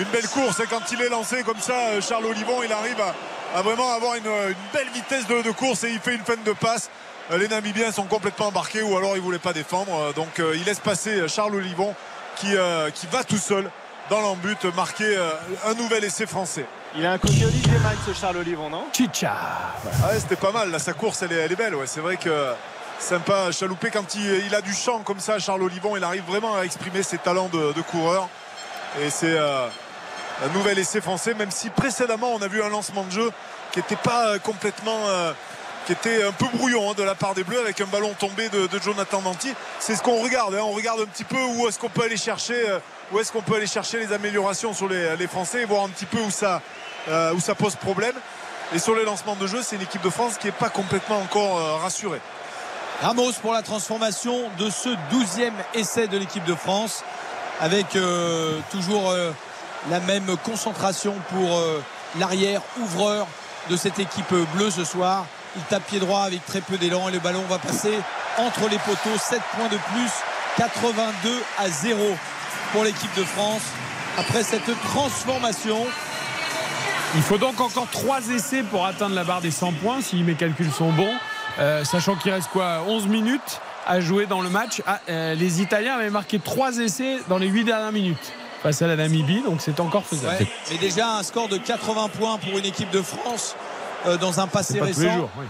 une belle course. Et quand il est lancé comme ça, euh, Charles Olivon, il arrive à, à vraiment avoir une, une belle vitesse de, de course et il fait une fin de passe. Euh, Les Namibiens sont complètement embarqués ou alors ils ne voulaient pas défendre. Euh, Donc euh, il laisse passer Charles Olivon qui, euh, qui va tout seul dans l'embut marquer euh, un nouvel essai français. Il a un côté Olivier ce Charles Olivon, non? Chicha. Ah ouais, c'était pas mal. Là, sa course, elle est, elle est belle. Ouais. C'est vrai que sympa. Chaloupé, quand il, il a du champ comme ça, Charles Olivon, il arrive vraiment à exprimer ses talents de, de coureur. Et c'est euh, un nouvel essai français, même si précédemment, on a vu un lancement de jeu qui n'était pas euh, complètement. euh, qui était un peu brouillon hein, de la part des Bleus avec un ballon tombé de, Jonathan Danty. C'est ce qu'on regarde. hein. On regarde un petit peu où est-ce qu'on peut aller chercher, euh, est-ce qu'on peut aller chercher les améliorations sur les, Français voir un petit peu où ça, pose problème. Et sur les lancements de jeu, c'est une équipe de France qui n'est pas complètement encore rassurée. Ramos pour la transformation de ce 12e essai de l'équipe de France avec toujours la même concentration pour euh, l'arrière ouvreur de cette équipe bleue ce soir. Il tape pied droit avec très peu d'élan et le ballon va passer entre les poteaux. 7 points de plus, 82 à 0 pour l'équipe de France. Après cette transformation, Il faut donc encore 3 essais pour atteindre la barre des 100 points, si mes calculs sont bons. Euh, sachant qu'il reste quoi 11 minutes à jouer dans le match. Ah, euh, les Italiens avaient marqué 3 essais dans les 8 dernières minutes face à la Namibie, donc c'est encore faisable. ouais, mais déjà un score de 80 points pour une équipe de France euh, dans un passé Pas tous récent. les jours. oui.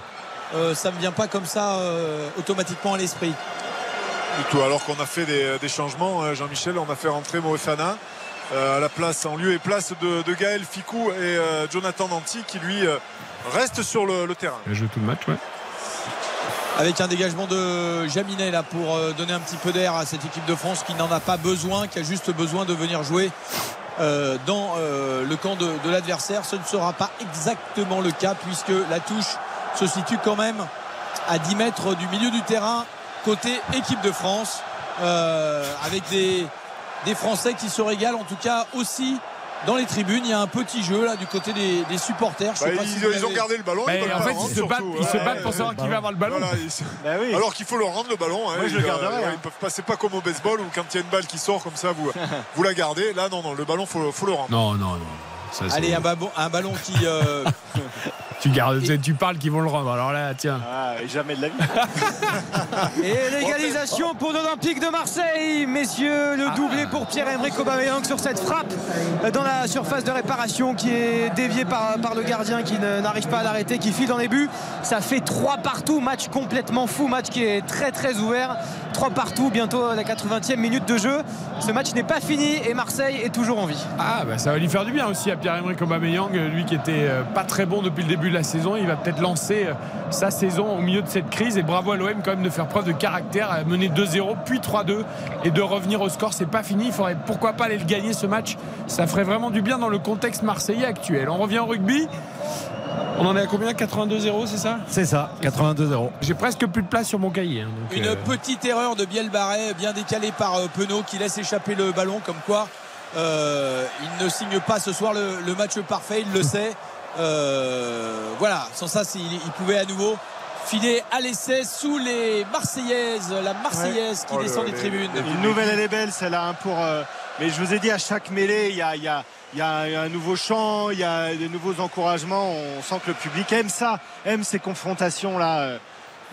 Euh, ça ne me vient pas comme ça euh, automatiquement à l'esprit. Du tout, alors qu'on a fait des, des changements, hein, Jean-Michel, on a fait rentrer Moefana euh, à la place, en lieu et place de, de Gaël Ficou et euh, Jonathan Danti qui lui euh, reste sur le, le terrain. Il a joué tout le match, ouais. Avec un dégagement de Jaminet là pour euh, donner un petit peu d'air à cette équipe de France qui n'en a pas besoin, qui a juste besoin de venir jouer euh, dans euh, le camp de, l'adversaire. Ce ne sera pas exactement le cas puisque la touche se situe quand même à 10 mètres du milieu du terrain côté équipe de France avec des, des Français qui se régalent en tout cas aussi dans les tribunes. Il y a un petit jeu là du côté des, des supporters. Je sais Bah, pas ils, si vous ils ont gardé le ballon. Bah, ils en pas fait, ils se battent, Ouais, battent pour savoir qui va avoir le ballon. Voilà, ils se- Bah oui. Alors qu'il faut leur rendre le ballon. hein. Moi, je Ils, le garderai, hein. ils peuvent pas. C'est pas comme au baseball où quand il y a une balle qui sort comme ça, vous, vous la gardez. Là, non, non, le ballon, faut, faut le rendre. Non, non, non. Ça, Allez, un, ballon- un ballon qui. euh, tu gardes, tu parles qu'ils vont le rendre. Alors là, tiens. Ah, jamais de la vie. Et l'égalisation pour l'Olympique de Marseille, messieurs, le doublé pour Pierre-Emerick Aubameyang sur cette frappe dans la surface de réparation qui est déviée par, par le gardien qui n'arrive pas à l'arrêter, qui file dans les buts. Ça fait 3 partout, match complètement fou, match qui est très très ouvert. 3 partout, bientôt à la 80e minute de jeu. Ce match n'est pas fini et Marseille est toujours en vie. Ah, bah, ça va lui faire du bien aussi à Pierre-Emerick Aubameyang, lui qui était euh, pas très bon depuis le début de la saison. Il va peut-être lancer euh, sa saison au milieu de cette crise. Et bravo à l'OM quand même de faire preuve de caractère, à mener 2-0, puis 3-2 et de revenir au score. C'est pas fini. Il faudrait pourquoi pas aller le gagner ce match. Ça ferait vraiment du bien dans le contexte marseillais actuel. On revient au rugby. On en est à combien? 82-0, c'est ça? C'est ça, 82-0. J'ai presque plus de place sur mon cahier. hein, donc, Une euh, petite erreur de Biel Barret, bien décalée par euh, Penaud qui laisse échapper le ballon, comme quoi euh, il ne signe pas ce soir le, le match parfait, il le sait. Euh, voilà, sans ça, il, il pouvait à nouveau filer à l'essai sous les Marseillaises, la Marseillaise qui Oh, descend le- des les- tribunes. les- Une nouvelle, elle est belle, celle-là. hein, pour, euh, mais je vous ai dit, à chaque mêlée, il y a, il y a- il y a un nouveau chant, il y a de nouveaux encouragements. On sent que le public aime ça, aime ces confrontations-là euh,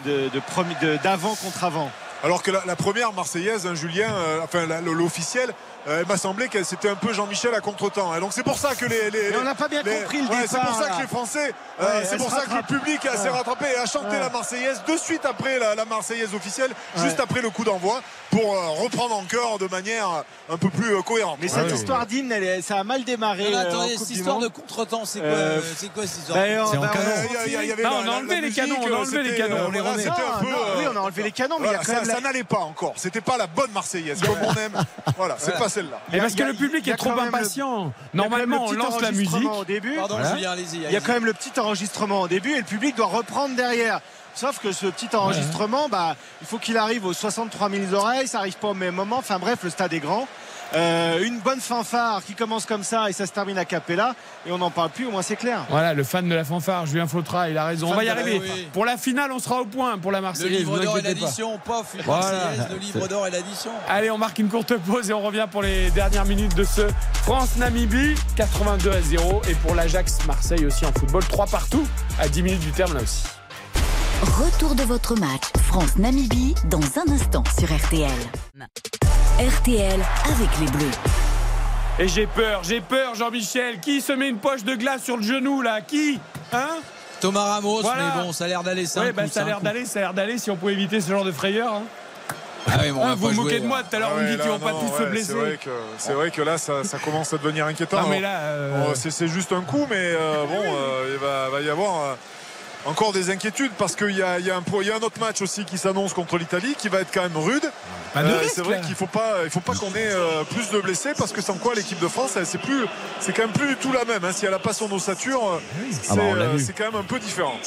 de, de premi- de- d'avant contre avant. Alors que la, la première Marseillaise, hein, Julien, euh, enfin l'officielle, euh, elle m'a semblé que c'était un peu Jean-Michel à contre-temps. hein. Donc c'est pour ça que les. on n'a pas bien les- compris le ouais, C'est pour ça que les Français, euh, c'est pour ça que le public a- s'est Ouais. rattrapé et a chanté Ouais. la Marseillaise de suite après la, la Marseillaise officielle, Ouais. juste après le coup d'envoi, pour euh, reprendre encore de manière un peu plus euh, cohérente. Mais cette ouais. histoire d'hymne, ça a mal démarré. Non, euh, attendez, cette histoire Monde. de contre-temps, c'est quoi, Euh, euh, c'est quoi cette histoire euh, C'est en bah, canon. on- Il y a- il il enlevé les canons, on a euh, enlevé les c'était, canons, euh, euh, oui, on a enlevé les canons, mais il ça n'allait pas encore. C'était pas la bonne Marseillaise, comme on aime. Voilà, c'est pas celle-là. Et parce que le public est trop impatient. Il y a quand même Normalement, le on petit lance la musique. enregistrement au début. Pardon, Voilà. Julien, allez-y. Il y a quand même le petit enregistrement au début et le public doit reprendre derrière. Sauf que ce petit enregistrement, bah, il faut qu'il arrive aux 63 000 oreilles, ça arrive pas au même moment. Enfin bref, le stade est grand. Euh, une bonne fanfare qui commence comme ça et ça se termine à Capella et on n'en parle plus, au moins c'est clair. Voilà, le fan de la fanfare, Julien Fautra, il a raison. On va y arriver. oui. Pour la finale, on sera au point pour la Le Marseillaise. livre vous d'or et l'addition, pof, une Voilà. Marseillaise, le livre d'or et l'addition. Allez, on marque une courte pause et on revient pour les dernières minutes de ce France-Namibie. 82 à 0. Et pour l'Ajax Marseille aussi en football. 3 partout à 10 minutes du terme là aussi. Retour de votre match France-Namibie dans un instant sur RTL. RTL avec les Bleus. Et j'ai peur, j'ai peur, Jean-Michel. Qui se met une poche de glace sur le genou là? Qui? Hein? Thomas Ramos, Voilà. mais bon, ça a l'air d'aller ça. Ouais, bah, ça a l'air d'aller, ça a l'air d'aller si on pouvait éviter ce genre de frayeur. hein. Ah oui, bon, Hein, vous vous moquez jouer, de moi hein. tout à l'heure, Ah vous me ouais, dites qu'ils vont pas tous se blesser. C'est vrai, que, c'est vrai que là, ça, ça commence à devenir inquiétant. Non, mais là, euh, Bon, c'est, c'est juste un coup, mais euh, bon, euh, il va, va y avoir euh, encore des inquiétudes parce qu'il y a, il y, a un, il y a un autre match aussi qui s'annonce contre l'Italie qui va être quand même rude. Euh, c'est vrai qu'il faut pas, il faut pas qu'on ait euh, plus de blessés parce que sans quoi l'équipe de France, c'est plus, c'est quand même plus du tout la même. hein. Si elle a pas son ossature, euh, c'est, Ah bah, c'est quand même un peu différent.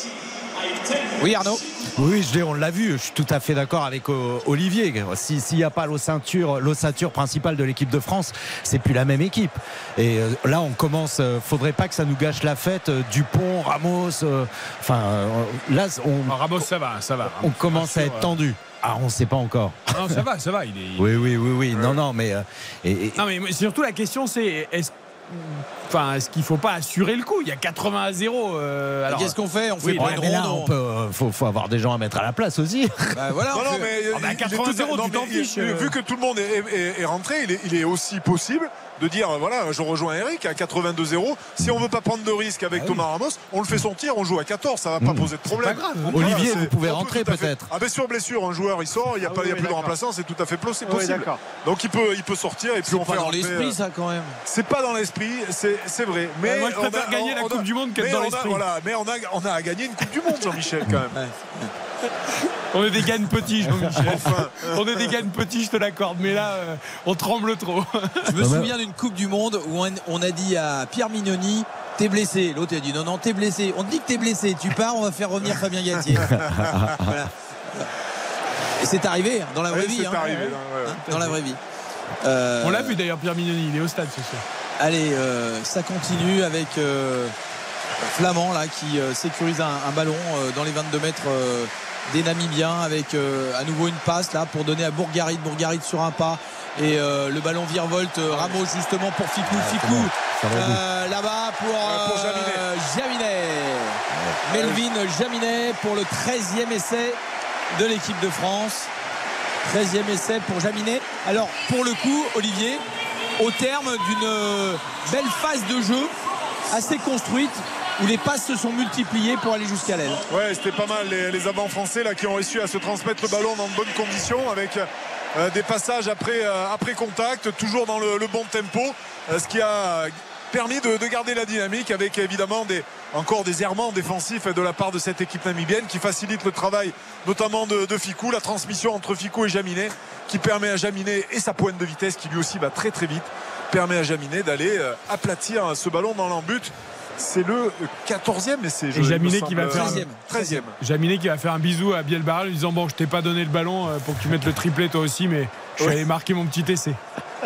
Oui, Arnaud. Oui, je dis, on l'a vu. Je suis tout à fait d'accord avec euh, Olivier. Si- S'il n'y a pas l'ossature, l'ossature principale de l'équipe de France, c'est plus la même équipe. Et euh, là, on commence. euh, faudrait pas que ça nous gâche la fête. Dupont, Ramos. euh, Enfin, là, on, Ah, Ramos, ça va, ça va. on commence à être tendu. Ah, on ne sait pas encore. Non, ça va, ça va. Il est... Oui, oui, oui, oui. Non, non, mais. euh, et- et- Non, mais surtout la question, c'est est-ce Enfin, est-ce qu'il faut pas assurer le coup? Il y a 80 à 0. euh, alors- Qu'est-ce qu'on fait? On fait Oui, pas mais là, ronde on peut, euh, faut, faut avoir des gens à mettre à la place aussi. Bah, voilà, Non, mais Ah bah, il est 80 tout à- zéro, non, tu t'en mais il- fiches, euh. Vu que tout le monde est, est- est rentré, il est, il est aussi possible de dire voilà, je rejoins Eric à 82-0. Si on veut pas prendre de risque avec Thomas Ramos, on le fait sortir, on joue à 14, ça va pas Mmh. poser de problème. pas grave. Olivier, c'est- vous pouvez rentrer peut-être. Ah ben sur blessure, un joueur il sort, il n'y a, Ah pas, oui, il y a oui, plus de remplaçant, c'est tout à fait Oui, possible. Donc il peut, il peut sortir et puis C'est on pas fait dans rentrer, l'esprit euh, ça quand même. C'est pas dans l'esprit, c'est c'est vrai. Mais Ouais, moi, je on préfère a- gagner on- la on a- Coupe du Monde qu'être mais dans l'esprit. Voilà, mais on a, on a à gagner une Coupe du Monde, Jean-Michel, quand même. On est des gars petits, Jean-Michel. Enfin, On est des gars petits, je te l'accorde. Mais là, euh, on tremble trop. Je me Ah bah- souviens d'une Coupe du Monde où on- on a dit à Pierre Mignoni T'es blessé. L'autre a dit non, non, t'es blessé. On te dit que t'es blessé. Tu pars, on va faire revenir Fabien Galtier. Voilà. Et c'est arrivé hein, dans la vraie oui, vie. c'est hein. arrivé. ouais, ouais. Hein, dans la vraie vie. Euh, On l'a vu d'ailleurs, Pierre Mignoni. Il est au stade ce soir. Allez, euh, ça continue avec euh, Flamand là qui euh, sécurise un, un ballon euh, dans les 22 mètres euh, des Namibiens avec euh, à nouveau une passe là pour donner à Bourgarit. Bourgarit sur un pas et euh, le ballon virevolte. euh, Ramos justement pour Ficou. Ficou bout. euh, là-bas pour, pour euh, Jaminet. Melvin Jaminet pour le 13e essai de l'équipe de France. 13e essai pour Jaminet. Alors pour le coup, Olivier, au terme d'une euh, belle phase de jeu assez construite où les passes se sont multipliées pour aller jusqu'à l'aile. Ouais, c'était pas mal les, les avants français là qui ont réussi à se transmettre le ballon dans de bonnes conditions avec euh, des passages après, euh, après contact, toujours dans le, bon tempo, ce qui a permis de, de garder la dynamique avec évidemment des, encore des errements défensifs de la part de cette équipe namibienne qui facilite le travail notamment de, de Ficou, la transmission entre Ficou et Jaminet qui permet à Jaminet et sa pointe de vitesse qui lui aussi va très très vite permet à Jaminet d'aller euh, aplatir ce ballon dans l'embut. C'est le 14e essai. je- Et il me Jaminet qui va faire- 13e. 13e. Jaminet qui va faire un bisou à Bielbarrel en lui disant Bon, je t'ai pas donné le ballon euh, pour que tu mettes le triplé toi aussi, mais je allé marquer mon petit essai.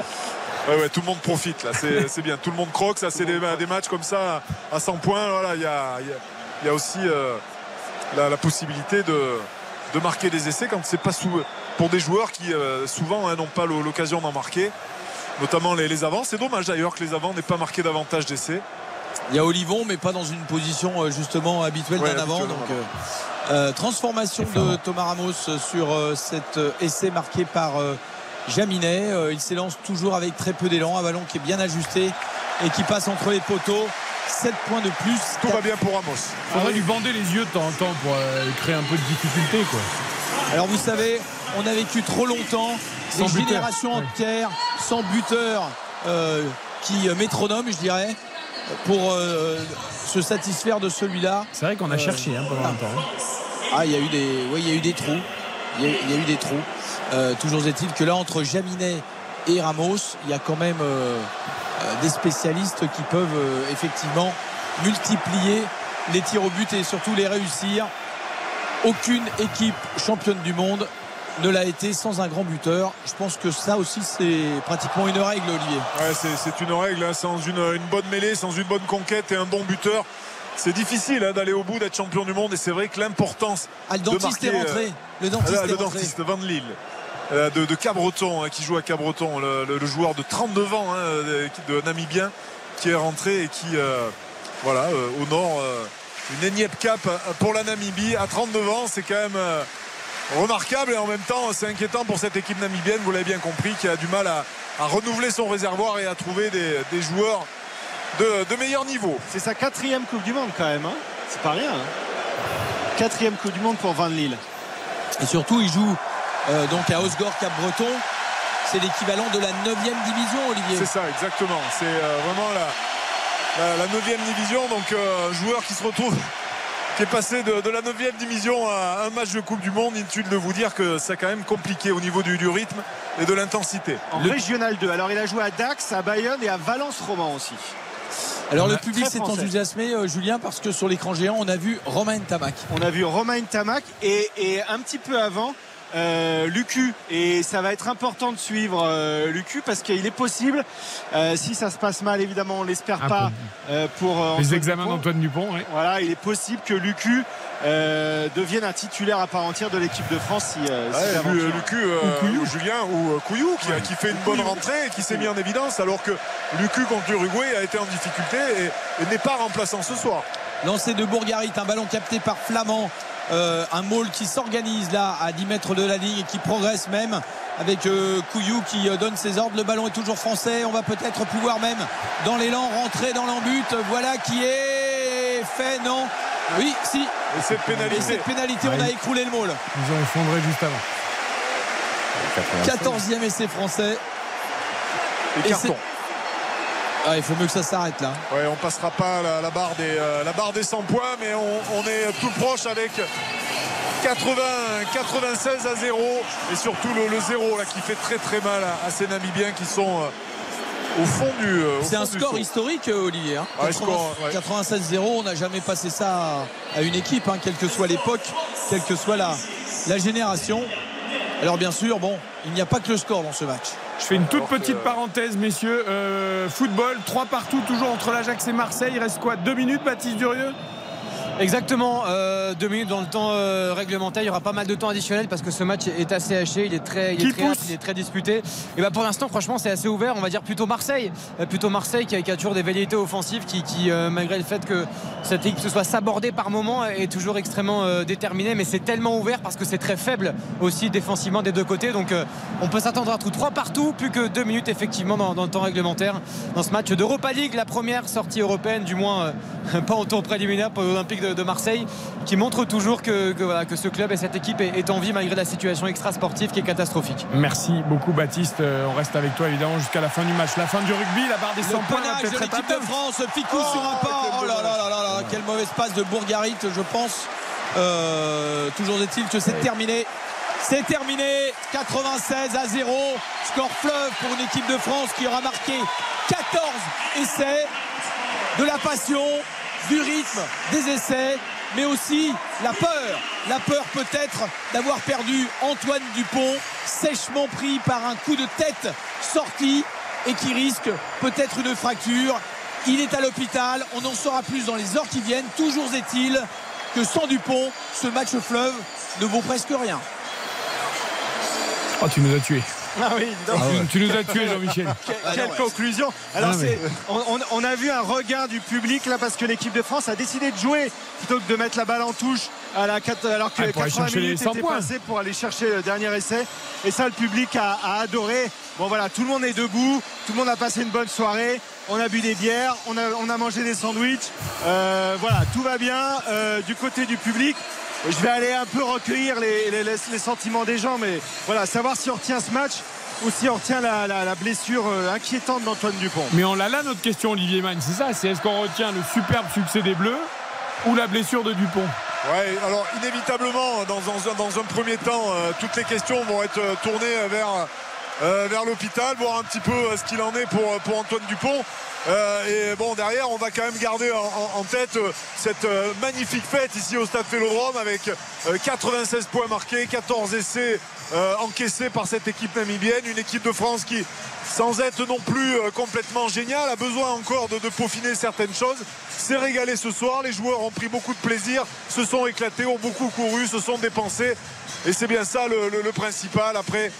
Ouais, ouais, tout le monde profite là, c'est bien. Tout le monde croque, ça c'est des, des matchs comme ça à 100 points. Voilà, il y a, y a- il y a aussi euh, la, la possibilité de, de marquer des essais quand c'est pas sous, pour des joueurs qui euh, souvent hein, n'ont pas l'o- l'occasion d'en marquer, notamment les, les avants. C'est dommage d'ailleurs que les avants n'aient pas marqué davantage d'essais. Il y a Olivon, mais pas dans une position euh, justement habituelle Ouais, d'un avant. Donc, euh, transformation de Thomas Ramos sur cet essai marqué par Jaminet. Euh, il s'élance toujours avec très peu d'élan. Un ballon qui est bien ajusté et qui passe entre les poteaux. 7 points de plus. Tout va bien pour Ramos. Faudrait lui bander les yeux de temps en temps pour euh, créer un peu de difficulté. Quoi. Alors vous savez, on a vécu trop longtemps Sans des buteur. générations Ouais. entières sans buteur euh, qui euh, métronome, je dirais, pour euh, se satisfaire de celui-là. C'est vrai qu'on a Euh, cherché hein, pendant ah. longtemps. hein. Ah, il y a eu des, oui, il y a eu des trous. Il y il y a eu des trous. Euh, toujours est-il que là, entre Jaminet et Ramos, il y a quand même euh, euh, des spécialistes qui peuvent euh, effectivement multiplier les tirs au but et surtout les réussir. Aucune équipe championne du monde ne l'a été sans un grand buteur. Je pense que ça aussi, c'est pratiquement une règle, Olivier. Ouais, c'est une règle, hein, sans une, une bonne mêlée, sans une bonne conquête et un bon buteur. C'est difficile hein, d'aller au bout, d'être champion du monde et c'est vrai que l'importance Ah, le de dentiste marquer, est rentré. Le dentiste Ah, est le rentré. dentiste Van Lille de, de Cabreton hein, qui joue à Cabreton le, le- le joueur de 32 ans hein, de, de Namibien qui est rentré et qui euh, voilà euh, honore euh, une énième cap euh, pour la Namibie à 39 ans c'est quand même euh, remarquable et en même temps c'est inquiétant pour cette équipe namibienne vous l'avez bien compris qui a du mal à, à renouveler son réservoir et à trouver des, des joueurs de, de meilleur niveau C'est sa quatrième Coupe du Monde quand même. hein. C'est pas rien. hein. Quatrième Coupe du Monde pour Van Lille. Et surtout, il joue euh, donc à Osgore Cap-Breton. C'est l'équivalent de la 9 division, Olivier. C'est ça, exactement. C'est euh, vraiment la, la, la 9 division. Donc, euh, un joueur qui se retrouve, qui est passé de, de la 9 division à un match de Coupe du Monde. Inutile de vous dire que c'est quand même compliqué au niveau du, du rythme et de l'intensité. En Régional 2. Alors il a joué à Dax, à Bayonne et à Valence Roman aussi. Alors le public s'est enthousiasmé, euh, Julien, parce que sur l'écran géant, on a vu Romain Tamac. On a vu Romain Tamac et, et un petit peu avant, euh, Lucu et ça va être important de suivre euh, Lucu parce qu'il est possible euh, si ça se passe mal évidemment on l'espère Ah, pas euh, pour euh, Les examens d'Antoine Dupont. ouais. voilà il est possible que Lucu euh, devienne un titulaire à part entière de l'équipe de France si, euh, Lucu euh, ou Julien ou Couillou qui, qui fait une bonne rentrée et qui s'est mis en évidence alors que Lucu contre l'Uruguay a été en difficulté et, et n'est pas remplaçant ce soir. Lancé de Bourgarit, un ballon capté par Flamand. Euh, un maul qui s'organise là à 10 mètres de la ligne et qui progresse même avec euh, Couillou qui euh, donne ses ordres. Le ballon est toujours français. On va peut-être pouvoir même dans l'élan rentrer dans l'embut. Voilà qui est fait. Non? Oui, si. Et cette pénalité. Et cette pénalité, on a écroulé le maul. Ils ont effondré juste avant. 14e essai français. Et Et carton. Ah, il faut mieux que ça s'arrête là. Ouais, on passera pas la, la barre des, euh, la barre des 100 points, mais on, on est tout proche avec 80, 96 à 0 et surtout le, le 0 là, qui fait très très mal à, à ces Namibiens qui sont euh, au fond du. euh, C'est un score historique, euh, Olivier. hein. Ouais, 80 score, ouais. 96-0, on n'a jamais passé ça à, à une équipe, hein, quelle que soit l'époque, quelle que soit la, la génération. Alors bien sûr, bon, il n'y a pas que le score dans ce match. Je fais une toute petite parenthèse, messieurs. Euh, football, 3 partout, toujours entre l'Ajax et Marseille. Il reste quoi? Deux minutes, Baptiste Durieux? Exactement, euh, deux minutes dans le temps euh, réglementaire. Il y aura pas mal de temps additionnel parce que ce match est assez haché, il est très, il est très il est très disputé. Et bah pour l'instant, franchement, c'est assez ouvert. On va dire plutôt Marseille, Euh, plutôt Marseille qui a, qui a toujours des velléités offensives, qui, qui, euh, malgré le fait que cette équipe se soit sabordée par moment, est toujours extrêmement déterminée. Mais c'est tellement ouvert parce que c'est très faible aussi défensivement des deux côtés. Donc on peut s'attendre à tout trois partout, plus que deux minutes effectivement dans, dans le temps réglementaire dans ce match d'Europa League, la première sortie européenne, du moins pas en tour préliminaire pour l'Olympique de, de Marseille, qui montre toujours que, que, voilà, que ce club et cette équipe est, est en vie malgré la situation extra-sportive qui est catastrophique. Merci beaucoup, Baptiste. Euh, on reste avec toi évidemment jusqu'à la fin du match. La fin du rugby, la barre des 100 Le points de l'équipe de. France, Ficou Oh, sur un pas. quel Oh là là là là là, quelle mauvaise passe de Bourgarit, je pense. Euh, toujours est-il que c'est terminé. C'est terminé, 96 à 0. Score fleuve pour une équipe de France qui aura marqué 14 essais, de la passion, du rythme, des essais, mais aussi la peur. La peur peut-être d'avoir perdu Antoine Dupont, sèchement pris par un coup de tête sorti et qui risque peut-être une fracture. Il est à l'hôpital, on en saura plus dans les heures qui viennent. Toujours est-il que sans Dupont, ce match fleuve ne vaut presque rien. Oh, tu nous as tués. Ah oui, donc. Tu nous as tués, Jean-Michel. Que- Ah Quelle ouais. conclusion Alors Ah, mais- on, a vu un regain du public là parce que l'équipe de France a décidé de jouer plutôt que de mettre la balle en touche à la quatre- alors que Ah, pour aller 80 chercher les minutes 100 étaient passées pour aller chercher le dernier essai et ça le public a, a adoré. Bon voilà, tout le monde est debout, tout le monde a passé une bonne soirée. On a bu des bières, on a, on a mangé des sandwichs. Euh, voilà, tout va bien euh, du côté du public. Je vais aller un peu recueillir les, les- les- les sentiments des gens, mais voilà, savoir si on retient ce match ou si on retient la, la- la blessure euh, inquiétante d'Antoine Dupont. Mais on l'a là notre question, Olivier Magne, c'est ça C'est est-ce qu'on retient le superbe succès des Bleus ou la blessure de Dupont? Ouais, alors inévitablement, dans, dans un- dans un premier temps, euh, toutes les questions vont être euh, tournées vers, euh, vers l'hôpital, voir un petit peu euh, ce qu'il en est pour, pour Antoine Dupont. Euh, et bon, derrière, on va quand même garder en, tête euh, cette euh, magnifique fête ici au Stade Vélodrome avec euh, 96 points marqués, 14 essais euh, encaissés par cette équipe namibienne. Une équipe de France qui, sans être non plus euh, complètement géniale, a besoin encore de, peaufiner certaines choses. S'est régalé ce soir. Les joueurs ont pris beaucoup de plaisir, se sont éclatés, ont beaucoup couru, se sont dépensés. Et c'est bien ça le- le principal. Après,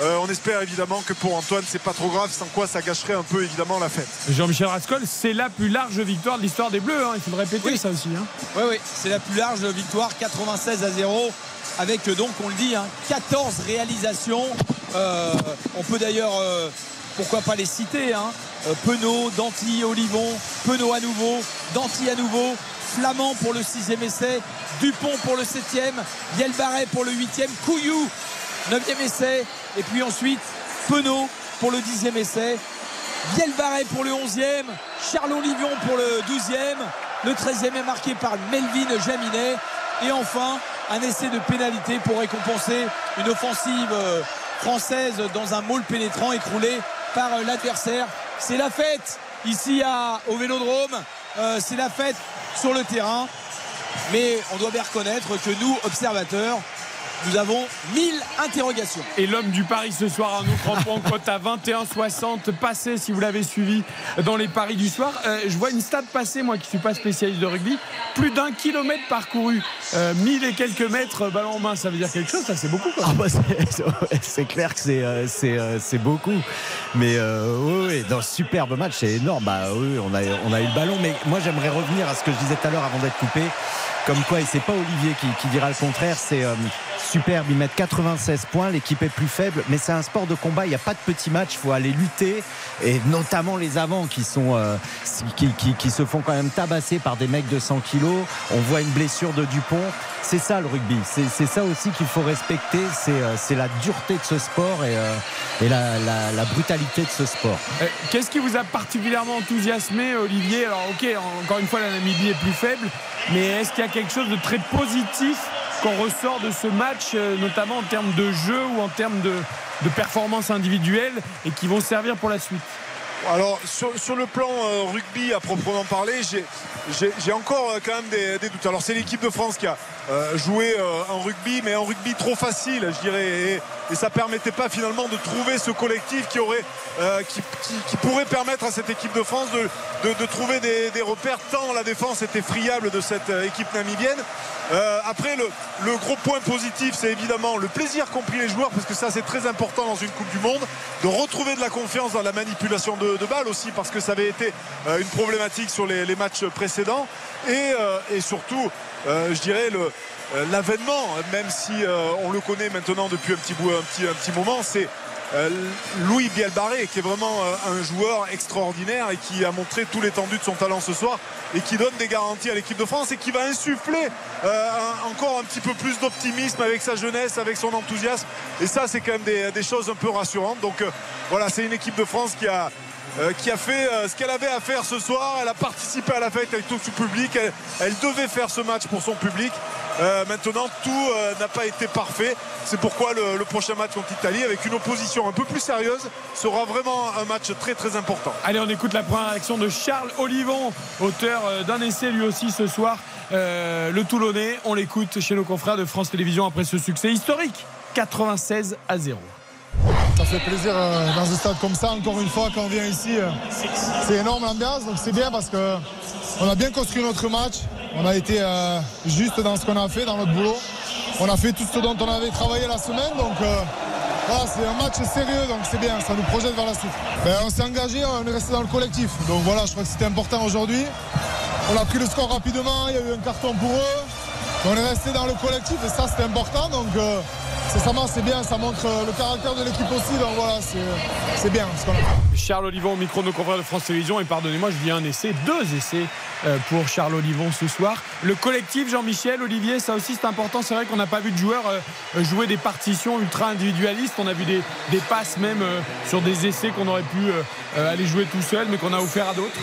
euh, on espère évidemment que pour Antoine, c'est pas trop grave, sans quoi ça gâcherait un peu évidemment la fête. Jean-Michel Rascol, c'est la plus large victoire de l'histoire des Bleus. hein. Il faut le répéter, Oui. ça aussi. hein. Oui, oui, c'est la plus large victoire, 96 à 0, avec euh, donc, on le dit, hein, 14 réalisations. Euh, on peut d'ailleurs, euh, pourquoi pas les citer, hein, euh, Penaud, Danty, Olivon, Penaud à nouveau, Danty à nouveau, Flamand pour le sixième essai, Dupont pour le septième, Yelbaret pour le huitième, Couillou, neuvième essai, et puis ensuite Penaud pour le dixième essai, Vielbaret pour le 11e, Charlot Livion pour le 12e, le 13e est marqué par Melvin Jaminet et enfin un essai de pénalité pour récompenser une offensive euh, française dans un môle pénétrant écroulé par euh, l'adversaire. C'est la fête ici au Vélodrome, Euh, c'est la fête sur le terrain, mais on doit bien reconnaître que nous, observateurs, nous avons 1000 interrogations. Et l'homme du Paris ce soir, Arnaud Crampon, cote à 21,60 passé si vous l'avez suivi dans les paris du soir. Euh, je vois une stat passée, moi qui ne suis pas spécialiste de rugby, plus d'un kilomètre parcouru, euh, 1000 et quelques mètres euh, ballon en main, ça veut dire quelque chose, ça c'est beaucoup. Ah bah, c'est clair que c'est c'est beaucoup. Mais oui, oui, dans ce superbe match, c'est énorme. Bah oui, on a, on a eu le ballon, mais moi j'aimerais revenir à ce que je disais tout à l'heure avant d'être coupé. Comme quoi, et c'est pas Olivier qui, dira le contraire, c'est euh, superbe. Ils mettent 96 points, l'équipe est plus faible, mais c'est un sport de combat. Il n'y a pas de petits matchs, il faut aller lutter. Et notamment les avants qui, sont, euh, qui, se font quand même tabasser par des mecs de 100 kilos. On voit une blessure de Dupont. C'est ça le rugby. C'est ça aussi qu'il faut respecter. C'est euh, la dureté de ce sport et, et la, brutalité de ce sport. Qu'est-ce qui vous a particulièrement enthousiasmé, Olivier? Alors, ok, encore une fois, la Namibie est plus faible, mais est-ce qu'il y a quelque chose de très positif qu'on ressort de ce match, euh, notamment en termes de jeu ou en termes de, de performance individuelle, et qui vont servir pour la suite alors sur, le plan euh, rugby à proprement parler, j'ai encore euh, quand même des, doutes. Alors c'est l'équipe de France qui a joué en rugby, mais en rugby trop facile, je dirais, et, et, ça permettait pas finalement de trouver ce collectif qui aurait, qui, pourrait permettre à cette équipe de France de, trouver des, repères tant la défense était friable de cette équipe namibienne. Euh, après, le, gros point positif, c'est évidemment le plaisir qu'ont pris les joueurs, parce que ça, c'est très important dans une Coupe du Monde, de retrouver de la confiance dans la manipulation de, balles aussi, parce que ça avait été euh, une problématique sur les, matchs précédents. Et, euh, surtout, je dirais, l'avènement, même si on le connaît maintenant depuis un petit, un petit, un petit moment, c'est euh, Louis Bielbarré qui est vraiment euh, un joueur extraordinaire et qui a montré tout l'étendue de son talent ce soir et qui donne des garanties à l'équipe de France et qui va insuffler euh, encore un petit peu plus d'optimisme avec sa jeunesse, avec son enthousiasme et ça c'est quand même des, choses un peu rassurantes donc voilà c'est une équipe de France qui a qui a fait ce qu'elle avait à faire ce soir. Elle a participé à la fête avec tout son public. elle devait faire ce match pour son public. Euh, maintenant, tout euh, n'a pas été parfait. C'est pourquoi le, prochain match contre l'Italie, avec une opposition un peu plus sérieuse, sera vraiment un match très très important. Allez, on écoute la première réaction de Charles Olivon, auteur euh, d'un essai lui aussi ce soir. le Toulonnais, on l'écoute chez nos confrères de France Télévisions après ce succès historique 96 à 0. Fait plaisir dans un stade comme ça, encore une fois, quand on vient ici. c'est énorme l'ambiance, donc c'est bien parce qu'on a bien construit notre match. On a été euh, juste dans ce qu'on a fait, dans notre boulot. On a fait tout ce dont on avait travaillé la semaine. Donc euh, voilà, c'est un match sérieux, donc c'est bien, ça nous projette vers la suite. Ben, on s'est engagé, on est resté dans le collectif. Donc voilà, je crois que c'était important aujourd'hui. On a pris le score rapidement, il y a eu un carton pour eux. On est resté dans le collectif et ça c'était important. Donc euh, c'est ça c'est bien, ça montre le caractère de l'équipe aussi. Donc voilà, c'est bien ce qu'on a fait. Charles Olivon au micro de nos confrères de France Télévisions. Et pardonnez-moi, je dis un essai, deux essais euh, pour Charles Olivon ce soir. Le collectif, Jean-Michel, Olivier, ça aussi c'est important. C'est vrai qu'on n'a pas vu de joueurs euh, jouer des partitions ultra individualistes. On a vu des, passes même euh, sur des essais qu'on aurait pu aller jouer tout seul, mais qu'on a offert à d'autres.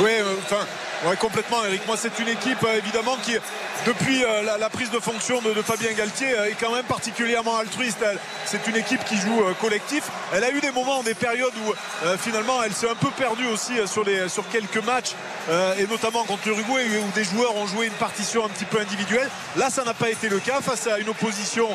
Oui, enfin, Ouais, complètement, Eric. Moi, c'est une équipe, euh, évidemment, qui, depuis euh, la, prise de fonction de, Fabien Galtier, euh, est quand même particulièrement altruiste. C'est une équipe qui joue collectif. Elle a eu des moments, des périodes où, finalement, elle s'est un peu perdue aussi sur, les, sur quelques matchs, et notamment contre l'Uruguay, où des joueurs ont joué une partition un petit peu individuelle. Là, ça n'a pas été le cas face à une opposition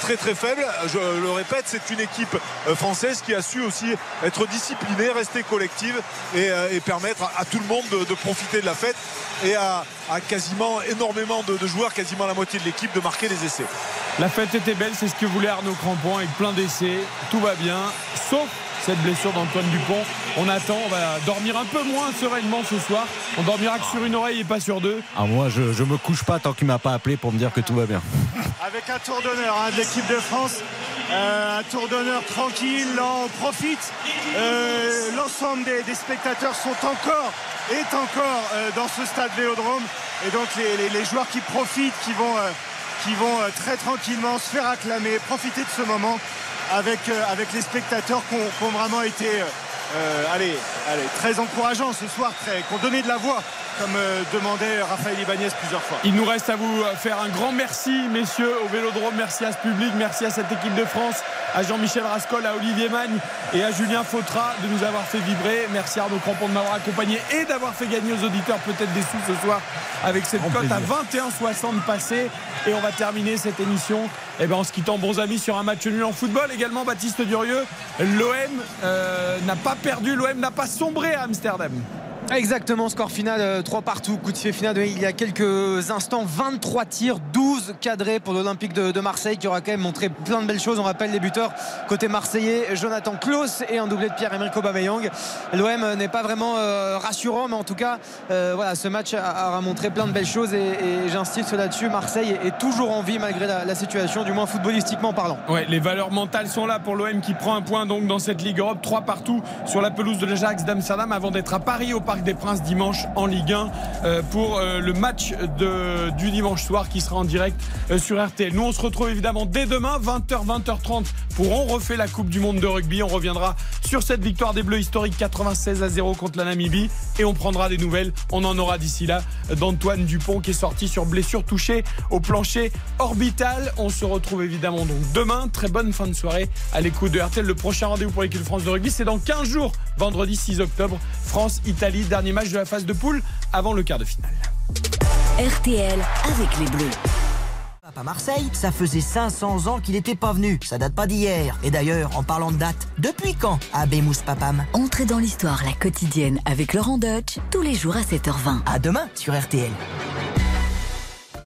très, très faible. Je le répète, c'est une équipe française qui a su aussi être disciplinée, rester collective et, permettre à, tout le monde de profiter de la fête et à, quasiment énormément de, joueurs, quasiment la moitié de l'équipe, de marquer des essais. La fête était belle, c'est ce que voulait Arnaud Crampon avec plein d'essais. Tout va bien, sauf cette blessure d'Antoine Dupont. On attend, on va dormir un peu moins sereinement ce soir. On dormira que sur une oreille et pas sur deux. Ah, moi, je, je me couche pas tant qu'il m'a pas appelé pour me dire que tout va bien. Avec un tour d'honneur hein, de l'équipe de France. Euh, un tour d'honneur tranquille, on profite. Euh, l'ensemble des, spectateurs sont encore, est encore euh, dans ce stade Vélodrome. Et donc les, joueurs qui profitent, qui vont, qui vont très tranquillement se faire acclamer, profiter de ce moment avec, avec les spectateurs qui ont, vraiment été allez, allez, très encourageants ce soir, qui ont donné de la voix comme euh, demandait Raphaël Ibanez plusieurs fois. Il nous reste à vous faire un grand merci, messieurs, au Vélodrome. Merci à ce public, merci à cette équipe de France à Jean-Michel Rascol, à Olivier Magne et à Julien Fautra de nous avoir fait vibrer. Merci Arnaud Crampon de m'avoir accompagné et d'avoir fait gagner aux auditeurs peut-être des sous ce soir avec cette cote à 21,60 passée. Et on va terminer cette émission eh ben, en se quittant bons amis sur un match nul en football. Également Baptiste Durieux, l'OM euh, n'a pas perdu, l'OM n'a pas sombré à Amsterdam. Exactement, score final 3 euh, partout, coup de pied final il y a quelques instants, 23 tirs, 12 cadrés pour l'Olympique de, Marseille qui aura quand même montré plein de belles choses. On rappelle les buteurs côté marseillais, Jonathan Klaus et un doublé de Pierre-Emerick Aubameyang. L'OM n'est pas vraiment euh, rassurant, mais en tout cas, euh, voilà, ce match aura montré plein de belles choses et, j'insiste là-dessus. Marseille est toujours en vie malgré la, situation, du moins footballistiquement parlant. Ouais, les valeurs mentales sont là pour l'OM qui prend un point donc dans cette Ligue Europe, 3 partout sur la pelouse de l'Ajax d'Amsterdam avant d'être à Paris au Des Princes dimanche en Ligue 1 euh, pour euh, le match de, du dimanche soir qui sera en direct euh, sur RTL. Nous, on se retrouve évidemment dès demain, 20h, 20h30 pour On refait la Coupe du Monde de rugby. On reviendra sur cette victoire des Bleus historiques 96 à 0 contre la Namibie et on prendra des nouvelles. On en aura d'ici là d'Antoine Dupont qui est sorti sur blessure touchée au plancher orbital. On se retrouve évidemment donc demain. Très bonne fin de soirée à l'écoute de RTL. Le prochain rendez-vous pour l'équipe France de rugby, c'est dans 15 jours, vendredi 6 octobre, France-Italie dernier match de la phase de poule avant le quart de finale. RTL avec les Bleus. À Marseille, ça faisait 500 ans qu'il n'était pas venu. Ça date pas d'hier. Et d'ailleurs, en parlant de date, depuis quand Abemous Papam Entrez dans l'histoire la quotidienne avec Laurent Deutsch tous les jours à 7h20. À demain sur RTL.